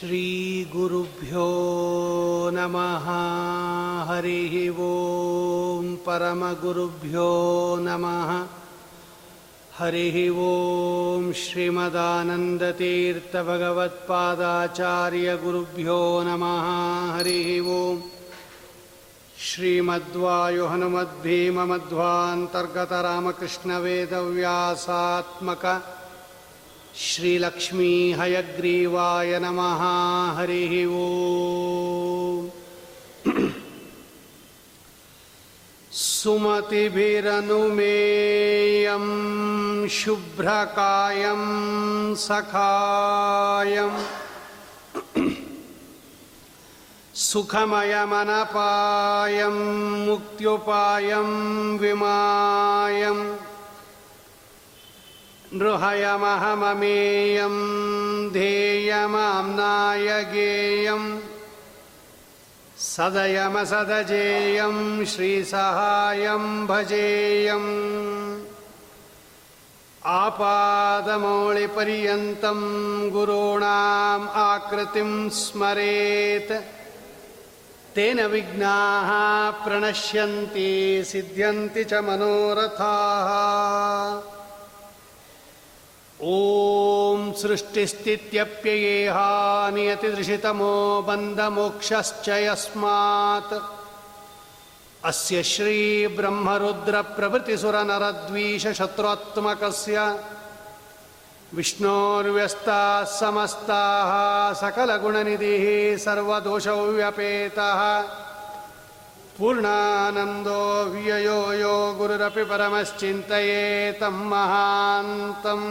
श्रीगुरुभ्यो नमः। हरिः ॐ परमगुरुभ्यो नमः। हरिः ॐ श्रीमदानन्दतीर्थभगवत्पादाचार्यगुरुभ्यो नमः। हरिः ॐ श्रीमद्वायुहनुमद्भीममध्वान्तर्गतरामकृष्णवेदव्यासात्मक श्रीलक्ष्मी हयग्रीवाय नमः हरिः ॐ सुमतिभिरनुमेयं शुभ्रकायं सखायम् सुखमयमनपायं मुक्त्युपायं विमायम् नृहयमहममेयं ध्येयमाम्नाय गेयं सदयमसदजेयं श्रीसहायं भजेयम् आपादमौलिपर्यन्तं गुरूणाम् आकृतिं स्मरेत् तेन विघ्नाः प्रणश्यन्ति सिद्ध्यन्ति च मनोरथाः ॐ सृष्टिस्थित्यप्ययेहा नियतिदृशितमो बन्धमोक्षश्च यस्मात् अस्य श्रीब्रह्मरुद्रप्रभृतिसुरनरद्वीषशत्रुत्मकस्य विष्णोर्व्यस्ताः समस्ताः सकलगुणनिधिः सर्वदोषव्यपेतः। पूर्णानन्दो व्ययो यो गुरुरपि परमश्चिन्तये तं महान्तम्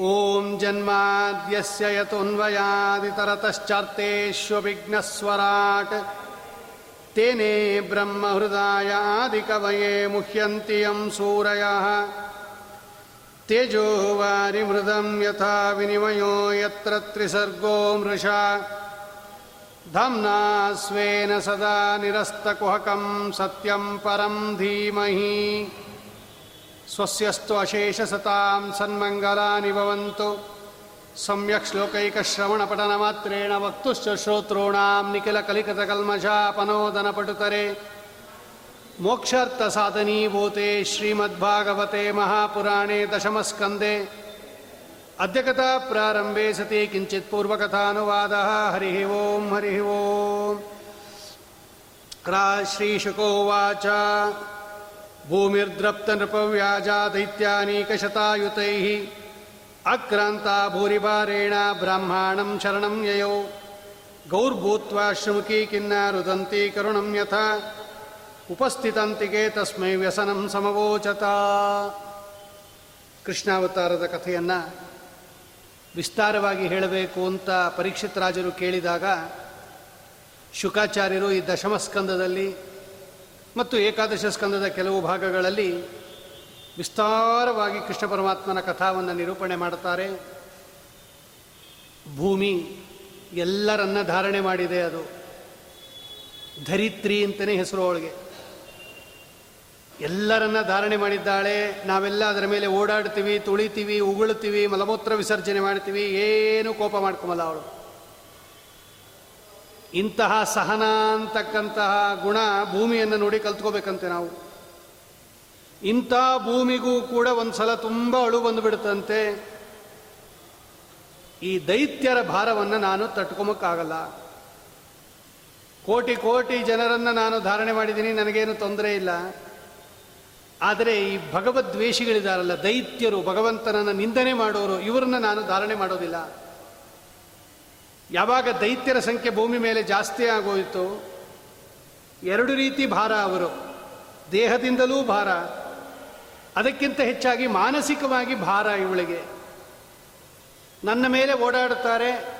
ॐ जन्माद्यस्य यतोऽन्वयादितरतश्चार्तेष्वभिघ्नस्वराट् तेने ब्रह्महृदाय आदिकवये मुह्यन्ति यं सूरयः। तेजो वारिमृदं यथा विनिमयो यत्र त्रिसर्गो मृषा। धाम्ना स्वेन सदा निरस्तकुहकं सत्यं परं धीमहि स्वस्यस्तु अशेषसतां सन्मङ्गलानि भवन्तु सम्यक् श्लोकैकश्रवणपठनमात्रेण वक्तुश्च श्रोतॄणां निखिलकलिकतकल्मषापनोदनपटुतरे मोक्षार्थसाधनीभूते श्रीमद्भागवते महापुराणे दशमस्कन्दे अद्य कथा प्रारम्भे सति किञ्चित् पूर्वकथानुवादः हरिः ओं हरिः ओं श्रीशुकोवाच भूमिर्द्रप्तनृपव्याजा दैत्यानीकशतायुतैः अक्रान्ता भूरिभारेण ब्राह्मणं शरणं ययौ गौर्भूत्वा श्रुमुखी किन्ना रुदन्ती करुणं यथा ಉಪಸ್ಥಿತಂತಿಗೆ ತಸ್ಮೈ ವ್ಯಸನಂ ಸಮವೋಚತ ಕೃಷ್ಣಾವತಾರದ ಕಥೆಯನ್ನು ವಿಸ್ತಾರವಾಗಿ ಹೇಳಬೇಕು ಅಂತ ಪರೀಕ್ಷಿತ್ ರಾಜರು ಕೇಳಿದಾಗ ಶುಕಾಚಾರ್ಯರು ಈ ದಶಮ ಸ್ಕಂದದಲ್ಲಿ ಮತ್ತು ಏಕಾದಶ ಸ್ಕಂದದ ಕೆಲವು ಭಾಗಗಳಲ್ಲಿ ವಿಸ್ತಾರವಾಗಿ ಕೃಷ್ಣ ಪರಮಾತ್ಮನ ಕಥಾವನ್ನು ನಿರೂಪಣೆ ಮಾಡುತ್ತಾರೆ. ಭೂಮಿ ಎಲ್ಲರನ್ನ ಧಾರಣೆ ಮಾಡಿದೆ ಅದು. ಧರಿತ್ರಿ ಅಂತಲೇ ಹೆಸರು ಅವಳಿಗೆ. ಎಲ್ಲರನ್ನ ಧಾರಣೆ ಮಾಡಿದ್ದಾಳೆ. ನಾವೆಲ್ಲ ಅದರ ಮೇಲೆ ಓಡಾಡ್ತೀವಿ ತುಳಿತೀವಿ ಉಗುಳ್ತೀವಿ ಮಲಮೂತ್ರ ವಿಸರ್ಜನೆ ಮಾಡ್ತೀವಿ. ಏನು ಕೋಪ ಮಾಡ್ಕೊಂಬಲ್ಲ ಅವಳು. ಇಂತಹ ಸಹನ ಅಂತಕ್ಕಂತಹ ಗುಣ ಭೂಮಿಯನ್ನು ನೋಡಿ ಕಲ್ತ್ಕೋಬೇಕಂತೆ ನಾವು. ಇಂಥ ಭೂಮಿಗೂ ಕೂಡ ಒಂದು ಸಲ ತುಂಬ ಅಳು ಬಂದುಬಿಡುತ್ತಂತೆ. ಈ ದೈತ್ಯರ ಭಾರವನ್ನು ನಾನು ತಟ್ಕೊಂಬಕ್ಕಾಗಲ್ಲ ಕೋಟಿ ಕೋಟಿ ಜನರನ್ನು ನಾನು ಧಾರಣೆ ಮಾಡಿದ್ದೀನಿ, ನನಗೇನು ತೊಂದರೆ ಇಲ್ಲ. ಆದರೆ ಈ ಭಗವದ್ವೇಷಿಗಳಿದಾರಲ್ಲ, ದೈತ್ಯರು, ಭಗವಂತನನ್ನು ನಿಂದನೆ ಮಾಡೋರು, ಇವರನ್ನ ನಾನು ಧಾರಣೆ ಮಾಡೋದಿಲ್ಲ. ಯಾವಾಗ ದೈತ್ಯರ ಸಂಖ್ಯೆ ಭೂಮಿ ಮೇಲೆ ಜಾಸ್ತಿ ಆಗೋಯಿತು, ಎರಡು ರೀತಿ ಭಾರ ಅವರು. ದೇಹದಿಂದಲೂ ಭಾರ, ಅದಕ್ಕಿಂತ ಹೆಚ್ಚಾಗಿ ಮಾನಸಿಕವಾಗಿ ಭಾರ ಇವಳಿಗೆ. ನನ್ನ ಮೇಲೆ ಓಡಾಡುತ್ತಾರೆ,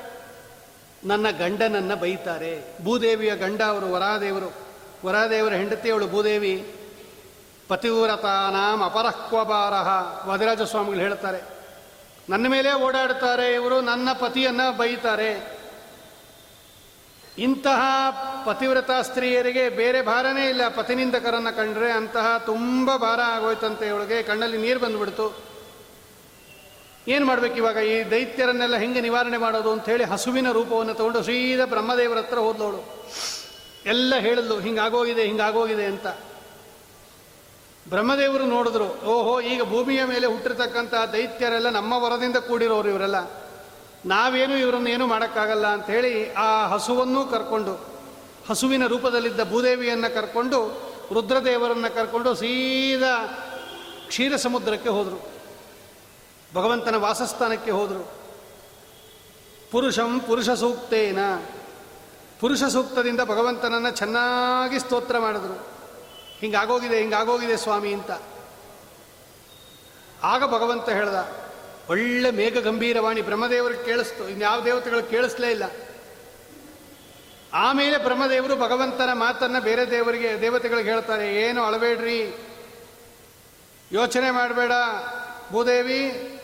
ನನ್ನ ಗಂಡನನ್ನು ಬೈತಾರೆ. ಭೂದೇವಿಯ ಗಂಡ ಅವರು, ವರಾದೇವರು, ವರಾದೇವರ ಹೆಂಡತಿ ಅವಳು ಭೂದೇವಿ, ಪತಿವ್ರತಾನಾಂ ಅಪರಹ್ವಬಾರಹ ವದರಾಜ ಸ್ವಾಮಿಗಳು ಹೇಳ್ತಾರೆ. ನನ್ನ ಮೇಲೆ ಓಡಾಡ್ತಾರೆ ಇವರು, ನನ್ನ ಪತಿಯನ್ನು ಬೈತಾರೆ. ಇಂತಹ ಪತಿವ್ರತ ಸ್ತ್ರೀಯರಿಗೆ ಬೇರೆ ಭಾರನೇ ಇಲ್ಲ. ಪತಿನಿಂದಕರನ್ನು ಕಂಡ್ರೆ ಅಂತಹ ತುಂಬ ಭಾರ ಆಗೋಯ್ತಂತೆ ಇವಳಿಗೆ. ಕಣ್ಣಲ್ಲಿ ನೀರು ಬಂದ್ಬಿಡ್ತು. ಏನು ಮಾಡಬೇಕು ಇವಾಗ? ಈ ದೈತ್ಯರನ್ನೆಲ್ಲ ಹೆಂಗೆ ನಿವಾರಣೆ ಮಾಡೋದು ಅಂತ ಹೇಳಿ ಹಸುವಿನ ರೂಪವನ್ನು ತಗೊಂಡು ಸೀದಾ ಬ್ರಹ್ಮದೇವರ ಹತ್ರ ಹೋದ್ಲವಳು ಎಲ್ಲ ಹೇಳಿದ್ಲು, ಹಿಂಗಾಗೋಗಿದೆ ಹಿಂಗಾಗೋಗಿದೆ ಅಂತ. ಬ್ರಹ್ಮದೇವರು ನೋಡಿದ್ರು, ಓಹೋ, ಈಗ ಭೂಮಿಯ ಮೇಲೆ ಹುಟ್ಟಿರ್ತಕ್ಕಂಥ ದೈತ್ಯರೆಲ್ಲ ನಮ್ಮ ವರದಿಂದ ಕೂಡಿರೋರು ಇವರೆಲ್ಲ. ನಾವೇನು ಇವರನ್ನು ಏನು ಮಾಡೋಕ್ಕಾಗಲ್ಲ ಅಂಥೇಳಿ ಆ ಹಸುವನ್ನೂ ಕರ್ಕೊಂಡು, ಹಸುವಿನ ರೂಪದಲ್ಲಿದ್ದ ಭೂದೇವಿಯನ್ನು ಕರ್ಕೊಂಡು, ರುದ್ರದೇವರನ್ನು ಕರ್ಕೊಂಡು ಸೀದಾ ಕ್ಷೀರ ಸಮುದ್ರಕ್ಕೆ ಹೋದರು. ಭಗವಂತನ ವಾಸಸ್ಥಾನಕ್ಕೆ ಹೋದರು. ಪುರುಷಂ ಪುರುಷ ಸೂಕ್ತೇನ. ಪುರುಷ ಸೂಕ್ತದಿಂದ ಭಗವಂತನನ್ನು ಚೆನ್ನಾಗಿ ಸ್ತೋತ್ರ ಮಾಡಿದ್ರು. ಹಿಂಗಾಗೋಗಿದೆ ಹಿಂಗಾಗೋಗಿದೆ ಸ್ವಾಮಿ ಅಂತ. ಆಗ ಭಗವಂತ ಹೇಳ್ದ ಒಳ್ಳೆ ಮೇಘ ಗಂಭೀರವಾಣಿ ಬ್ರಹ್ಮದೇವರಿಗೆ ಕೇಳಿಸ್ತು. ಇನ್ಯಾವ ದೇವತೆಗಳು ಕೇಳಿಸ್ಲೇ ಇಲ್ಲ. ಆಮೇಲೆ ಬ್ರಹ್ಮದೇವರು ಭಗವಂತನ ಮಾತನ್ನ ಬೇರೆ ದೇವರಿಗೆ, ದೇವತೆಗಳಿಗೆ ಹೇಳ್ತಾರೆ. ಏನು ಅಳಬೇಡ್ರಿ? ಯೋಚನೆ ಮಾಡಬೇಡ. ಭೂದೇವಿ,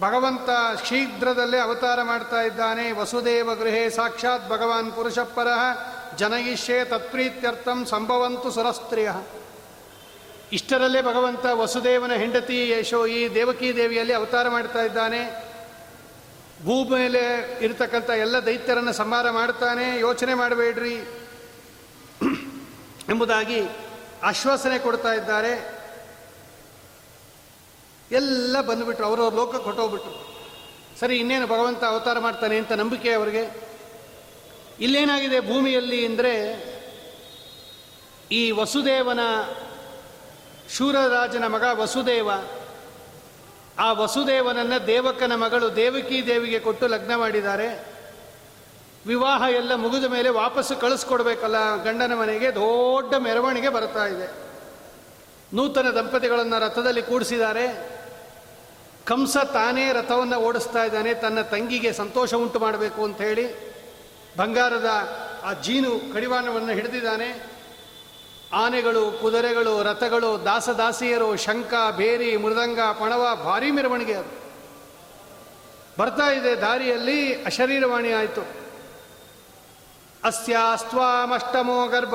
ಭಗವಂತ ಶೀಘ್ರದಲ್ಲೇ ಅವತಾರ ಮಾಡ್ತಾ ಇದ್ದಾನೆ. ವಸುದೇವ ಗೃಹೇ ಸಾಕ್ಷಾತ್ ಭಗವಾನ್ ಪುರುಷಪ್ಪರ ಜನಯಿಷ್ಯೆ ತತ್ಪ್ರೀತ್ಯರ್ಥಂ ಸಂಭವಂತು ಸುರಸ್ತ್ರೀಯ. ಇಷ್ಟರಲ್ಲೇ ಭಗವಂತ ವಸುದೇವನ ಹೆಂಡತಿ ಯಶೋ ಈ ದೇವಕಿ ದೇವಿಯಲ್ಲಿ ಅವತಾರ ಮಾಡ್ತಾ ಇದ್ದಾನೆ. ಭೂ ಮೇಲೆ ಇರತಕ್ಕಂಥ ಎಲ್ಲ ದೈತ್ಯರನ್ನು ಸಂಹಾರ ಮಾಡ್ತಾನೆ. ಯೋಚನೆ ಮಾಡಬೇಡ್ರಿ ಎಂಬುದಾಗಿ ಆಶ್ವಾಸನೆ ಕೊಡ್ತಾ ಇದ್ದಾರೆ. ಎಲ್ಲ ಬಂದುಬಿಟ್ರು, ಅವರವ್ರ ಲೋಕಕ್ಕೆ ಹೊಟ್ಟೋಗ್ಬಿಟ್ರು ಸರಿ, ಇನ್ನೇನು ಭಗವಂತ ಅವತಾರ ಮಾಡ್ತಾನೆ ಅಂತ ನಂಬಿಕೆ ಅವರಿಗೆ. ಇಲ್ಲೇನಾಗಿದೆ ಭೂಮಿಯಲ್ಲಿ ಅಂದರೆ ಈ ವಸುದೇವನ ಶೂರರಾಜನ ಮಗ ವಸುದೇವ. ಆ ವಸುದೇವನನ್ನ ದೇವಕನ ಮಗಳು ದೇವಕಿ ದೇವಿಗೆ ಕೊಟ್ಟು ಲಗ್ನ ಮಾಡಿದ್ದಾರೆ. ವಿವಾಹ ಎಲ್ಲ ಮುಗಿದ ಮೇಲೆ ವಾಪಸ್ಸು ಕಳಿಸ್ಕೊಡ್ಬೇಕಲ್ಲ ಗಂಡನ ಮನೆಗೆ, ದೊಡ್ಡ ಮೆರವಣಿಗೆ ಬರ್ತಾ ಇದೆ. ನೂತನ ದಂಪತಿಗಳನ್ನು ರಥದಲ್ಲಿ ಕೂಡಿಸಿದ್ದಾರೆ. ಕಂಸ ತಾನೇ ರಥವನ್ನು ಓಡಿಸ್ತಾ ಇದ್ದಾನೆ, ತನ್ನ ತಂಗಿಗೆ ಸಂತೋಷ ಉಂಟು ಮಾಡಬೇಕು ಅಂತ ಹೇಳಿ ಬಂಗಾರದ ಆ ಜೀನು ಕಡಿವಾಣವನ್ನು ಹಿಡಿದಿದ್ದಾನೆ. ಆನೆಗಳು, ಕುದುರೆಗಳು, ರಥಗಳು, ದಾಸದಾಸಿಯರು, ಶಂಖ ಬೇರಿ ಮೃದಂಗ, ಪಣವ, ಭಾರಿ ಮೆರವಣಿಗೆ ಅದು. ಬರ್ತಾ ಇದೆ ದಾರಿಯಲ್ಲಿ ಅಶರೀರವಾಣಿ ಆಯಿತು. ಅಸ್ಯಾಸ್ತ್ವಾಮಷ್ಟಮೋ ಗರ್ಭ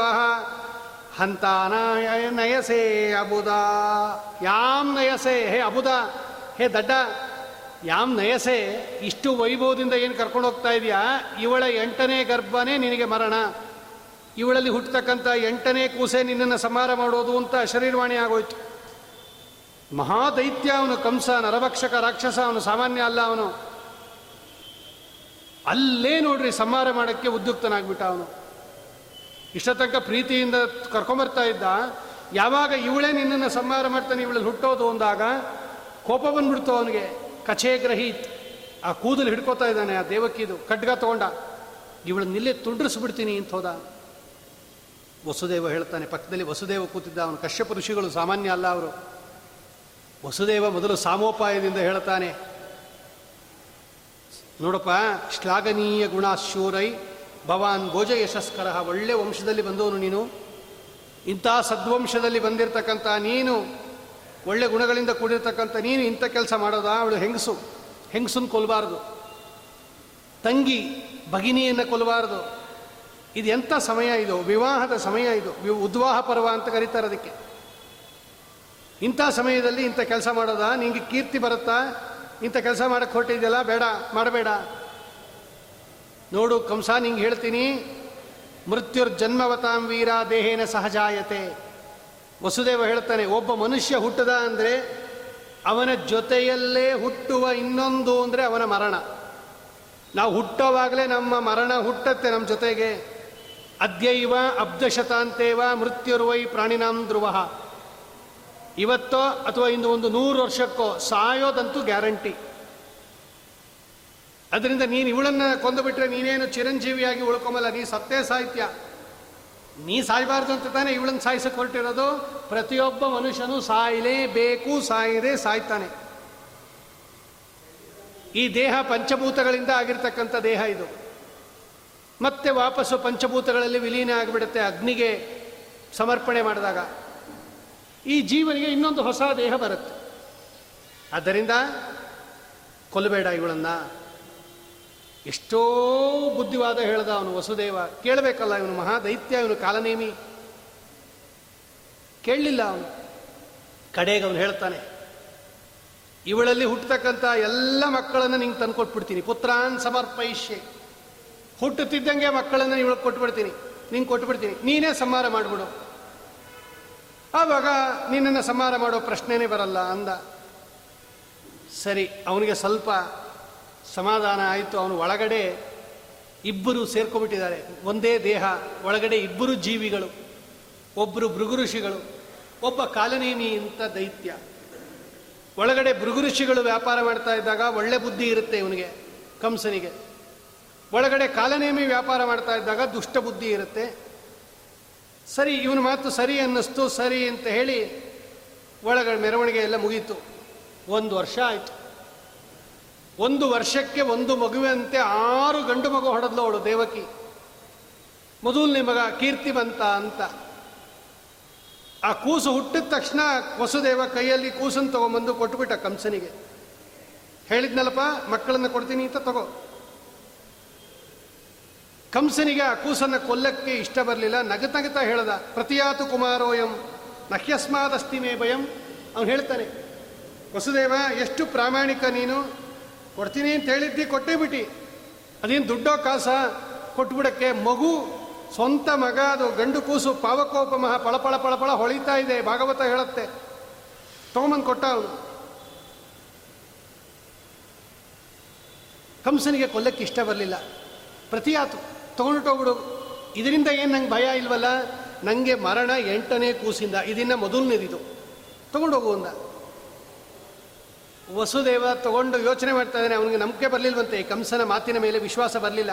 ಹಂತಾನ ನಯಸೆ ಅಬುದ ಯಾಮ್ ನಯಸೆ, ಹೇ ಅಬುದ ಹೇ ದಡ್ಡ. ಯಾಮ್ ನಯಸೆ, ಇಷ್ಟು ವೈಭವದಿಂದ ಏನು ಕರ್ಕೊಂಡು ಹೋಗ್ತಾ ಇದೆಯಾ? ಇವಳ ಎಂಟನೇ ಗರ್ಭನೇ ನಿನಗೆ ಮರಣ. ಇವಳಲ್ಲಿ ಹುಟ್ಟತಕ್ಕಂಥ ಎಂಟನೇ ಕೂಸೆ ನಿನ್ನನ್ನು ಸಂಹಾರ ಮಾಡೋದು ಅಂತ ಶರೀರವಾಣಿ ಆಗೋಯ್ತು. ಮಹಾದೈತ್ಯ ಅವನು ಕಂಸ, ನರಭಕ್ಷಕ, ರಾಕ್ಷಸ ಅವನು ಸಾಮಾನ್ಯ ಅಲ್ಲ ಅವನು. ಅಲ್ಲೇ ನೋಡ್ರಿ ಸಂಹಾರ ಮಾಡೋಕ್ಕೆ ಉದ್ಯುಕ್ತನಾಗ್ಬಿಟ್ಟ ಅವನು. ಇಷ್ಟತನಕ ಪ್ರೀತಿಯಿಂದ ಕರ್ಕೊಂಬರ್ತಾ ಇದ್ದ. ಯಾವಾಗ ಇವಳೇ ನಿನ್ನನ್ನು ಸಂಹಾರ ಮಾಡ್ತಾನೆ, ಇವಳಲ್ಲಿ ಹುಟ್ಟೋದು ಅಂದಾಗ ಕೋಪ ಬಂದ್ಬಿಡ್ತು ಅವನಿಗೆ. ಕಛೇ ಗ್ರಹೀತ್. ಆ ಕೂದಲು ಹಿಡ್ಕೋತಾ ಇದ್ದಾನೆ ಆ ದೇವಕ್ಕಿದು ಖಡ್ಗ ತಗೊಂಡ. ಇವಳನ್ನಿಲ್ಲೇ ತುಂಡ್ರಿಸ್ಬಿಡ್ತೀನಿ ಅಂತ ಹೋದ. ವಸುದೇವ ಹೇಳ್ತಾನೆ, ಪಕ್ಕದಲ್ಲಿ ವಸುದೇವ ಕೂತಿದ್ದ. ಅವನು ಕಶ್ಯಪ ಋಷಿಗಳು ಸಾಮಾನ್ಯ ಅಲ್ಲ ಅವರು. ವಸುದೇವ ಮೊದಲು ಸಾಮೋಪಾಯದಿಂದ ಹೇಳ್ತಾನೆ, ನೋಡಪ್ಪ, ಶ್ಲಾಘನೀಯ ಗುಣಾಶೂರೈ ಭವಾನ್ ಭೋಜ ಯಶಸ್ಕರ, ಒಳ್ಳೆ ವಂಶದಲ್ಲಿ ಬಂದವನು ನೀನು. ಇಂಥ ಸದ್ವಂಶದಲ್ಲಿ ಬಂದಿರತಕ್ಕಂಥ ನೀನು, ಒಳ್ಳೆ ಗುಣಗಳಿಂದ ಕೂಡಿರ್ತಕ್ಕಂಥ ನೀನು ಇಂಥ ಕೆಲಸ ಮಾಡೋದಾ? ಅವಳು ಹೆಂಗಸು, ಹೆಂಗಸನ್ನು ಕೊಲ್ಲಬಾರ್ದು ತಂಗಿ ಭಗಿನಿಯನ್ನು ಕೊಲ್ಲಬಾರ್ದು ಇದು ಎಂಥ ಸಮಯ ಇದು? ವಿವಾಹದ ಸಮಯ ಇದು. ಉದ್ವಾಹ ಪರ್ವ ಅಂತ ಕರೀತಾರೆ ಅದಕ್ಕೆ. ಇಂಥ ಸಮಯದಲ್ಲಿ ಇಂಥ ಕೆಲಸ ಮಾಡೋದಾ? ನಿಂಗೆ ಕೀರ್ತಿ ಬರುತ್ತಾ? ಇಂಥ ಕೆಲಸ ಮಾಡಕ್ಕೆ ಹೊರಟಿದೆಯಲ್ಲ? ಬೇಡ, ಮಾಡಬೇಡ. ನೋಡು, ಕಂಸ, ನಿಂಗೆ ಹೇಳ್ತೀನಿ, ಮೃತ್ಯುರ್ಜನ್ಮವತಾಂ ವೀರ ದೇಹೇನ ಸಹಜಾಯತೆ. ವಸುದೇವ ಹೇಳ್ತಾನೆ, ಒಬ್ಬ ಮನುಷ್ಯ ಹುಟ್ಟದ ಅಂದರೆ ಅವನ ಜೊತೆಯಲ್ಲೇ ಹುಟ್ಟುವ ಇನ್ನೊಂದು ಅಂದರೆ ಅವನ ಮರಣ. ನಾವು ಹುಟ್ಟೋವಾಗಲೇ ನಮ್ಮ ಮರಣ ಹುಟ್ಟತ್ತೆ ನಮ್ಮ ಜೊತೆಗೆ. ಅದ್ಯೈವ ಅಬ್ಧಶತಾಂತೇವ ಮೃತ್ಯುರ್ವೈ ಪ್ರಾಣಿನಾಂ ಧ್ರುವ. ಇವತ್ತೋ ಅಥವಾ ಇಂದು ಒಂದು ನೂರು ವರ್ಷಕ್ಕೋ ಸಾಯೋದಂತೂ ಗ್ಯಾರಂಟಿ. ಅದರಿಂದ ನೀನು ಇವಳನ್ನು ಕೊಂದುಬಿಟ್ರೆ ನೀನೇನು ಚಿರಂಜೀವಿಯಾಗಿ ಉಳ್ಕೊಂಬಲ್ಲ, ನೀ ಸತ್ತೇ ಸಾಹಿತ್ಯ. ನೀ ಸಾಯಬಾರ್ದು ಅಂತ ತಾನೇ ಇವಳನ್ನು ಸಾಯಿಸಕ್ಕೆ ಹೊರಟಿರೋದು. ಪ್ರತಿಯೊಬ್ಬ ಮನುಷ್ಯನು ಸಾಯಲೇಬೇಕು, ಸಾಯದೆ ಸಾಯ್ತಾನೆ. ಈ ದೇಹ ಪಂಚಭೂತಗಳಿಂದ ಆಗಿರ್ತಕ್ಕಂಥ ದೇಹ ಇದು. ಮತ್ತೆ ವಾಪಸ್ಸು ಪಂಚಭೂತಗಳಲ್ಲಿ ವಿಲೀನ ಆಗಿಬಿಡುತ್ತೆ, ಅಗ್ನಿಗೆ ಸಮರ್ಪಣೆ ಮಾಡಿದಾಗ. ಈ ಜೀವನಿಗೆ ಇನ್ನೊಂದು ಹೊಸ ದೇಹ ಬರುತ್ತೆ. ಆದ್ದರಿಂದ ಕೊಲ್ಲಬೇಡ ಇವಳನ್ನು. ಎಷ್ಟೋ ಬುದ್ಧಿವಾದ ಹೇಳ್ದ ಅವನು ವಸುದೇವ. ಕೇಳಬೇಕಲ್ಲ ಇವನು ಮಹಾದೈತ್ಯ, ಇವನು ಕಾಲನೇಮಿ. ಕೇಳಲಿಲ್ಲ ಅವನು. ಕಡೆಗೆ ಅವನು ಹೇಳ್ತಾನೆ, ಇವಳಲ್ಲಿ ಹುಟ್ಟತಕ್ಕಂಥ ಎಲ್ಲ ಮಕ್ಕಳನ್ನು ನಿಂಗೆ ತಂದುಕೊಟ್ಬಿಡ್ತೀನಿ. ಪುತ್ರಾನ್ ಸಮರ್ಪಯಿಷ್ಯೆ. ಹುಟ್ಟುತ್ತಿದ್ದಂಗೆ ಮಕ್ಕಳನ್ನು ಇವಳು ಕೊಟ್ಬಿಡ್ತೀನಿ. ನಿಂಗೆ ಕೊಟ್ಬಿಡ್ತೀನಿ. ನೀನೇ ಸಂಹಾರ ಮಾಡಿಬಿಡು. ಆವಾಗ ನಿನ್ನನ್ನು ಸಂಹಾರ ಮಾಡೋ ಪ್ರಶ್ನೆನೇ ಬರಲ್ಲ ಅಂದ. ಸರಿ, ಅವನಿಗೆ ಸ್ವಲ್ಪ ಸಮಾಧಾನ ಆಯಿತು. ಅವನು ಒಳಗಡೆ ಇಬ್ಬರು ಸೇರ್ಕೊಂಡ್ಬಿಟ್ಟಿದ್ದಾರೆ. ಒಂದೇ ದೇಹ, ಒಳಗಡೆ ಇಬ್ಬರು ಜೀವಿಗಳು ಒಬ್ಬರು ಭೃಗುಋಷಿಗಳು ಒಬ್ಬ ಕಾಲನೇಮಿ ಅಂತ ದೈತ್ಯ. ಒಳಗಡೆ ಭೃಗುಋಷಿಗಳು ವ್ಯಾಪಾರ ಮಾಡ್ತಾ ಇದ್ದಾಗ ಒಳ್ಳೆ ಬುದ್ಧಿ ಇರುತ್ತೆ ಇವನಿಗೆ, ಕಂಸನಿಗೆ. ಒಳಗಡೆ ಕಾಲನೇಮಿ ವ್ಯಾಪಾರ ಮಾಡ್ತಾ ಇದ್ದಾಗ ದುಷ್ಟ ಬುದ್ಧಿ ಇರುತ್ತೆ. ಸರಿ, ಇವನ ಮಾತು ಸರಿ ಅನ್ನಿಸ್ತು, ಸರಿ ಅಂತ ಹೇಳಿ ಒಳಗಡೆ ಮೆರವಣಿಗೆ ಎಲ್ಲ ಮುಗೀತು. ಒಂದು ವರ್ಷ ಆಯಿತು. ಒಂದು ವರ್ಷಕ್ಕೆ ಒಂದು ಮಗುವಂತೆ ಆರು ಗಂಡು ಮಗು ಹೊಡೆದ್ಲು ಅವಳು ದೇವಕಿ. ಮೊದಲನೇ ಮಗ ಕೀರ್ತಿ ಬಂತ ಅಂತ. ಆ ಕೂಸು ಹುಟ್ಟಿದ ತಕ್ಷಣ ವಸುದೇವ ಕೈಯಲ್ಲಿ ಕೂಸನ್ನು ತಗೊಂಬಂದು ಕೊಟ್ಟುಬಿಟ್ಟ ಕಂಸನಿಗೆ. ಹೇಳಿದ್ನಲ್ಲಪ್ಪ, ಮಕ್ಕಳನ್ನು ಕೊಡ್ತೀನಿ ಅಂತ ತಗೋ. ಕಂಸನಿಗೆ ಆ ಕೂಸನ್ನು ಕೊಲ್ಲಕ್ಕೆ ಇಷ್ಟ ಬರಲಿಲ್ಲ. ನಗತ ನಗತ ಹೇಳ್ದ, ಪ್ರತಿಯಾತು ಕುಮಾರೋಯಂ, ನಹ್ಯಸ್ಮಾದಸ್ತಿ ಮೇ ಭಯಂ. ಅವನು ಹೇಳ್ತಾನೆ, ವಸುದೇವ, ಎಷ್ಟು ಪ್ರಾಮಾಣಿಕ ನೀನು. ಕೊಡ್ತೀನಿ ಅಂತ ಹೇಳಿದ್ದಿ, ಕೊಟ್ಟೇ ಬಿಟ್ಟು ಅದೇನು ದುಡ್ಡೋ ಕಾಸ ಕೊಟ್ಬಿಡಕ್ಕೆ ಮಗು, ಸ್ವಂತ ಮಗ, ಅದು ಗಂಡು ಕೂಸು, ಪಾವಕೋಪ ಮಹಾ ಪಳಪಳ ಪಳಪಳ ಹೊಳಿತಾ ಇದೆ, ಭಾಗವತ ಹೇಳುತ್ತೆ. ತಗೊಂಬಂದು ಕೊಟ್ಟ ಅವನು. ಕಂಸನಿಗೆ ಕೊಲ್ಲಕ್ಕೆ ಇಷ್ಟ ಬರಲಿಲ್ಲ. ಪ್ರತಿಯಾತು. ತಗೊಂಡೋಗ್ಬಿಡು ಇದರಿಂದ ಏನು ನಂಗೆ ಭಯ ಇಲ್ವಲ್ಲ? ನನಗೆ ಮರಣ ಎಂಟನೇ ಕೂಸಿಂದ. ಇದನ್ನ ಮೊದಲನೇದಿದು. ಹೋಗು ಅಂದ. ವಸುದೇವ ತಗೊಂಡು ಯೋಚನೆ ಮಾಡ್ತಾ ಇದ್ದಾನೆ. ಅವನಿಗೆ ನಂಬಿಕೆ ಬರಲಿಲ್ವಂತೆ. ಈ ಕಂಸನ ಮಾತಿನ ಮೇಲೆ ವಿಶ್ವಾಸ ಬರಲಿಲ್ಲ.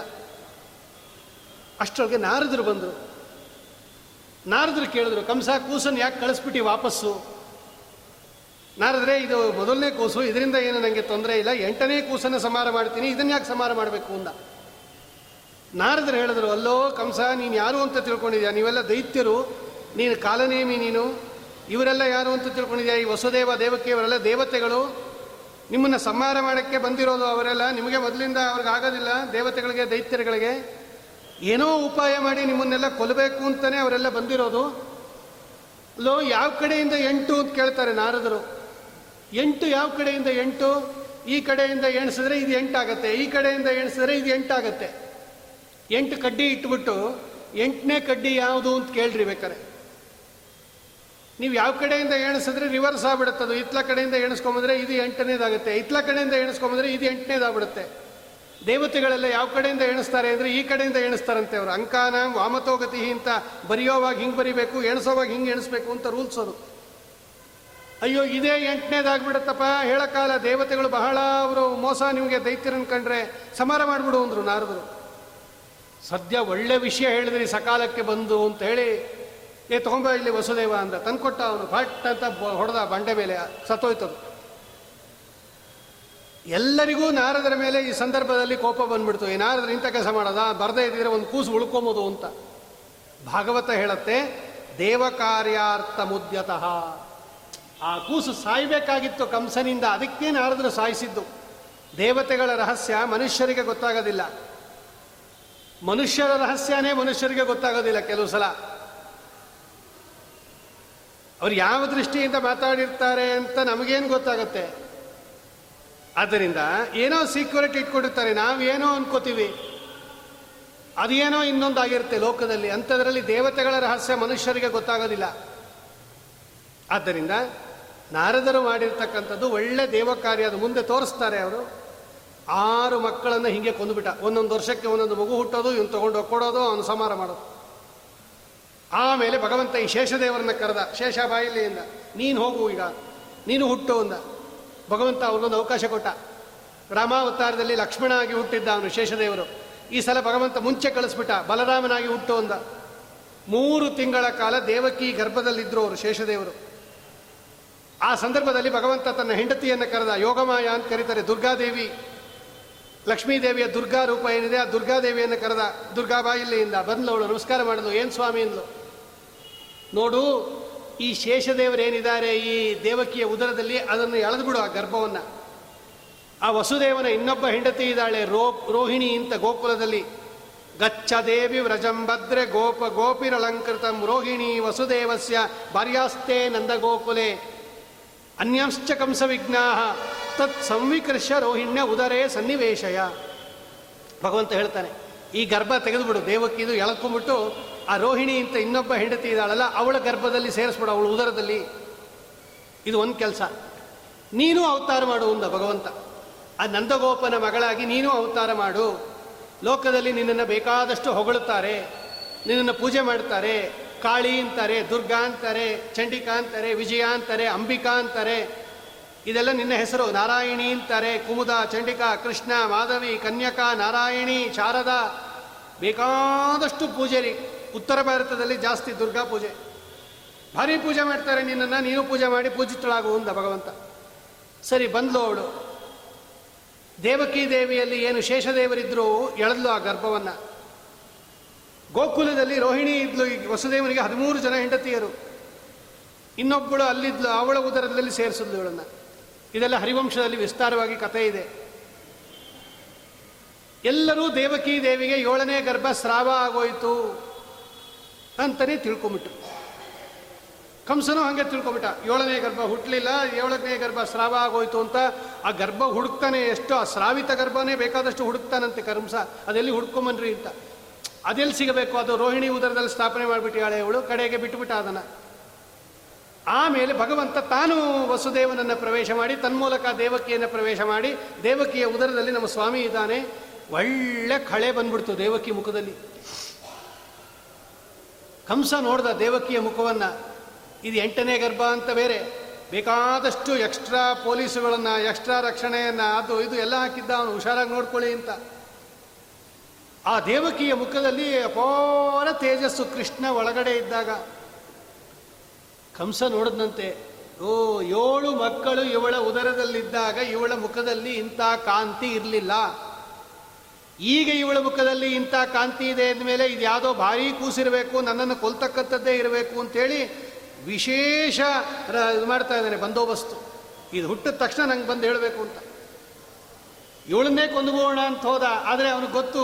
ಅಷ್ಟರೊಳಗೆ ನಾರದರು ಬಂದರು. ನಾರದರು ಕೇಳಿದ್ರು, ಕಂಸ, ಕೂಸನ್ನು ಯಾಕೆ ಕಳಿಸ್ಬಿಟ್ಟು ವಾಪಸ್ಸು? ನಾರದ್ರೆ, ಇದು ಮೊದಲನೇ ಕೂಸು. ಇದರಿಂದ ಏನು ನನಗೆ ತೊಂದರೆ ಇಲ್ಲ. ಎಂಟನೇ ಕೂಸನ್ನು ಸಮಾರ ಮಾಡ್ತೀನಿ. ಇದನ್ನ ಯಾಕೆ ಸಮಾರ ಮಾಡಬೇಕು? ಅಂದ. ನಾರದರು ಹೇಳಿದ್ರು, ಅಲ್ಲೋ ಕಂಸ, ನೀನು ಯಾರು ಅಂತ ತಿಳ್ಕೊಂಡಿದ್ಯಾ? ನೀವೆಲ್ಲ ದೈತ್ಯರು, ನೀನು ಕಾಲನೇಮಿ ನೀನು. ಇವರೆಲ್ಲ ಯಾರು ಅಂತ ತಿಳ್ಕೊಂಡಿದ್ಯಾ? ಈ ವಸುದೇವ ದೇವಕ್ಕೆ ಇವರೆಲ್ಲ ದೇವತೆಗಳು. ನಿಮ್ಮನ್ನು ಸಂಹಾರ ಮಾಡೋಕ್ಕೆ ಬಂದಿರೋದು ಅವರೆಲ್ಲ. ನಿಮಗೆ ಮೊದಲಿಂದ ಅವ್ರಿಗೆ ಆಗೋದಿಲ್ಲ, ದೇವತೆಗಳಿಗೆ, ದೈತ್ಯರುಗಳಿಗೆ. ಏನೋ ಉಪಾಯ ಮಾಡಿ ನಿಮ್ಮನ್ನೆಲ್ಲ ಕೊಲ್ಲಬೇಕು ಅಂತಲೇ ಅವರೆಲ್ಲ ಬಂದಿರೋದು. ಲೋ ಯಾವ ಕಡೆಯಿಂದ ಎಂಟು ಅಂತ ಕೇಳ್ತಾರೆ ನಾರದರು. ಎಂಟು ಯಾವ ಕಡೆಯಿಂದ ಎಂಟು? ಈ ಕಡೆಯಿಂದ ಎಣಿಸಿದ್ರೆ ಇದು ಎಂಟಾಗತ್ತೆ, ಈ ಕಡೆಯಿಂದ ಎಣಿಸಿದ್ರೆ ಇದು ಎಂಟಾಗತ್ತೆ. ಎಂಟು ಕಡ್ಡಿ ಇಟ್ಬಿಟ್ಟು ಎಂಟನೇ ಕಡ್ಡಿ ಯಾವುದು ಅಂತ ಕೇಳ್ರಿ ಬೇಕಾರೆ. ನೀವು ಯಾವ ಕಡೆಯಿಂದ ಎಣಿಸಿದ್ರೆ ರಿವರ್ಸ್ ಆಗ್ಬಿಡುತ್ತೆ ಅದು. ಇತ್ಲ ಕಡೆಯಿಂದ ಎಣಿಸ್ಕೊಂಬಂದ್ರೆ ಇದು ಎಂಟನೇದಾಗುತ್ತೆ. ಇತ್ಲ ಕಡೆಯಿಂದ ಎಣಿಸ್ಕೊಂಬಂದ್ರೆ ಇದು ಎಂಟನೇದಾಗ್ಬಿಡುತ್ತೆ. ದೇವತೆಗಳೆಲ್ಲ ಯಾವ ಕಡೆಯಿಂದ ಎಣಿಸ್ತಾರೆ ಅಂದರೆ ಈ ಕಡೆಯಿಂದ ಎಣಿಸ್ತಾರಂತೆ ಅವರು. ಅಂಕಾನ ವಾಮತೋಗತಿ ಅಂತ ಬರೆಯೋವಾಗ ಹಿಂಗೆ ಬರಿಬೇಕು, ಎಣಿಸೋವಾಗ ಹಿಂಗೆ ಎಣಿಸ್ಬೇಕು ಅಂತ ರೂಲ್ಸ್ ಅದು. ಅಯ್ಯೋ, ಇದೇ ಎಂಟನೇದಾಗ್ಬಿಡತ್ತಪ್ಪ. ಹೇಳೋಕ್ಕಾಲ ದೇವತೆಗಳು ಬಹಳ ಅವರು ಮೋಸ, ನಿಮಗೆ ದೈತ್ಯರನ್ನು ಕಂಡ್ರೆ ಸಮಾರ ಮಾಡಿಬಿಡು ಅಂದರು ನಾರದರು. ಸದ್ಯ ಒಳ್ಳೆ ವಿಷಯ ಹೇಳಿದ್ರಿ ಸಕಾಲಕ್ಕೆ ಬಂದು ಅಂತ ಹೇಳಿ, ಏ ತಗೊಂಬ ಇಲ್ಲಿ ವಸುದೇವ ಅಂದ ತಂದ್ಕೊಟ್ಟ ಅವನು. ಫಟ್ ಅಂತ ಹೊಡೆದ ಬಂಡೆ ಮೇಲೆ ಸತ್ತೋಯ್ತದು. ಎಲ್ಲರಿಗೂ ನಾರದರ ಮೇಲೆ ಈ ಸಂದರ್ಭದಲ್ಲಿ ಕೋಪ ಬಂದ್ಬಿಡ್ತು. ಈ ಇಂಥ ಕೆಲಸ ಮಾಡೋದ? ಬರದೇ ಇದ್ದಿದ್ರೆ ಒಂದು ಕೂಸು ಉಳ್ಕೊಂಬೋದು ಅಂತ. ಭಾಗವತ ಹೇಳತ್ತೆ, ದೇವ ಕಾರ್ಯಾರ್ಥ ಮುದ್ಯತಃ. ಆ ಕೂಸು ಸಾಯ್ಬೇಕಾಗಿತ್ತು ಕಂಸನಿಂದ. ಅದಕ್ಕೆ ನಾರದರು ಸಾಯಿಸಿದ್ದು. ದೇವತೆಗಳ ರಹಸ್ಯ ಮನುಷ್ಯರಿಗೆ ಗೊತ್ತಾಗೋದಿಲ್ಲ. ಮನುಷ್ಯರ ರಹಸ್ಯನೇ ಮನುಷ್ಯರಿಗೆ ಗೊತ್ತಾಗೋದಿಲ್ಲ ಕೆಲವು ಸಲ. ಅವ್ರು ಯಾವ ದೃಷ್ಟಿಯಿಂದ ಮಾತಾಡಿರ್ತಾರೆ ಅಂತ ನಮಗೇನು ಗೊತ್ತಾಗುತ್ತೆ? ಆದ್ದರಿಂದ ಏನೋ ಸೀಕ್ಯೂರಿಟಿ ಇಟ್ಕೊಂಡಿರ್ತಾರೆ, ನಾವೇನೋ ಅನ್ಕೋತೀವಿ. ಅದೇನೋ ಇನ್ನೊಂದಾಗಿರುತ್ತೆ ಲೋಕದಲ್ಲಿ, ಅಂಥದ್ರಲ್ಲಿ ದೇವತೆಗಳ ರಹಸ್ಯ ಮನುಷ್ಯರಿಗೆ ಗೊತ್ತಾಗೋದಿಲ್ಲ. ಆದ್ದರಿಂದ ನಾರದರು ಮಾಡಿರ್ತಕ್ಕಂಥದ್ದು ಒಳ್ಳೆ ದೇವ ಕಾರ್ಯ ಅದು ಮುಂದೆ ತೋರಿಸ್ತಾರೆ ಅವರು. ಆರು ಮಕ್ಕಳನ್ನು ಹಿಂಗೆ ಕೊಂದುಬಿಟ್ಟ. ಒಂದೊಂದು ವರ್ಷಕ್ಕೆ ಒಂದೊಂದು ಮಗು ಹುಟ್ಟೋದು, ಇವನು ತಗೊಂಡು ಕೊಡೋದು, ಅವನು ಸಮಾರ ಮಾಡೋದು. ಆಮೇಲೆ ಭಗವಂತ ಈ ಶೇಷದೇವರನ್ನ ಕರೆದ, ಶೇಷ ಬಾಯಿಲಿಯಿಂದ, ನೀನು ಹೋಗು ಈಗ, ನೀನು ಹುಟ್ಟು ಅಂದ. ಭಗವಂತ ಅವ್ರಿಗೊಂದು ಅವಕಾಶ ಕೊಟ್ಟ. ರಾಮಾವತಾರದಲ್ಲಿ ಲಕ್ಷ್ಮಣ ಆಗಿ ಹುಟ್ಟಿದ್ದ ಅವನು ಶೇಷದೇವರು. ಈ ಸಲ ಭಗವಂತ ಮುಂಚೆ ಕಳಿಸ್ಬಿಟ್ಟ, ಬಲರಾಮನಾಗಿ ಹುಟ್ಟು ಅಂದ. ಮೂರು ತಿಂಗಳ ಕಾಲ ದೇವಕಿ ಗರ್ಭದಲ್ಲಿದ್ದರು ಅವರು ಶೇಷದೇವರು. ಆ ಸಂದರ್ಭದಲ್ಲಿ ಭಗವಂತ ತನ್ನ ಹೆಂಡತಿಯನ್ನು ಕರೆದ, ಯೋಗಮಾಯ ಅಂತ ಕರೀತಾರೆ, ದುರ್ಗಾದೇವಿ ಲಕ್ಷ್ಮೀದೇವಿಯ ದುರ್ಗಾ ರೂಪ ಏನಿದೆ, ಆ ದುರ್ಗಾದೇವಿಯನ್ನು ಕರೆದ ದುರ್ಗಾ ಬಾಯಿಲೆಯಿಂದ ಬಂದವಳು ನಮಸ್ಕಾರ ಮಾಡಿದ್ಲು, ಏನು ಸ್ವಾಮಿ? ಅಂದ್ಲು. ನೋಡು, ಈ ಶೇಷದೇವರೇನಿದ್ದಾರೆ ಈ ದೇವಕಿಯ ಉದರದಲ್ಲಿ ಅದನ್ನು ಎಳೆದುಬಿಡು ಆ ಗರ್ಭವನ್ನು. ಆ ವಸುದೇವನ ಇನ್ನೊಬ್ಬ ಹೆಂಡತಿ ಇದ್ದಾಳೆ, ರೋ, ರೋಹಿಣಿ ಅಂತ ಗೋಕುಲದಲ್ಲಿ. ಗಚ್ಚ ದೇವಿ ವ್ರಜಂಭದ್ರೆ ಗೋಪ ಗೋಪಿರಲಂಕೃತಂ ರೋಹಿಣಿ ವಸುದೇವಸ್ಯ ಭಾರ್ಯಾಸ್ತೆ ನಂದಗೋಕುಲೆ. ಅನ್ಯಾಂಶ್ಚ ಕಂಸ ವಿಘ್ನಾ ತತ್ ಸಂವಿಕೃಷ್ಯ ರೋಹಿಣ್ಯ ಉದರೇ ಸನ್ನಿವೇಶಯ. ಭಗವಂತ ಹೇಳ್ತಾನೆ, ಈ ಗರ್ಭ ತೆಗೆದುಬಿಡು ದೇವಕ್ಕಿದು ಎಳ್ಕೊಂಬಿಟ್ಟು ಆ ರೋಹಿಣಿ ಅಂತ ಇನ್ನೊಬ್ಬ ಹೆಂಡತಿ ಇದ್ದಾಳಲ್ಲ, ಅವಳ ಗರ್ಭದಲ್ಲಿ ಸೇರಿಸ್ಬಿಡು, ಅವಳು ಉದರದಲ್ಲಿ. ಇದು ಒಂದು ಕೆಲಸ. ನೀನು ಅವತಾರ ಮಾಡು ಅಂದ ಭಗವಂತ. ಆ ನಂದಗೋಪನ ಮಗಳಾಗಿ ನೀನು ಅವತಾರ ಮಾಡು. ಲೋಕದಲ್ಲಿ ನಿನ್ನನ್ನು ಬೇಕಾದಷ್ಟು ಹೊಗಳುತ್ತಾರೆ, ನಿನ್ನನ್ನು ಪೂಜೆ ಮಾಡ್ತಾರೆ ಕಾಳಿ ಅಂತಾರೆ, ದುರ್ಗಾ ಅಂತಾರೆ, ಚಂಡಿಕಾ ಅಂತಾರೆ, ವಿಜಯ ಅಂತಾರೆ, ಅಂಬಿಕಾ ಅಂತಾರೆ. ಇದೆಲ್ಲ ನಿನ್ನ ಹೆಸರು. ನಾರಾಯಣಿ ಅಂತಾರೆ, ಕುಮುದ, ಚಂಡಿಕಾ, ಕೃಷ್ಣ, ಮಾಧವಿ, ಕನ್ಯಕಾ, ನಾರಾಯಣಿ, ಶಾರದಾ. ಬೇಕಾದಷ್ಟು ಪೂಜೆ ರೀ. ಉತ್ತರ ಭಾರತದಲ್ಲಿ ಜಾಸ್ತಿ ದುರ್ಗಾ ಪೂಜೆ. ಭಾರಿ ಪೂಜೆ ಮಾಡ್ತಾರೆ ನಿನ್ನನ್ನು. ನೀನು ಪೂಜೆ ಮಾಡಿ ಪೂಜಿತಳಾಗು ಅಂದ ಭಗವಂತ. ಸರಿ, ಬಂದ್ಲು ಅವಳು. ದೇವಕಿ ದೇವಿಯಲ್ಲಿ ಏನು ಶೇಷದೇವರಿದ್ದರೂ ಎಳೆದ್ಲು ಆ ಗರ್ಭವನ್ನು. ಗೋಕುಲದಲ್ಲಿ ರೋಹಿಣಿ ಇದ್ಲು ಈ ವಸುದೇವನಿಗೆ ಹದಿಮೂರು ಜನ ಹೆಂಡತಿಯರು. ಇನ್ನೊಬ್ಬಳು ಅಲ್ಲಿದ್ಲು, ಅವಳ ಉದರದಲ್ಲಿ ಸೇರಿಸಿದ್ಲು ಇವಳನ್ನು. ಇದೆಲ್ಲ ಹರಿವಂಶದಲ್ಲಿ ವಿಸ್ತಾರವಾಗಿ ಕಥೆ ಇದೆ. ಎಲ್ಲರೂ ದೇವಕಿ ದೇವಿಗೆ ಏಳನೇ ಗರ್ಭ ಸ್ರಾವ ಆಗೋಯ್ತು ಅಂತಲೇ ತಿಳ್ಕೊಂಬಿಟ್ರು. ಕಂಸನೂ ಹಾಗೆ ತಿಳ್ಕೊಂಬಿಟ್ಟ, ಏಳನೇ ಗರ್ಭ ಹುಟ್ಟಲಿಲ್ಲ ಏಳನೇ ಗರ್ಭ ಸ್ರಾವ ಆಗೋಯ್ತು ಅಂತ. ಆ ಗರ್ಭ ಹುಡುಕ್ತಾನೆ, ಎಷ್ಟು ಆ ಸ್ರಾವಿತ ಗರ್ಭನೇ ಬೇಕಾದಷ್ಟು ಹುಡುಕ್ತಾನಂತೆ ಕರಂಸ, ಅದೆಲ್ಲಿ ಹುಡ್ಕೊಂಬನ್ರಿ ಅಂತ. ಅದೆಲ್ಲಿ ಸಿಗಬೇಕು? ಅದು ರೋಹಿಣಿ ಉದರದಲ್ಲಿ ಸ್ಥಾಪನೆ ಮಾಡಿಬಿಟ್ಟಿಯಾಳೆ ಅವಳು? ಕಡೆಗೆ ಬಿಟ್ಟುಬಿಟ್ಟ ಅದನ್ನು. ಆಮೇಲೆ ಭಗವಂತ ತಾನು ವಸುದೇವನನ್ನು ಪ್ರವೇಶ ಮಾಡಿ, ತನ್ಮೂಲಕ ದೇವಕಿಯನ್ನು ಪ್ರವೇಶ ಮಾಡಿ, ದೇವಕಿಯ ಉದರದಲ್ಲಿ ನಮ್ಮ ಸ್ವಾಮಿ ಇದ್ದಾನೆ. ಒಳ್ಳೆ ಕಳೆ ಬಂದ್ಬಿಡ್ತು ದೇವಕಿ ಮುಖದಲ್ಲಿ. ಕಂಸ ನೋಡ್ದ ದೇವಕಿಯ ಮುಖವನ್ನು, ಇದು ಎಂಟನೇ ಗರ್ಭ ಅಂತ ಬೇರೆ. ಬೇಕಾದಷ್ಟು ಎಕ್ಸ್ಟ್ರಾ ಪೊಲೀಸುಗಳನ್ನು, ಎಕ್ಸ್ಟ್ರಾ ರಕ್ಷಣೆಯನ್ನು, ಅದು ಇದು ಎಲ್ಲ ಹಾಕಿದ್ದ ಅವನು. ಹುಷಾರಾಗಿ ನೋಡ್ಕೊಳ್ಳಿ ಅಂತ. ಆ ದೇವಕಿಯ ಮುಖದಲ್ಲಿ ಅಪಾರ ತೇಜಸ್ಸು ಕೃಷ್ಣ ಒಳಗಡೆ ಇದ್ದಾಗ ಕಂಸ ನೋಡಿದಂತೆ ಓ, ಏಳು ಮಕ್ಕಳು ಇವಳ ಉದರದಲ್ಲಿದ್ದಾಗ ಇವಳ ಮುಖದಲ್ಲಿ ಇಂಥ ಕಾಂತಿ ಇರಲಿಲ್ಲ. ಈಗ ಇವಳ ಮುಖದಲ್ಲಿ ಇಂಥ ಕಾಂತಿ ಇದೆ ಅಂದಮೇಲೆ ಇದು ಯಾವುದೋ ಭಾರಿ ಕೂಸಿರಬೇಕು, ನನ್ನನ್ನು ಕೊಲ್ತಕ್ಕಂಥದ್ದೇ ಇರಬೇಕು ಅಂತೇಳಿ ವಿಶೇಷ ಇದು ಮಾಡ್ತಾ ಇದ್ದಾನೆ ಬಂದೋಬಸ್ತು. ಇದು ಹುಟ್ಟಿದ ತಕ್ಷಣ ನಂಗೆ ಬಂದು ಹೇಳಬೇಕು ಅಂತ. ಇವಳನ್ನೇ ಕೊಂದುಬೋಣ ಅಂತ ಹೋದ, ಆದರೆ ಅವನಿಗೆ ಗೊತ್ತು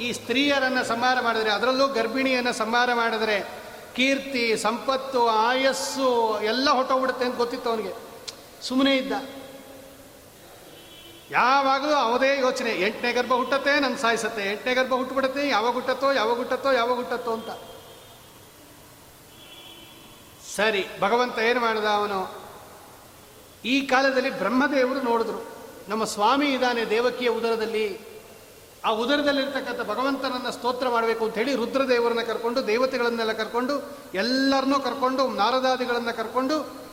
ಈ ಸ್ತ್ರೀಯರನ್ನು ಸಂಹಾರ ಮಾಡಿದರೆ, ಅದರಲ್ಲೂ ಗರ್ಭಿಣಿಯನ್ನು ಸಂಹಾರ ಮಾಡಿದರೆ ಕೀರ್ತಿ, ಸಂಪತ್ತು, ಆಯಸ್ಸು ಎಲ್ಲ ಹೊಟ್ಟೋಗ್ಬಿಡುತ್ತೆ ಅಂತ ಗೊತ್ತಿತ್ತು ಅವನಿಗೆ. ಸುಮ್ಮನೆ ಇದ್ದ. ಯಾವಾಗಲೂ ಅವದೇ ಯೋಚನೆ, ಎಂಟನೇ ಗರ್ಭ ಹುಟ್ಟತ್ತೆ ನನ್ನ ಸಾಯಿಸತ್ತೆ. ಎಂಟನೇ ಗರ್ಭ ಹುಟ್ಟುಬಿಡುತ್ತೆ ಯಾವಾಗ ಹುಟ್ಟತ್ತೋ ಯಾವಾಗ ಹುಟ್ಟತ್ತೋ ಯಾವಾಗ ಹುಟ್ಟತ್ತೋ ಅಂತ. ಸರಿ, ಭಗವಂತ ಏನು ಮಾಡಿದ ಅವನು? ಈ ಕಾಲದಲ್ಲಿ ಬ್ರಹ್ಮದೇವರು ನೋಡಿದ್ರು. ನಮ್ಮ ಸ್ವಾಮಿ ಇದ್ದಾನೆ ದೇವಕಿಯ ಉದರದಲ್ಲಿ. ಆ ಉದರದಲ್ಲಿರ್ತಕ್ಕಂಥ ಭಗವಂತನನ್ನು ಸ್ತೋತ್ರ ಮಾಡಬೇಕು ಅಂತ ಹೇಳಿ ರುದ್ರದೇವರನ್ನ ಕರ್ಕೊಂಡು, ದೇವತೆಗಳನ್ನೆಲ್ಲ ಕರ್ಕೊಂಡು, ಎಲ್ಲರನ್ನೂ ಕರ್ಕೊಂಡು, ನಾರದಾದಿಗಳನ್ನು ಕರ್ಕೊಂಡು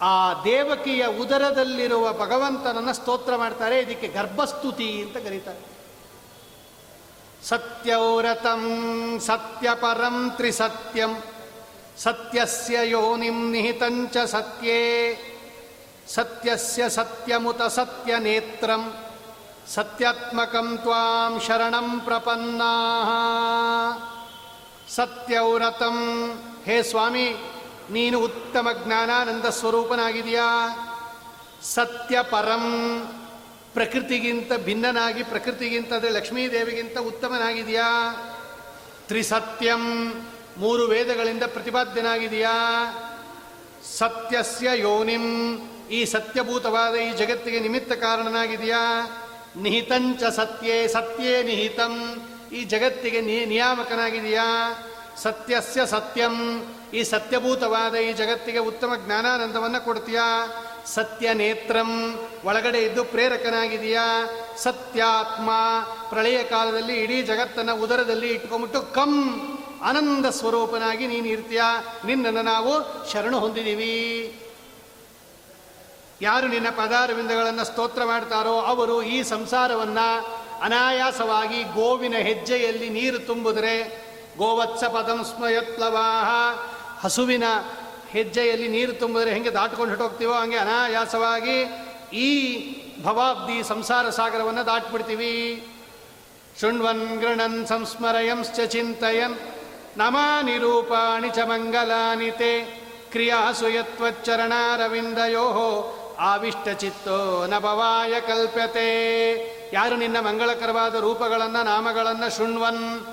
ಆ ದೇವಕಿಯ ಉದರದಲ್ಲಿರುವ ಭಗವಂತನನ್ನು ಸ್ತೋತ್ರ ಮಾಡ್ತಾರೆ. ಇದಕ್ಕೆ ಗರ್ಭಸ್ತುತಿ ಅಂತ ಕರೀತಾರೆ. ಸತ್ಯೌರತಂ ಸತ್ಯಪರಂ ತ್ರಿಸತ್ಯಂ ಸತ್ಯಸ್ಯ ಯೋನಿಂ ನಿಹಿತಂಚ ಸತ್ಯೇ ಸತ್ಯಸ್ಯ ಸತ್ಯಮುತ ಸತ್ಯನೇತ್ರಂ ಸತ್ಯಾತ್ಮಕಂ ತ್ವಾಂ ಶರಣಂ ಪ್ರಪನ್ನಾ. ಸತ್ಯವ್ರತಂ ಹೇ ಸ್ವಾಮಿ, ನೀನು ಉತ್ತಮ ಜ್ಞಾನಾನಂದ ಸ್ವರೂಪನಾಗಿದೆಯಾ? ಸತ್ಯ ಪರಂ ಪ್ರಕೃತಿಗಿಂತ ಭಿನ್ನನಾಗಿ ಪ್ರಕೃತಿಗಿಂತ ಅಂದರೆ ಲಕ್ಷ್ಮೀದೇವಿಗಿಂತ ಉತ್ತಮನಾಗಿದೆಯಾ? ತ್ರಿಸತ್ಯಂ, ಮೂರು ವೇದಗಳಿಂದ ಪ್ರತಿಪಾದ್ಯನಾಗಿದೆಯಾ? ಸತ್ಯಸ್ಯ ಯೋನಿಂ, ಈ ಸತ್ಯಭೂತವಾದ ಈ ಜಗತ್ತಿಗೆ ನಿಮಿತ್ತ ಕಾರಣನಾಗಿದೆಯಾ? ನಿಹಿತಂಚ ಸತ್ಯೇ ಸತ್ಯೇ ನಿಹಿತಂ. ಈ ಜಗತ್ತಿಗೆ ನಿಯಾಮಕನಾಗಿದೆಯಾ? ಸತ್ಯಸ್ಯ ಸತ್ಯಂ. ಈ ಸತ್ಯಭೂತವಾದ ಈ ಜಗತ್ತಿಗೆ ಉತ್ತಮ ಜ್ಞಾನಾನಂದವನ್ನು ಕೊಡ್ತೀಯಾ? ಸತ್ಯ ನೇತ್ರಂ. ಒಳಗಡೆ ಇದ್ದು ಪ್ರೇರಕನಾಗಿದೆಯಾ? ಸತ್ಯಾತ್ಮ. ಪ್ರಳಯ ಕಾಲದಲ್ಲಿ ಇಡೀ ಜಗತ್ತನ್ನು ಉದರದಲ್ಲಿ ಇಟ್ಕೊಂಬಿಟ್ಟು ಕಂ. ಆನಂದ ಸ್ವರೂಪನಾಗಿ ನೀನು ಇರ್ತೀಯ? ನಿನ್ನನ್ನು ನಾವು ಶರಣು ಹೊಂದಿದ್ದೀವಿ ಯಾರು ನಿನ್ನ ಪದಾರವಿಂದಗಳನ್ನು ಸ್ತೋತ್ರ ಮಾಡ್ತಾರೋ ಅವರು ಈ ಸಂಸಾರವನ್ನು ಅನಾಯಾಸವಾಗಿ ಗೋವಿನ ಹೆಜ್ಜೆಯಲ್ಲಿ ನೀರು ತುಂಬಿದ್ರೆ ಗೋವತ್ಸ ಪದಂ ಸ್ಮಯತ್ಲವಾಹ ಹಸುವಿನ ಹೆಜ್ಜೆಯಲ್ಲಿ ನೀರು ತುಂಬಿದ್ರೆ ಹೆಂಗೆ ದಾಟ್ಕೊಂಡು ಹೊಟ್ಟೋಗ್ತೀವೋ ಹಂಗೆ ಅನಾಯಾಸವಾಗಿ ಈ ಭವಾಬ್ದಿ ಸಂಸಾರ ಸಾಗರವನ್ನು ದಾಟ್ಬಿಡ್ತೀವಿ. ಶೃಣ್ವನ್ ಗೃಣನ್ ಸಂಸ್ಮರಯಂಶ್ಚ ಚಿಂತಯನ್ ನಮಾನಿ ರೂಪಾಣಿ ಚ ಮಂಗಲಾನಿತೆ. ಕ್ರಿಯಾ ಕ್ರಿಯಾಸು ಯತ್ವಚ್ಚರಣಾರವಿಂದಯೋ. ಆವಿಷ್ಟಚಿತ್ತೋ ನಭವಾಯ ಕಲ್ಪ್ಯತೆ. ಯಾರು ನಿನ್ನ ಮಂಗಳಕರವಾದ ರೂಪಗಳನ್ನು, ನಾಮಗಳನ್ನು ಶೃಣ್ವನ್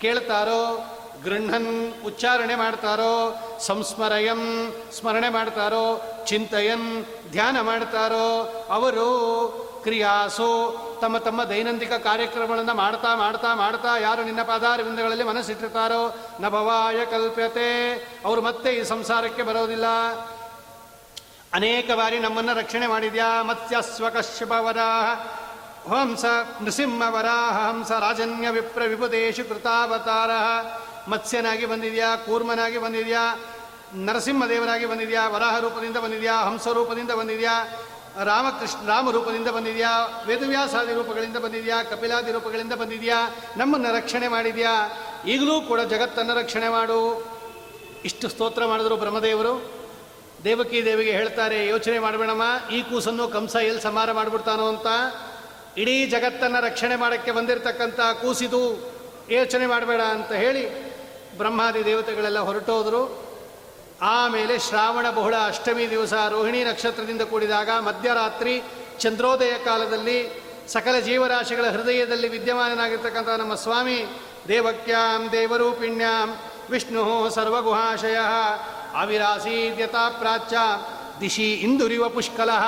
ಕೇಳ್ತಾರೋ ಗೃಹನ್ ಉಚ್ಚಾರಣೆ ಮಾಡ್ತಾರೋ, ಸಂಸ್ಮರಯಂ ಸ್ಮರಣೆ ಮಾಡ್ತಾರೋ, ಚಿಂತಯನ್ ಧ್ಯಾನ ಮಾಡ್ತಾರೋ, ಅವರು ಕ್ರಿಯಾಸು ತಮ್ಮ ತಮ್ಮ ದೈನಂದಿಕ ಕಾರ್ಯಕ್ರಮಗಳನ್ನು ಮಾಡ್ತಾ ಮಾಡ್ತಾ ಮಾಡ್ತಾ ಯಾರು ನಿನ್ನ ಪಾದಾರವಿಂದಗಳಲ್ಲಿ ಮನಸ್ಸಿಟ್ಟಿರ್ತಾರೋ, ನಭವಾಯ ಕಲ್ಪ್ಯತೆ. ಅವರು ಮತ್ತೆ ಈ ಸಂಸಾರಕ್ಕೆ ಬರೋದಿಲ್ಲ. ಅನೇಕ ಬಾರಿ ನಮ್ಮನ್ನು ರಕ್ಷಣೆ ಮಾಡಿದ್ಯಾ? ಮತ್ಸ್ಯಸ್ವ ವರಾಹ, ಹಂಸ ನೃಸಿಂಹ ವರಾಹ, ಹಂಸ ರಾಜನ್ಯ ವಿಪ್ರ ವಿಭುದೇಶು ಕೃತಾವತಾರ ಮತ್ಸ್ಯನಾಗಿ ಬಂದಿದ್ಯಾ? ಕೂರ್ಮನಾಗಿ ಬಂದಿದ್ಯಾ? ನರಸಿಂಹದೇವನಾಗಿ ಬಂದಿದ್ಯಾ? ವರಾಹ ರೂಪದಿಂದ ಬಂದಿದ್ಯಾ? ಹಂಸ ರೂಪದಿಂದ ಬಂದಿದ್ಯಾ? ರಾಮಕೃಷ್ಣ, ರಾಮ ರೂಪದಿಂದ ಬಂದಿದ್ಯಾ? ವೇದವ್ಯಾಸಾದಿ ರೂಪಗಳಿಂದ ಬಂದಿದ್ಯಾ? ಕಪಿಲಾದಿ ರೂಪಗಳಿಂದ ಬಂದಿದ್ಯಾ? ನಮ್ಮನ್ನು ರಕ್ಷಣೆ ಮಾಡಿದ್ಯಾ? ಈಗಲೂ ಕೂಡ ಜಗತ್ತನ್ನು ರಕ್ಷಣೆ ಮಾಡು. ಇಷ್ಟು ಸ್ತೋತ್ರ ಮಾಡಿದ್ರು ಬ್ರಹ್ಮದೇವರು. ದೇವಕಿ ದೇವಿಗೆ ಹೇಳ್ತಾರೆ, ಯೋಚನೆ ಮಾಡಬೇಡಮ್ಮ, ಈ ಕೂಸನ್ನು ಕಂಸ ಎಲ್ಲಿ ಸಮಾರ ಮಾಡಿಬಿಡ್ತಾನೋ ಅಂತ. ಇಡೀ ಜಗತ್ತನ್ನು ರಕ್ಷಣೆ ಮಾಡೋಕ್ಕೆ ಬಂದಿರತಕ್ಕಂಥ ಕೂಸಿದು ಯೋಚನೆ ಮಾಡಬೇಡ ಅಂತ ಹೇಳಿ ಬ್ರಹ್ಮಾದಿ ದೇವತೆಗಳೆಲ್ಲ ಹೊರಟೋದ್ರು. ಆಮೇಲೆ ಶ್ರಾವಣ ಬಹುಳ ಅಷ್ಟಮಿ ದಿವಸ ರೋಹಿಣಿ ನಕ್ಷತ್ರದಿಂದ ಕೂಡಿದಾಗ ಮಧ್ಯರಾತ್ರಿ ಚಂದ್ರೋದಯ ಕಾಲದಲ್ಲಿ ಸಕಲ ಜೀವರಾಶಿಗಳ ಹೃದಯದಲ್ಲಿ ವಿದ್ಯಮಾನನಾಗಿರ್ತಕ್ಕಂಥ ನಮ್ಮ ಸ್ವಾಮಿ ದೇವಕ್ಯಾಂ ದೇವರೂಪಿಣ್ಯಾಂ ವಿಷ್ಣು ಸರ್ವಗುಹಾಶಯ ಆವಿರಾಸೀದ್ಯತಾ ಪ್ರಾಚ್ಯ. ದಿಶಿ ಇಂದುರಿವ ಪುಷ್ಕಲಹ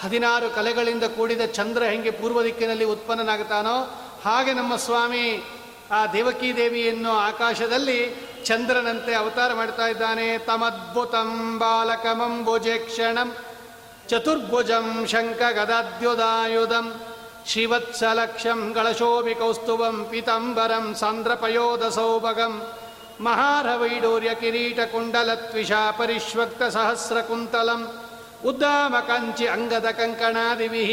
ಹದಿನಾರು ಕಲೆಗಳಿಂದ ಕೂಡಿದ ಚಂದ್ರ ಹೆಂಗೆ ಪೂರ್ವ ದಿಕ್ಕಿನಲ್ಲಿ ಉತ್ಪನ್ನನಾಗುತ್ತಾನೋ, ಹಾಗೆ ನಮ್ಮ ಸ್ವಾಮಿ ಆ ದೇವಕೀ ದೇವಿಯನ್ನು ಆಕಾಶದಲ್ಲಿ ಚಂದ್ರನಂತೆ ಅವತಾರ ಮಾಡ್ತಾ ಇದ್ದಾನೆ. ತಮದ್ಭುತಂ ಬಾಲಕಮಂ ಭುಜೇಕ್ಷಣಂ ಚತುರ್ಭುಜಂ ಶಂಖ ಗದಾದ್ಯುದಾಯುಧಂ ಶ್ರೀವತ್ಸಲಕ್ಷಂ ಗಳಶೋಭಿ ಕೌಸ್ತುಭಂ ಪಿತಂಬರಂ ಸಾಂದ್ರಪಯೋಧ ಸೌಭಗಂ ಮಹಾರವೈಡೂರ್ಯ ಕಿರೀಟ ಕುಂಡಲತ್ವಿಷ ಪರಿಶ್ವಕ್ತ ಸಹಸ್ರ ಕುಂತಲಂ, ಉದ್ದಾಮ ಕಂಚಿ ಅಂಗದ ಕಂಕಣಾದಿಭಿ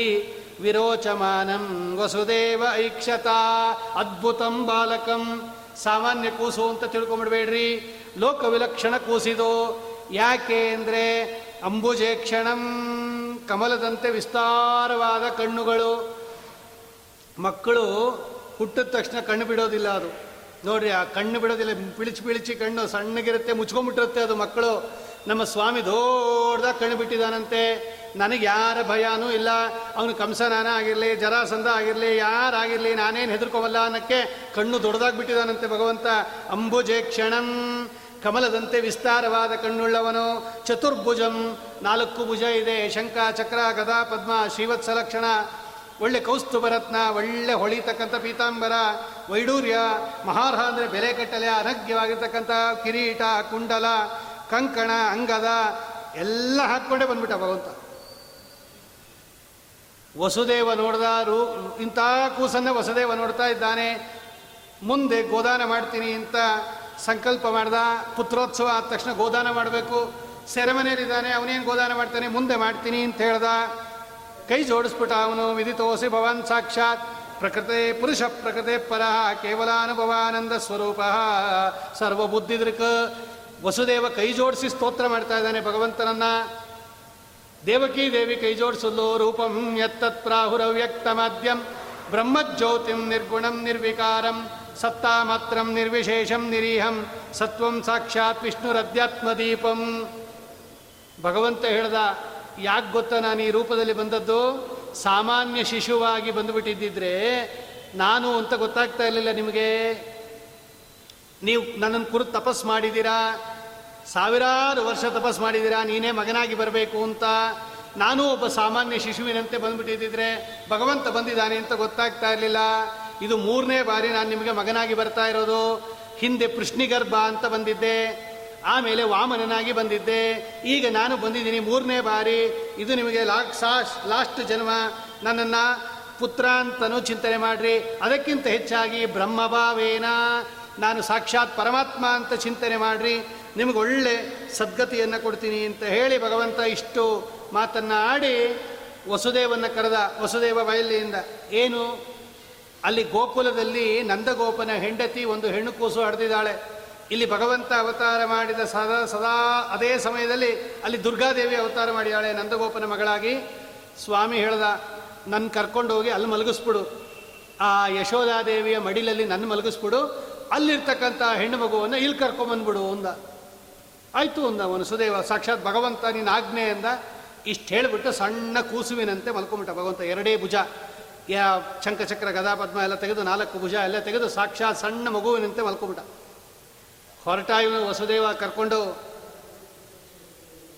ವಿರೋಚಮಾನಂ ವಸುದೇವ ಐಕ್ಷತಾ, ಅದ್ಭುತಂ ಬಾಲಕಂ. ಸಾಮಾನ್ಯ ಕೂಸು ಅಂತ ತಿಳ್ಕೊಂಬಿಡ್ಬೇಡ್ರಿ. ಲೋಕ ವಿಲಕ್ಷಣ ಕೂಸಿದು. ಯಾಕೆ ಅಂದರೆ ಅಂಬುಜೇಕ್ಷಣಂ ಕಮಲದಂತೆ ವಿಸ್ತಾರವಾದ ಕಣ್ಣುಗಳು. ಮಕ್ಕಳು ಹುಟ್ಟಿದ ತಕ್ಷಣ ಕಣ್ಣು ಬಿಡೋದಿಲ್ಲ ಅದು. ನೋಡ್ರಿ, ಆ ಕಣ್ಣು ಬಿಡೋದಿಲ್ಲ, ಪಿಳಿಚಿ ಪಿಳಿಚಿ ಕಣ್ಣು ಸಣ್ಣಗಿರುತ್ತೆ, ಮುಚ್ಕೊಂಡ್ಬಿಟ್ಟಿರುತ್ತೆ ಅದು ಮಕ್ಕಳು. ನಮ್ಮ ಸ್ವಾಮಿ ದೊಡ್ಡದಾಗ ಕಣ್ಣು ಬಿಟ್ಟಿದ್ದಾನಂತೆ. ನನಗೆ ಯಾರ ಭಯನೂ ಇಲ್ಲ. ಅವನು ಕಂಸನಾನ ಆಗಿರಲಿ, ಜರಾಸಂಧ ಆಗಿರಲಿ ಯಾರಾಗಿರಲಿ ನಾನೇನು ಹೆದರ್ಕೋವಲ್ಲ ಅನ್ನಕ್ಕೆ ಕಣ್ಣು ದೊಡ್ಡದಾಗಿ ಬಿಟ್ಟಿದ್ದಾನಂತೆ ಭಗವಂತ. ಅಂಬುಜೆ ಕ್ಷಣಂ, ಕಮಲದಂತೆ ವಿಸ್ತಾರವಾದ ಕಣ್ಣುಳ್ಳವನು. ಚತುರ್ಭುಜಂ, ನಾಲ್ಕು ಭುಜ ಇದೆ. ಶಂಕ ಚಕ್ರ, ಗದಾ, ಪದ್ಮ ಶ್ರೀವತ್ಸಲಕ್ಷಣ ಒಳ್ಳೆ ಕೌಸ್ತುಭರತ್ನ ಒಳ್ಳೆ ಹೊಳಿತಕ್ಕಂಥ ಪೀತಾಂಬರ, ವೈಡೂರ್ಯ, ಮಹಾರ್ಹ ಅಂದರೆ ಬೆಲೆ ಕಟ್ಟಲೆ ಅನಗ್ಯವಾಗಿರ್ತಕ್ಕಂಥ ಕಿರೀಟ, ಕುಂಡಲ, ಕಂಕಣ, ಅಂಗದ ಎಲ್ಲ ಹಾಕ್ಕೊಂಡೇ ಬಂದ್ಬಿಟ್ಟ ಭಗವಂತ. ವಸುದೇವ ನೋಡ್ದ ರೂ, ಇಂಥ ಕೂಸನ್ನ ವಸುದೇವ ನೋಡ್ತಾ ಇದ್ದಾನೆ. ಮುಂದೆ ಗೋದಾನ ಮಾಡ್ತೀನಿ ಅಂತ ಸಂಕಲ್ಪ ಮಾಡ್ದ. ಪುತ್ರೋತ್ಸವ ಆದ ತಕ್ಷಣ ಗೋದಾನ ಮಾಡಬೇಕು. ಸೆರೆಮನೆಯಲ್ಲಿದ್ದಾನೆ, ಅವನೇನು ಗೋದಾನ ಮಾಡ್ತಾನೆ? ಮುಂದೆ ಮಾಡ್ತೀನಿ ಅಂತ ಹೇಳ್ದ. ಕೈ ಜೋಡಿಸ್ಬಿಟ್ಟ ಅವನು ವಿದಿತೋಸಿ ಭವಾನ್ ಸಾಕ್ಷಾತ್. ಪ್ರಕೃತೆ ಪುರುಷ, ಪ್ರಕೃತೆ ಪರ ಕೇವಲಾನುಭವಾನಂದ ಸ್ವರೂಪ. ಸರ್ವಬುದ್ಧಿದೃಕ್. ವಸುದೇವ ಕೈ ಜೋಡಿಸಿ ಸ್ತೋತ್ರ ಮಾಡ್ತಾ ಇದ್ದಾನೆ ಭಗವಂತನನ್ನ. ದೇವಕಿ ದೇವಿ ಕೈ ಜೋಡಿಸಲು ರೂಪಂ ಯತ್ತತ್ ಪ್ರಾಹುರವ್ಯಕ್ತ ಮಾಧ್ಯಂ. ಬ್ರಹ್ಮಜ್ಯೋತಿಂ ನಿರ್ಗುಣಂ ನಿರ್ವಿಕಾರಂ. ಸತ್ತಾ ಮಾತ್ರಂ ನಿರ್ವಿಶೇಷಂ ನಿರೀಹಂ. ಸತ್ವಂ ಸಾಕ್ಷಾತ್ ವಿಷ್ಣುರಧ್ಯಾತ್ಮದೀಪಂ ಭಗವಂತ ಹೇಳ್ದ ಯಾಕೆ ಗೊತ್ತಾ ನಾನು ಈ ರೂಪದಲ್ಲಿ ಬಂದದ್ದು? ಸಾಮಾನ್ಯ ಶಿಶುವಾಗಿ ಬಂದುಬಿಟ್ಟಿದ್ದಿದ್ರೆ ನಾನು ಅಂತ ಗೊತ್ತಾಗ್ತಾ ಇರಲಿಲ್ಲ ನಿಮಗೆ. ನೀವು ನನ್ನನ್ನು ಕುರಿತು ತಪಸ್ ಮಾಡಿದ್ದೀರಾ? ಸಾವಿರಾರು ವರ್ಷ ತಪಸ್ ಮಾಡಿದ್ದೀರಾ? ನೀನೇ ಮಗನಾಗಿ ಬರಬೇಕು ಅಂತ. ನಾನು ಒಬ್ಬ ಸಾಮಾನ್ಯ ಶಿಶುವಿನಂತೆ ಬಂದ್ಬಿಟ್ಟಿದ್ದಿದ್ರೆ ಭಗವಂತ ಬಂದಿದ್ದಾನೆ ಅಂತ ಗೊತ್ತಾಗ್ತಾ ಇರಲಿಲ್ಲ. ಇದು ಮೂರನೇ ಬಾರಿ ನಾನು ನಿಮಗೆ ಮಗನಾಗಿ ಬರ್ತಾ ಇರೋದು. ಹಿಂದೆ ಪೃಷ್ಣಿಗರ್ಭ ಅಂತ ಬಂದಿದ್ದೆ. ಆಮೇಲೆ ವಾಮನನಾಗಿ ಬಂದಿದ್ದೆ. ಈಗ ನಾನು ಬಂದಿದ್ದೀನಿ ಮೂರನೇ ಬಾರಿ. ಇದು ನಿಮಗೆ ಲಾಕ್ ಸಾಸ್ ಲಾಸ್ಟ್ ಜನ್ಮ. ನನ್ನನ್ನು ಪುತ್ರ ಅಂತನೂ ಚಿಂತನೆ ಮಾಡ್ರಿ. ಅದಕ್ಕಿಂತ ಹೆಚ್ಚಾಗಿ ಬ್ರಹ್ಮಭಾವೇನ. ನಾನು ಸಾಕ್ಷಾತ್ ಪರಮಾತ್ಮ ಅಂತ ಚಿಂತನೆ ಮಾಡ್ರಿ. ನಿಮಗೆ ಒಳ್ಳೆ ಸದ್ಗತಿಯನ್ನು ಕೊಡ್ತೀನಿ ಅಂತ ಹೇಳಿ ಭಗವಂತ ಇಷ್ಟು ಮಾತನ್ನು ಆಡಿ ವಸುದೇವನ ಕರೆದ ವಸುದೇವ ಬಯಲಿಯಿಂದ ಏನು? ಅಲ್ಲಿ ಗೋಕುಲದಲ್ಲಿ ನಂದಗೋಪನ ಹೆಂಡತಿ ಒಂದು ಹೆಣ್ಣು ಕೂಸು ಹಡ್ದಿದ್ದಾಳೆ. ಇಲ್ಲಿ ಭಗವಂತ ಅವತಾರ ಮಾಡಿದ ಸದಾ ಸದಾ ಅದೇ ಸಮಯದಲ್ಲಿ ಅಲ್ಲಿ ದುರ್ಗಾದೇವಿ ಅವತಾರ ಮಾಡಿದಾಳೆ ನಂದಗೋಪನ ಮಗಳಾಗಿ. ಸ್ವಾಮಿ ಹೇಳ್ದ ನನ್ನ ಕರ್ಕೊಂಡು ಹೋಗಿ ಅಲ್ಲಿ ಮಲಗಿಸ್ಬಿಡು. ಆ ಯಶೋಧಾದೇವಿಯ ಮಡಿಲಲ್ಲಿ ನನ್ನ ಮಲಗಿಸ್ಬಿಡು. ಅಲ್ಲಿರ್ತಕ್ಕಂಥ ಹೆಣ್ಣು ಮಗುವನ್ನು ಇಲ್ಲಿ ಕರ್ಕೊಂಬಂದ್ಬಿಡು ಅಂದ. ಆಯಿತು, ಅಂದ ಅವನು. ಸುದೇವ, ಸಾಕ್ಷಾತ್ ಭಗವಂತ ನಿನ್ನ ಆಜ್ಞೆ ಅಂದ ಇಷ್ಟು ಹೇಳಿಬಿಟ್ಟು ಸಣ್ಣ ಕೂಸುವಿನಂತೆ ಮಲ್ಕೊಂಬಿಟ್ಟ ಭಗವಂತ. ಎರಡೇ ಭುಜ. ಯಾ, ಶಂಖಚಕ್ರ ಗದಾ ಪದ್ಮ ಎಲ್ಲ ತೆಗೆದು ನಾಲ್ಕು ಭುಜ ಎಲ್ಲ ತೆಗೆದು ಸಾಕ್ಷಾತ್ ಸಣ್ಣ ಮಗುವಿನಂತೆ ಮಲ್ಕೊಂಬಿಟ್ಟ. ಹೊರಟ ಇವನು ವಸುದೇವ ಕರ್ಕೊಂಡು,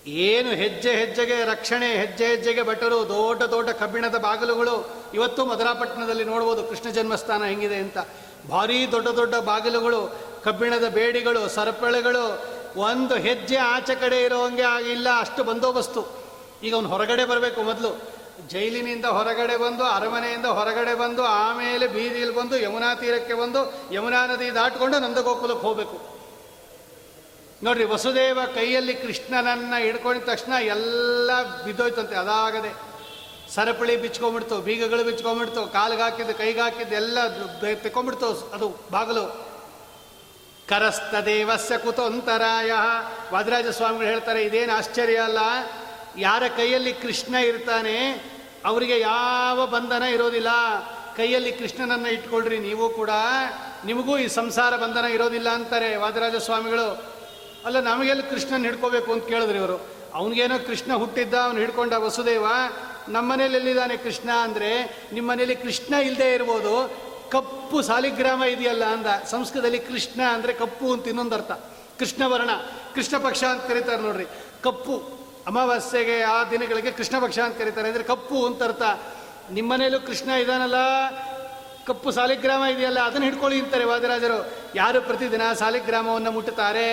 ಏನು ಹೆಜ್ಜೆ ಹೆಜ್ಜೆಗೆ, ರಕ್ಷಣೆ ಹೆಜ್ಜೆ ಹೆಜ್ಜೆಗೆ ಭಟ್ಟರು ದೊಡ್ಡ ದೊಡ್ಡ ಕಬ್ಬಿಣದ ಬಾಗಿಲುಗಳು ಇವತ್ತು ಮಧುರಾಪಟ್ಟಣದಲ್ಲಿ ನೋಡ್ಬೋದು ಕೃಷ್ಣ ಜನ್ಮಸ್ಥಾನ ಹೆಂಗಿದೆ ಅಂತ. ಭಾರೀ ದೊಡ್ಡ ದೊಡ್ಡ ಬಾಗಿಲುಗಳು, ಕಬ್ಬಿಣದ ಬೇಡಿಗಳು, ಸರಪಳೆಗಳು, ಒಂದು ಹೆಜ್ಜೆ ಆಚೆ ಕಡೆ ಇರೋಂಗೆ ಆಗಿಲ್ಲ, ಅಷ್ಟು ಬಂದೋಬಸ್ತು. ಈಗ ಅವನು ಹೊರಗಡೆ ಬರಬೇಕು ಮೊದಲು. ಜೈಲಿನಿಂದ ಹೊರಗಡೆ ಬಂದು, ಅರಮನೆಯಿಂದ ಹೊರಗಡೆ ಬಂದು, ಆಮೇಲೆ ಬೀದಿಯಲ್ಲಿ ಬಂದು, ಯಮುನಾ ತೀರಕ್ಕೆ ಬಂದು, ಯಮುನಾ ನದಿ ದಾಟ್ಕೊಂಡು ನಂದಗೋಕುಲಕ್ಕೆ ಹೋಗಬೇಕು. ನೋಡ್ರಿ, ವಸುದೇವ ಕೈಯಲ್ಲಿ ಕೃಷ್ಣನನ್ನು ಹಿಡ್ಕೊಂಡಿದ ತಕ್ಷಣ ಎಲ್ಲ ಬಿದ್ದೋಯ್ತಂತೆ, ಅದಾಗದೆ. ಸರಪಳಿ ಬಿಚ್ಕೊಂಡ್ಬಿಡ್ತು, ಬೀಗಗಳು ಬಿಚ್ಕೊಂಡ್ಬಿಡ್ತು, ಕಾಲಿಗೆ ಹಾಕಿದ್ದು, ಕೈಗೆ ಹಾಕಿದ್ದು ಎಲ್ಲ ತೆಕ್ಕೊಂಡ್ಬಿಡ್ತು, ಅದು ಬಾಗಿಲು. ಕರಸ್ತ ದೇವಸ್ಯ ಕುತಂತರಾಯ. ವಾದರಾಜ ಸ್ವಾಮಿಗಳು ಹೇಳ್ತಾರೆ, ಇದೇನು ಆಶ್ಚರ್ಯ ಅಲ್ಲ? ಯಾರ ಕೈಯಲ್ಲಿ ಕೃಷ್ಣ ಇರ್ತಾನೆ, ಅವರಿಗೆ ಯಾವ ಬಂಧನ ಇರೋದಿಲ್ಲ. ಕೈಯಲ್ಲಿ ಕೃಷ್ಣನನ್ನು ಇಟ್ಕೊಳ್ರಿ, ನೀವು ಕೂಡ. ನಿಮಗೂ ಈ ಸಂಸಾರ ಬಂಧನ ಇರೋದಿಲ್ಲ ಅಂತಾರೆ ವಾದರಾಜ ಸ್ವಾಮಿಗಳು. ಅಲ್ಲ, ನಮಗೆಲ್ಲ ಕೃಷ್ಣನ ಹಿಡ್ಕೋಬೇಕು ಅಂತ ಕೇಳಿದ್ರಿ ಇವರು. ಅವನಿಗೇನೋ ಕೃಷ್ಣ ಹುಟ್ಟಿದ್ದ, ಅವನು ಹಿಡ್ಕೊಂಡ ವಸುದೇವ ನಮ್ಮನೇಲಿ ಎಲ್ಲಿದ್ದಾನೆ ಕೃಷ್ಣ ಅಂದರೆ ನಿಮ್ಮ ಮನೇಲಿ ಕೃಷ್ಣ ಇಲ್ಲದೆ ಇರ್ಬೋದು, ಕಪ್ಪು ಸಾಲಿಗ್ರಾಮ ಇದೆಯಲ್ಲ ಅಂದ. ಸಂಸ್ಕೃತದಲ್ಲಿ ಕೃಷ್ಣ ಅಂದರೆ ಕಪ್ಪು ಅಂತ ಇನ್ನೊಂದು ಅರ್ಥ ಕೃಷ್ಣವರ್ಣ. ಕೃಷ್ಣ ಪಕ್ಷ ಅಂತ ಕರೀತಾರೆ ನೋಡ್ರಿ. ಕಪ್ಪು. ಅಮಾವಾಸ್ಯೆಗೆ ಆ ದಿನಗಳಿಗೆ ಕೃಷ್ಣ ಪಕ್ಷ ಅಂತ ಕರೀತಾರೆ. ಅಂದರೆ ಕಪ್ಪು ಅಂತ ಅರ್ಥ. ನಿಮ್ಮನೇಲೂ ಕೃಷ್ಣ ಇದಾನಲ್ಲ ಕಪ್ಪು ಸಾಲಿಗ್ರಾಮ ಇದೆಯಲ್ಲ, ಅದನ್ನು ಹಿಡ್ಕೊಳ್ಳಿ ಅಂತಾರೆ ವಾದಿರಾಜರು. ಯಾರು ಪ್ರತಿದಿನ ಸಾಲಿಗ್ರಾಮವನ್ನು ಮುಟ್ಟುತ್ತಾರೆ?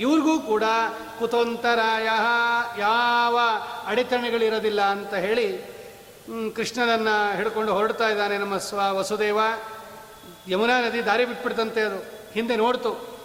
ಇವ್ರಿಗೂ ಕೂಡ ಕುತಂತರಾಯ, ಯಾವ ಅಡೆತಣೆಗಳಿರೋದಿಲ್ಲ ಅಂತ ಹೇಳಿ ಕೃಷ್ಣನನ್ನು ಹಿಡ್ಕೊಂಡು ಹೊರಡ್ತಾ ಇದ್ದಾನೆ ನಮ್ಮ ಸ್ವ ವಸುದೇವ. ಯಮುನಾ ನದಿ ದಾರಿ ಬಿಟ್ಬಿಡ್ತಂತೆ ಅದು. ಹಿಂದೆ ನೋಡ್ತು.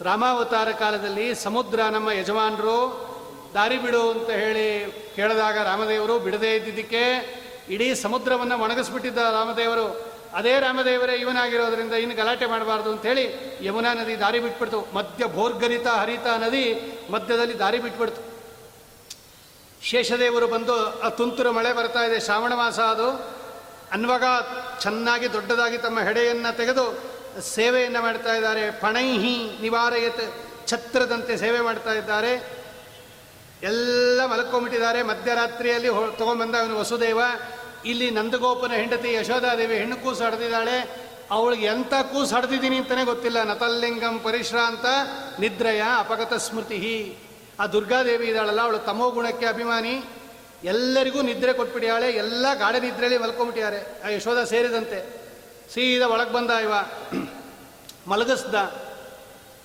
ರಾಮಾವತಾರ ಕಾಲದಲ್ಲಿ ಸಮುದ್ರ ನಮ್ಮ ಯಜಮಾನರು, ದಾರಿ ಬಿಡು ಅಂತ ಹೇಳಿ ಕೇಳಿದಾಗ ರಾಮದೇವರು ಬಿಡದೇ ಇದ್ದಿದ್ದಕ್ಕೆ ಇಡೀ ಸಮುದ್ರವನ್ನು ಒಣಗಿಸ್ಬಿಟ್ಟಿದ್ದ ರಾಮದೇವರು. ಅದೇ ರಾಮದೇವರೇ ಇವನಾಗಿರೋದ್ರಿಂದ ಇನ್ನು ಗಲಾಟೆ ಮಾಡಬಾರ್ದು ಅಂತ ಹೇಳಿ ಯಮುನಾ ನದಿ ದಾರಿ ಬಿಟ್ಬಿಡ್ತು. ಮಧ್ಯ ಭೋರ್ಗರಿತ ಹರಿತ ನದಿ ಮಧ್ಯದಲ್ಲಿ ದಾರಿ ಬಿಟ್ಬಿಡ್ತು. ಶೇಷದೇವರು ಬಂದು ಆ ತುಂತುರು ಮಳೆ ಬರ್ತಾ ಇದೆ, ಶ್ರಾವಣ ಮಾಸ ಅದು. ಅನ್ವಾಗ ಚೆನ್ನಾಗಿ ದೊಡ್ಡದಾಗಿ ತಮ್ಮ ಹೆಡೆಯನ್ನು ತೆಗೆದು ಸೇವೆಯನ್ನು ಮಾಡ್ತಾ ಇದ್ದಾರೆ. ಪಣೈಹಿ ನಿವಾರಯತ್ ಛತ್ರದಂತೆ ಸೇವೆ ಮಾಡ್ತಾ ಇದ್ದಾರೆ. ಎಲ್ಲ ಮಲ್ಕೊಂಬಿಟ್ಟಿದ್ದಾರೆ ಮಧ್ಯರಾತ್ರಿಯಲ್ಲಿ ತೊಗೊಂಬಂದ ಅವನು ವಸುದೇವ. ಇಲ್ಲಿ ನಂದಗೋಪನ ಹೆಂಡತಿ ಯಶೋಧಾದೇವಿ ಹೆಣ್ಣು ಕೂಸು ಹಡ್ದಿದ್ದಾಳೆ ಅವಳಿಗೆ ಎಂಥ ಕೂಸು ಹಡ್ದಿದ್ದೀನಿ ಅಂತಲೇ ಗೊತ್ತಿಲ್ಲ. ನತಲ್ಲಿಂಗಂ ಪರಿಶ್ರಾಂತ ನಿದ್ರಯ ಅಪಗತ ಸ್ಮೃತಿ. ಆ ದುರ್ಗಾದೇವಿ ಇದ್ದಾಳಲ್ಲ, ಅವಳು ತಮೋ ಗುಣಕ್ಕೆ ಅಭಿಮಾನಿ. ಎಲ್ಲರಿಗೂ ನಿದ್ರೆ ಕೊಟ್ಬಿಟ್ಟಿಯಾಳೆ ಎಲ್ಲ ಗಾಢ ನಿದ್ರೆಯಲ್ಲಿ ಮಲ್ಕೊಂಬಿಟ್ಟಿದ್ದಾರೆ ಆ ಯಶೋಧ ಸೇರಿದಂತೆ. ಸೀದಾ ಒಳಗೆ ಬಂದ ಇವ. ಮಲಗಿಸ್ದ.